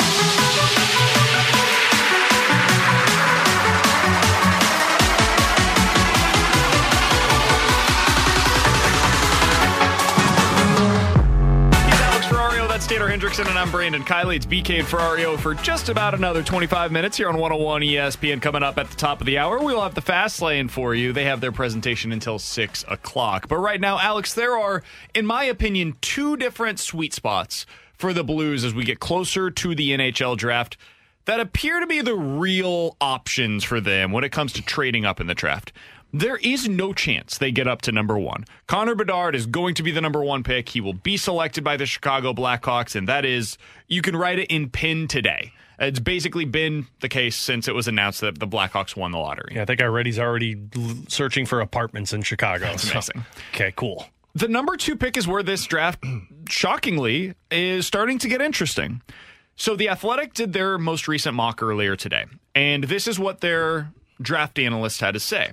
Tanner Hendrickson, and I'm Brandon Kiley. It's BK and Ferrario for just about another 25 minutes here on 101 ESPN. Coming up at the top of the hour, we'll have the fast lane for you. They have their presentation until 6 o'clock. But right now, Alex, there are, in my opinion, two different sweet spots for the Blues as we get closer to the NHL draft that appear to be the real options for them when it comes to trading up in the draft. There is no chance they get up to number one. Connor Bedard is going to be the number one pick. He will be selected by the Chicago Blackhawks, and that is, you can write it in pin today. It's basically been the case since it was announced that the Blackhawks won the lottery. Yeah, I think I read he's already searching for apartments in Chicago. That's so- amazing. Okay, cool. The number two pick is where this draft, shockingly, is starting to get interesting. So the Athletic did their most recent mock earlier today, and this is what their draft analyst had to say.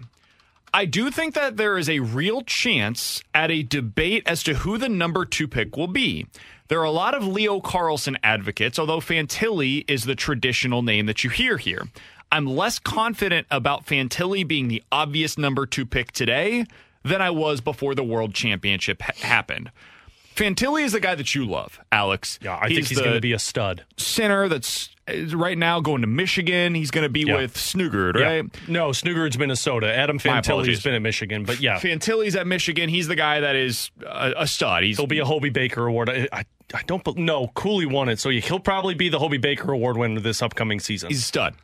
I do think that there is a real chance at a debate as to who the number two pick will be. There are a lot of Leo Carlsson advocates, although Fantilli is the traditional name that you hear here. I'm less confident about Fantilli being the obvious number two pick today than I was before the World Championship ha- happened. Fantilli is the guy that you love, Alex. Yeah, I think he's going to be a stud. center that's is right now going to Michigan. He's going to be Yeah. with Snuggerud, Yeah. right? No, Snuggerud's Minnesota. Adam Fantilli's been at Michigan, but yeah, Fantilli's at Michigan. He's the guy that is a, a stud. He's he'll be a Hobey Baker Award. I, I, I don't. No, Cooley won it, so he'll probably be the Hobey Baker Award winner this upcoming season. he's a stud.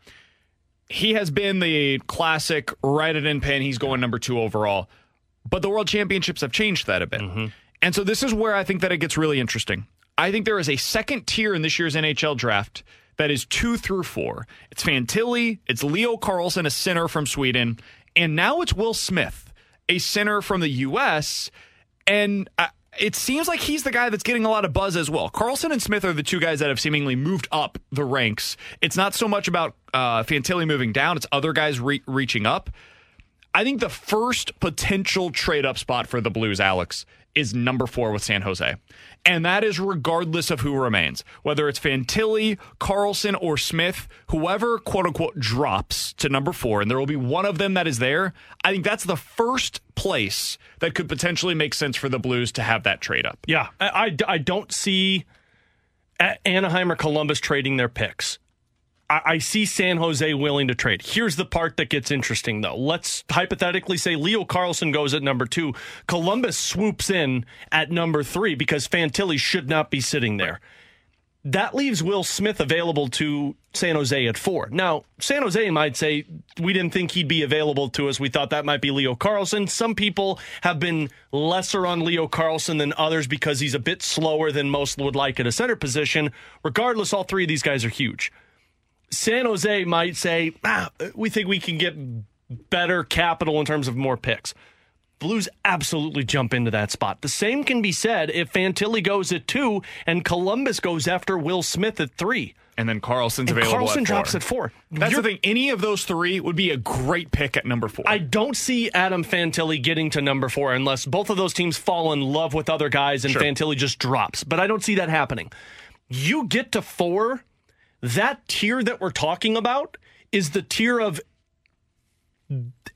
He has been the classic write it in pen. He's going number two overall. But the World Championships have changed that a bit. Mm-hmm. And so this is where I think that it gets really interesting. I think there is a second tier in this year's NHL draft that is two through four. It's Fantilli, it's Leo Carlsson, a center from Sweden, and now it's Will Smith, a center from the U.S. And uh, it seems like he's the guy that's getting a lot of buzz as well. Carlsson and Smith are the two guys that have seemingly moved up the ranks. It's not so much about uh, Fantilli moving down; it's other guys re- reaching up. I think the first potential trade up spot for the Blues, Alex, is number four with San Jose. And that is regardless of who remains, whether it's Fantilli, Carlsson, or Smith, whoever quote unquote drops to number four, and there will be one of them that is there. I think that's the first place that could potentially make sense for the Blues to have that trade up. Yeah, I, I, I don't see Anaheim or Columbus trading their picks. I, I see San Jose willing to trade. Here's the part that gets interesting, though. Let's hypothetically say Leo Carlsson goes at number two. Columbus swoops in at number three because Fantilli should not be sitting there. That leaves Will Smith available to San Jose at four. Now, San Jose might say, we didn't think he'd be available to us. We thought that might be Leo Carlsson. Some people have been lesser on Leo Carlsson than others because he's a bit slower than most would like at a center position. Regardless, all three of these guys are huge. San Jose might say, ah, we think we can get better capital in terms of more picks. Blues absolutely jump into that spot. The same can be said if Fantilli goes at two and Columbus goes after Will Smith at three. And then Carlsson's And available. Carlsson at four. drops at four. That's You're- the thing. Any of those three would be a great pick at number four. I don't see Adam Fantilli getting to number four unless both of those teams fall in love with other guys and Sure. Fantilli just drops. But I don't see that happening. You get to four, that tier that we're talking about is the tier of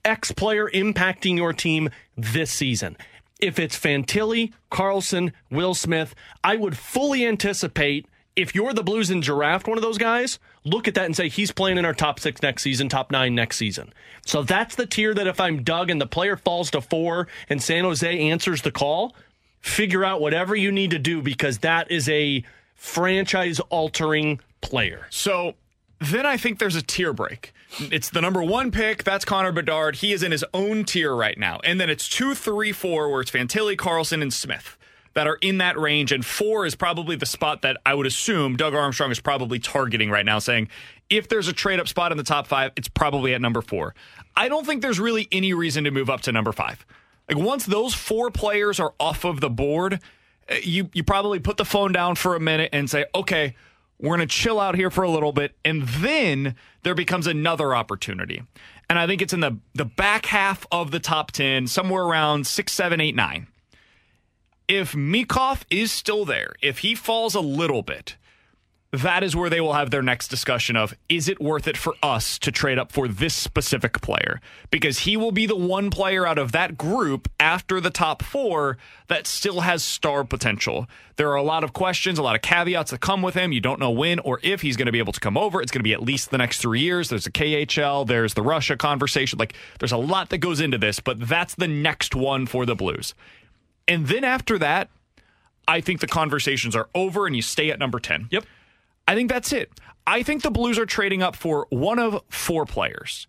X player impacting your team this season. If it's Fantilli, Carlsson, Will Smith, I would fully anticipate if you're the Blues and Giraffe, one of those guys, look at that and say he's playing in our top six next season, top nine next season. So that's the tier that if I'm Doug and the player falls to four and San Jose answers the call, figure out whatever you need to do because that is a franchise altering player. So then I think there's a tier break. It's the number one pick. That's Connor Bedard. He is in his own tier right now. And then it's two, three, four, where it's Fantilli, Carlsson, and Smith that are in that range. And four is probably the spot that I would assume Doug Armstrong is probably targeting right now, saying if there's a trade up spot in the top five, it's probably at number four. I don't think there's really any reason to move up to number five. Like once those four players are off of the board, uh, you you probably put the phone down for a minute and say, okay, we're going to chill out here for a little bit, and then there becomes another opportunity. And I think it's in the the back half of the top ten, somewhere around six, seven, eight, nine. If Michkov is still there, if he falls a little bit, that is where they will have their next discussion of is it worth it for us to trade up for this specific player because he will be the one player out of that group after the top 4 that still has star potential. There are a lot of questions, a lot of caveats that come with him. You don't know when or if he's going to be able to come over. It's going to be at least the next 3 years. There's a KHL, there's the Russia conversation. Like there's a lot that goes into this, but that's the next one for the Blues. And then after that, I think the conversations are over and you stay at number 10. Yep. I think that's it. I think the Blues are trading up for one of four players.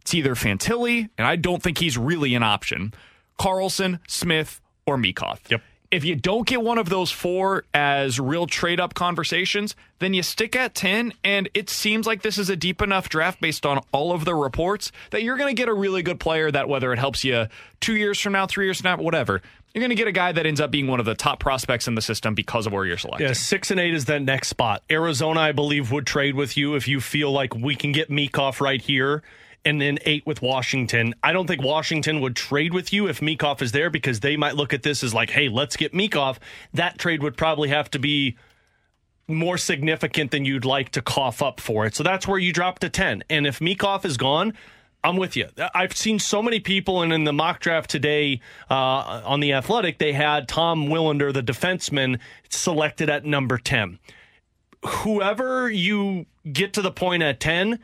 It's either Fantilli, and I don't think he's really an option, Carlsson, Smith, or Michkov. Yep. If you don't get one of those four as real trade up conversations, then you stick at 10. And it seems like this is a deep enough draft based on all of the reports that you're going to get a really good player that, whether it helps you two years from now, three years from now, whatever, you're going to get a guy that ends up being one of the top prospects in the system because of where you're selecting. Yeah, six and eight is that next spot. Arizona, I believe, would trade with you if you feel like we can get Michkov right here. And then eight with Washington. I don't think Washington would trade with you if Michkov is there because they might look at this as like, hey, let's get Michkov. That trade would probably have to be more significant than you'd like to cough up for it. So that's where you drop to 10. And if Michkov is gone, I'm with you. I've seen so many people, and in the mock draft today uh, on the Athletic, they had Tom Willander, the defenseman, selected at number 10. Whoever you get to the point at 10,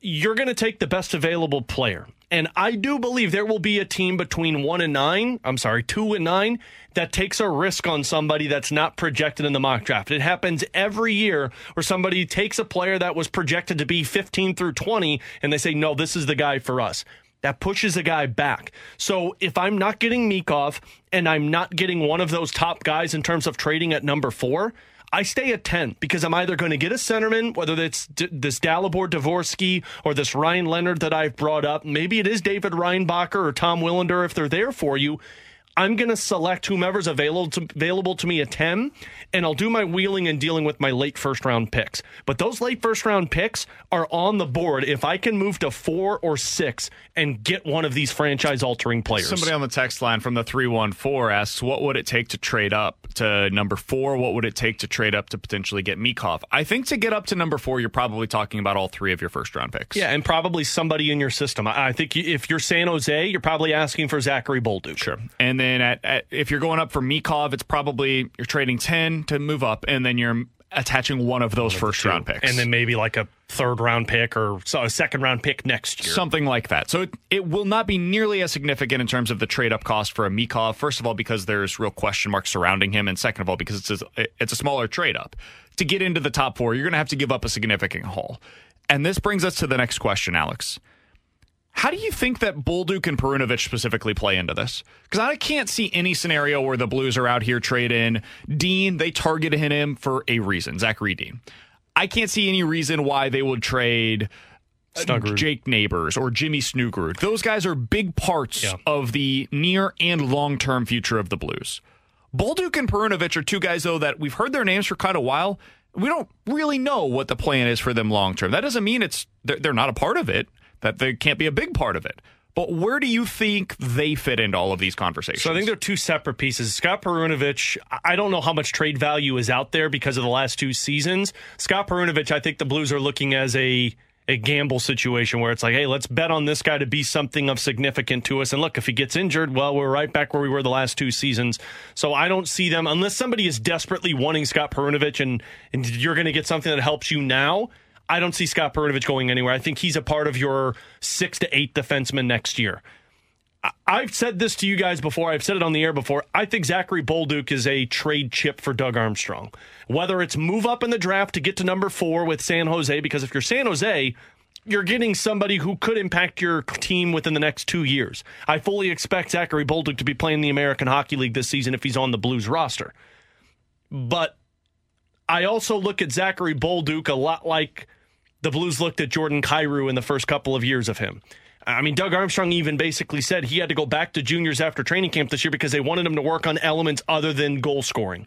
you're going to take the best available player. And I do believe there will be a team between one and nine, I'm sorry, two and nine, that takes a risk on somebody that's not projected in the mock draft. It happens every year where somebody takes a player that was projected to be 15 through 20 and they say, no, this is the guy for us. That pushes a guy back. So if I'm not getting Michkov and I'm not getting one of those top guys in terms of trading at number four, I stay at 10 because I'm either going to get a centerman, whether it's D- this Dalibor Dvorsky or this Ryan Leonard that I've brought up. Maybe it is David Reinbacher or Tom Willander if they're there for you. I'm going to select whomever's available to, available to me at 10, and I'll do my wheeling and dealing with my late first round picks. But those late first round picks are on the board if I can move to four or six and get one of these franchise altering players. Somebody on the text line from the 314 asks, What would it take to trade up to number four? What would it take to trade up to potentially get Michkov? I think to get up to number four, you're probably talking about all three of your first round picks. Yeah, and probably somebody in your system. I I think if you're San Jose, you're probably asking for Zachary Bolduc. Sure. And then at, at, if you're going up for Michkov, it's probably you're trading 10 to move up, and then you're attaching one of those first round picks. and then maybe like a third round pick or so a second round pick next year. Something like that. So it, it will not be nearly as significant in terms of the trade up cost for a Michkov. First of all, because there's real question marks surrounding him, and second of all, because it's a, it's a smaller trade up. To get into the top four, you're going to have to give up a significant haul. And this brings us to the next question, Alex. How do you think that Bolduc and Perunovich specifically play into this? Because I can't see any scenario where the Blues are out here trading Dean. They targeted him for a reason, Zachary Dean. I can't see any reason why they would trade uh, Snuggerud. Jake Neighbours or Jimmy Snuggerud. Those guys are big parts Yeah. of the near and long term future of the Blues. Bolduc and Perunovich are two guys, though, that we've heard their names for quite a while. We don't really know what the plan is for them long term. That doesn't mean it's they're, they're not a part of it, that they can't be a big part of it. But where do you think they fit into all of these conversations? So I think they're two separate pieces. Scott Perunovich, I don't know how much trade value is out there because of the last two seasons. Scott Perunovich, I think the Blues are looking as a a gamble situation where it's like, hey, let's bet on this guy to be something of significant to us. And look, if he gets injured, well, we're right back where we were the last two seasons. So I don't see them unless somebody is desperately wanting Scott Perunovich and and you're going to get something that helps you now. I don't see Scott Perunovich going anywhere. I think he's a part of your six to eight defensemen next year. I've said this to you guys before. I've said it on the air before. I think Zachary Bolduc is a trade chip for Doug Armstrong. Whether it's move up in the draft to get to number four with San Jose, because if you're San Jose, you're getting somebody who could impact your team within the next two years. I fully expect Zachary Bolduc to be playing the American Hockey League this season if he's on the Blues roster. But I also look at Zachary Bolduc a lot like the Blues looked at Jordan Kyrou in the first couple of years of him. I mean, Doug Armstrong even basically said he had to go back to juniors after training camp this year because they wanted him to work on elements other than goal scoring.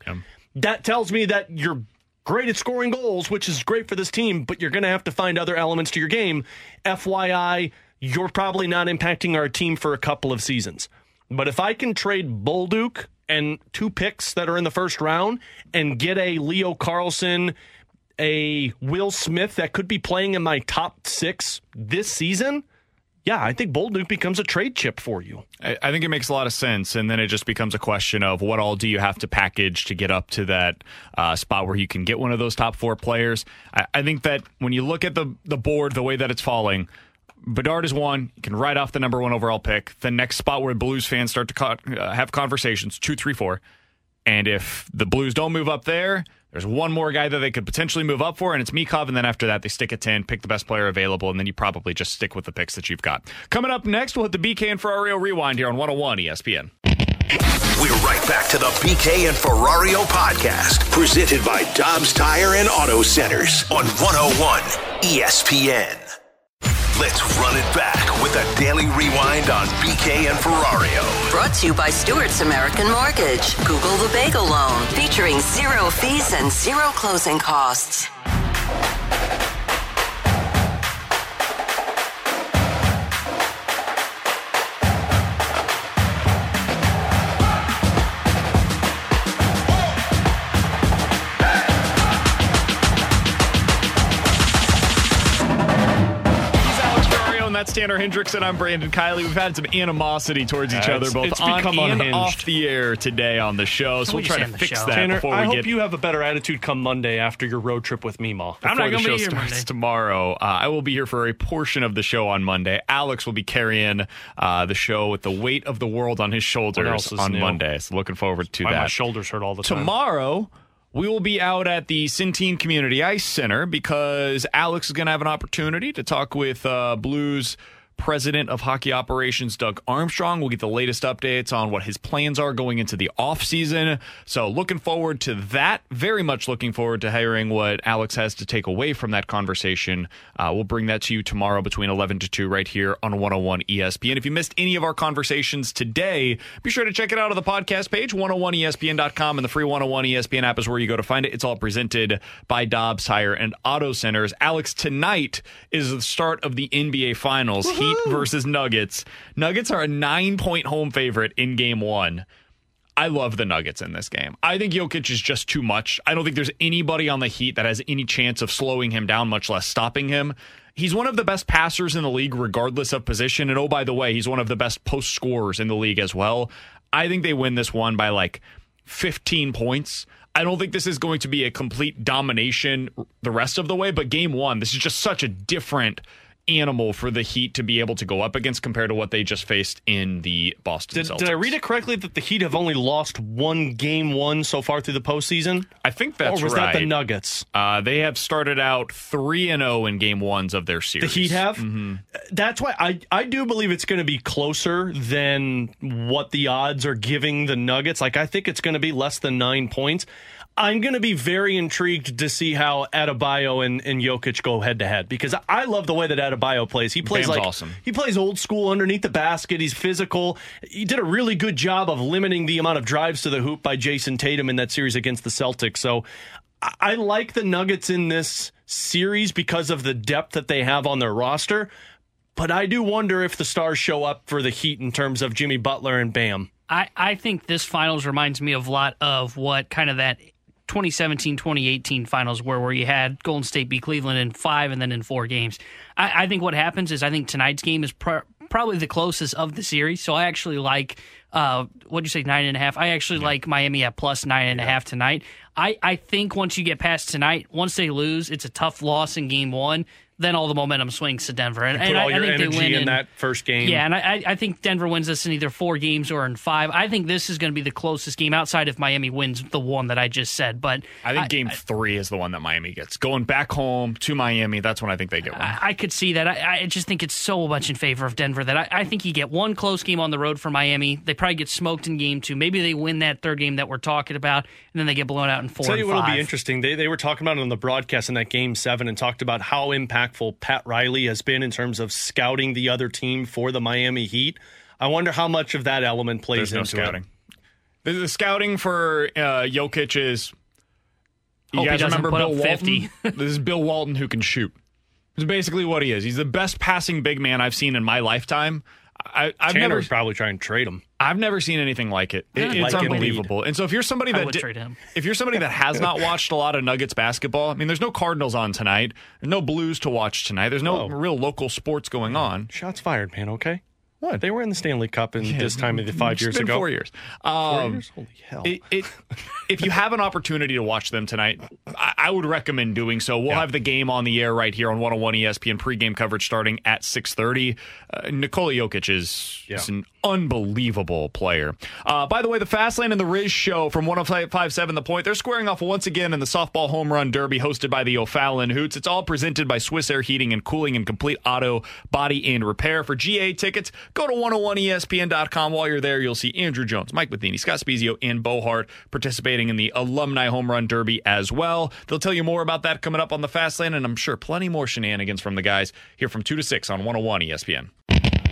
That tells me that you're great at scoring goals, which is great for this team, but you're going to have to find other elements to your game. FYI, you're probably not impacting our team for a couple of seasons. But if I can trade Bolduc and two picks that are in the first round and get a Leo Carlsson, a Will Smith that could be playing in my top six this season, yeah, I think Bolduc becomes a trade chip for you. I, I think it makes a lot of sense, and then it just becomes a question of what all do you have to package to get up to that uh, spot where you can get one of those top four players. I, I think that when you look at the the board, the way that it's falling. Bedard is one. You can write off the number one overall pick. The next spot where Blues fans start to co- uh, have conversations, two, three, four. And if the Blues don't move up there, there's one more guy that they could potentially move up for, and it's Michkov. And then after that, they stick at 10, pick the best player available, and then you probably just stick with the picks that you've got. Coming up next, we'll hit the BK and Ferrario rewind here on 101 ESPN. We're right back to the BK and Ferrario podcast, presented by Dobbs Tire and Auto Centers on 101 ESPN. Let's run it back with a daily rewind on BK and Ferrario. Brought to you by Stewart's American Mortgage. Google the Bagel Loan, featuring zero fees and zero closing costs. Tanner Hendricks, and I'm Brandon Kiley. We've had some animosity towards each other, it's- both it's on become and unhinged. off the air today on the show. So What we'll try to fix show? that Tanner, before I we hope get you have a better attitude come Monday after your road trip with Mima. I'm not going to be here starts. Monday. tomorrow. Uh, I will be here for a portion of the show on Monday. Alex will be carrying uh, the show with the weight of the world on his shoulders on new? Monday. So looking forward to Why that. my shoulders hurt all the time. Tomorrow, we will be out at the Centene Community Ice Center because Alex is going to have an opportunity to talk with uh, Blues president of hockey operations Doug Armstrong. We'll get the latest updates on what his plans are going into the offseason. So looking forward to that. Very much looking forward to hearing what Alex has to take away from that conversation. Uh, we'll bring that to you tomorrow between 11 to 2 right here on 101 ESPN. If you missed any of our conversations today, be sure to check it out on the podcast page, 101ESPN.com, and the free 101 ESPN app is where you go to find it. It's all presented by Dobbs Tire and Auto Centers. Alex, tonight is the start of the NBA Finals. Heat versus Nuggets. Nuggets are a nine point home favorite in game one. I love the Nuggets in this game. I think Jokic is just too much. I don't think there's anybody on the Heat that has any chance of slowing him down, much less stopping him. He's one of the best passers in the league, regardless of position. And oh, by the way, he's one of the best post scorers in the league as well. I think they win this one by like 15 points. I don't think this is going to be a complete domination the rest of the way, but game one, this is just such a different animal for the Heat to be able to go up against compared to what they just faced in the Boston Did, Celtics. did I read it correctly that the Heat have only lost one game one so far through the postseason? I think that's Or was right. that the Nuggets? Uh, they have started out three and zero in game ones of their series. The. Heat have? Mhm. That's why I, I do believe it's going to be closer than what the odds are giving the Nuggets. Like, I think it's going to be less than nine points. I'm going to be very intrigued to see how Adebayo and, and Jokic go head to head because I love the way that Adebayo plays. He plays Bam's like awesome. he plays old school underneath the basket. He's physical. He did a really good job of limiting the amount of drives to the hoop by Jayson Tatum in that series against the Celtics. So I, I like the Nuggets in this series because of the depth that they have on their roster. But I do wonder if the stars show up for the Heat in terms of Jimmy Butler and Bam. I, I think this finals reminds me of a lot of what kind of that 2017 2018 finals were, where you had Golden State beat Cleveland in five and then in four games. I, I think what happens is I think tonight's game is pr- probably the closest of the series. So I actually like, uh, what'd you say, nine and a half? I actually like Miami at plus nine and a half tonight. I, I think once you get past tonight, once they lose, it's a tough loss in game one. Then all the momentum swings to Denver, and, and all I, your I think energy they win in that first game. Yeah, and I, I think Denver wins this in either four games or in five. I think this is going to be the closest game outside if Miami wins the one that I just said. But I think game three is the one that Miami gets. Going back home to Miami, that's when I think they get one. I, I could see that. I, I just think it's so much in favor of Denver that I, I think you get one close game on the road for Miami. They probably get smoked in game two. Maybe they win that third game that we're talking about, and then they get blown out in four. I'll Tell you and what'll be interesting. They they were talking about it on the broadcast in that game seven and talked about how impactful Pat Riley has been in terms of scouting the other team for the Miami Heat. I wonder how much of that element plays There's no into scouting. it. The, the scouting for uh, Jokic is. You Hope guys remember Bill up Walton? this is Bill Walton who can shoot. It's basically what he is. He's the best passing big man I've seen in my lifetime. I, I've Tanner never probably try and trade him. I've never seen anything like it. It- it's like unbelievable. And so if you're somebody that would di- trade him. if you're somebody that has not watched a lot of Nuggets basketball, I mean, there's no Cardinals on tonight. There's no Blues to watch tonight. There's no Oh. real local sports going on. Shots fired, man. Okay. What? They were in the Stanley Cup in this time of the five years ago. Four years. Four Um, years? Holy hell. It, it, if you have an opportunity to watch them tonight, I, I would recommend doing so. We'll have the game on the air right here on 101 ESPN pregame coverage starting at 6:30. Uh, Nikola Jokic is, is an unbelievable player. Uh, by the way, the Fastlane and the Rizz show from 105.7 The Point, they're squaring off once again in the softball home run derby hosted by the O'Fallon Hoots. It's all presented by Swiss Air Heating and Cooling and Complete Auto Body and Repair. For GA tickets, go to 101ESPN.com. While you're there, you'll see Andrew Jones, Mike Matheny, Scott Spiezio, and Bo Hart participating in the Alumni Home Run Derby as well. They'll tell you more about that coming up on the Fastlane, and I'm sure plenty more shenanigans from the guys here from 2 to 6 on 101 ESPN.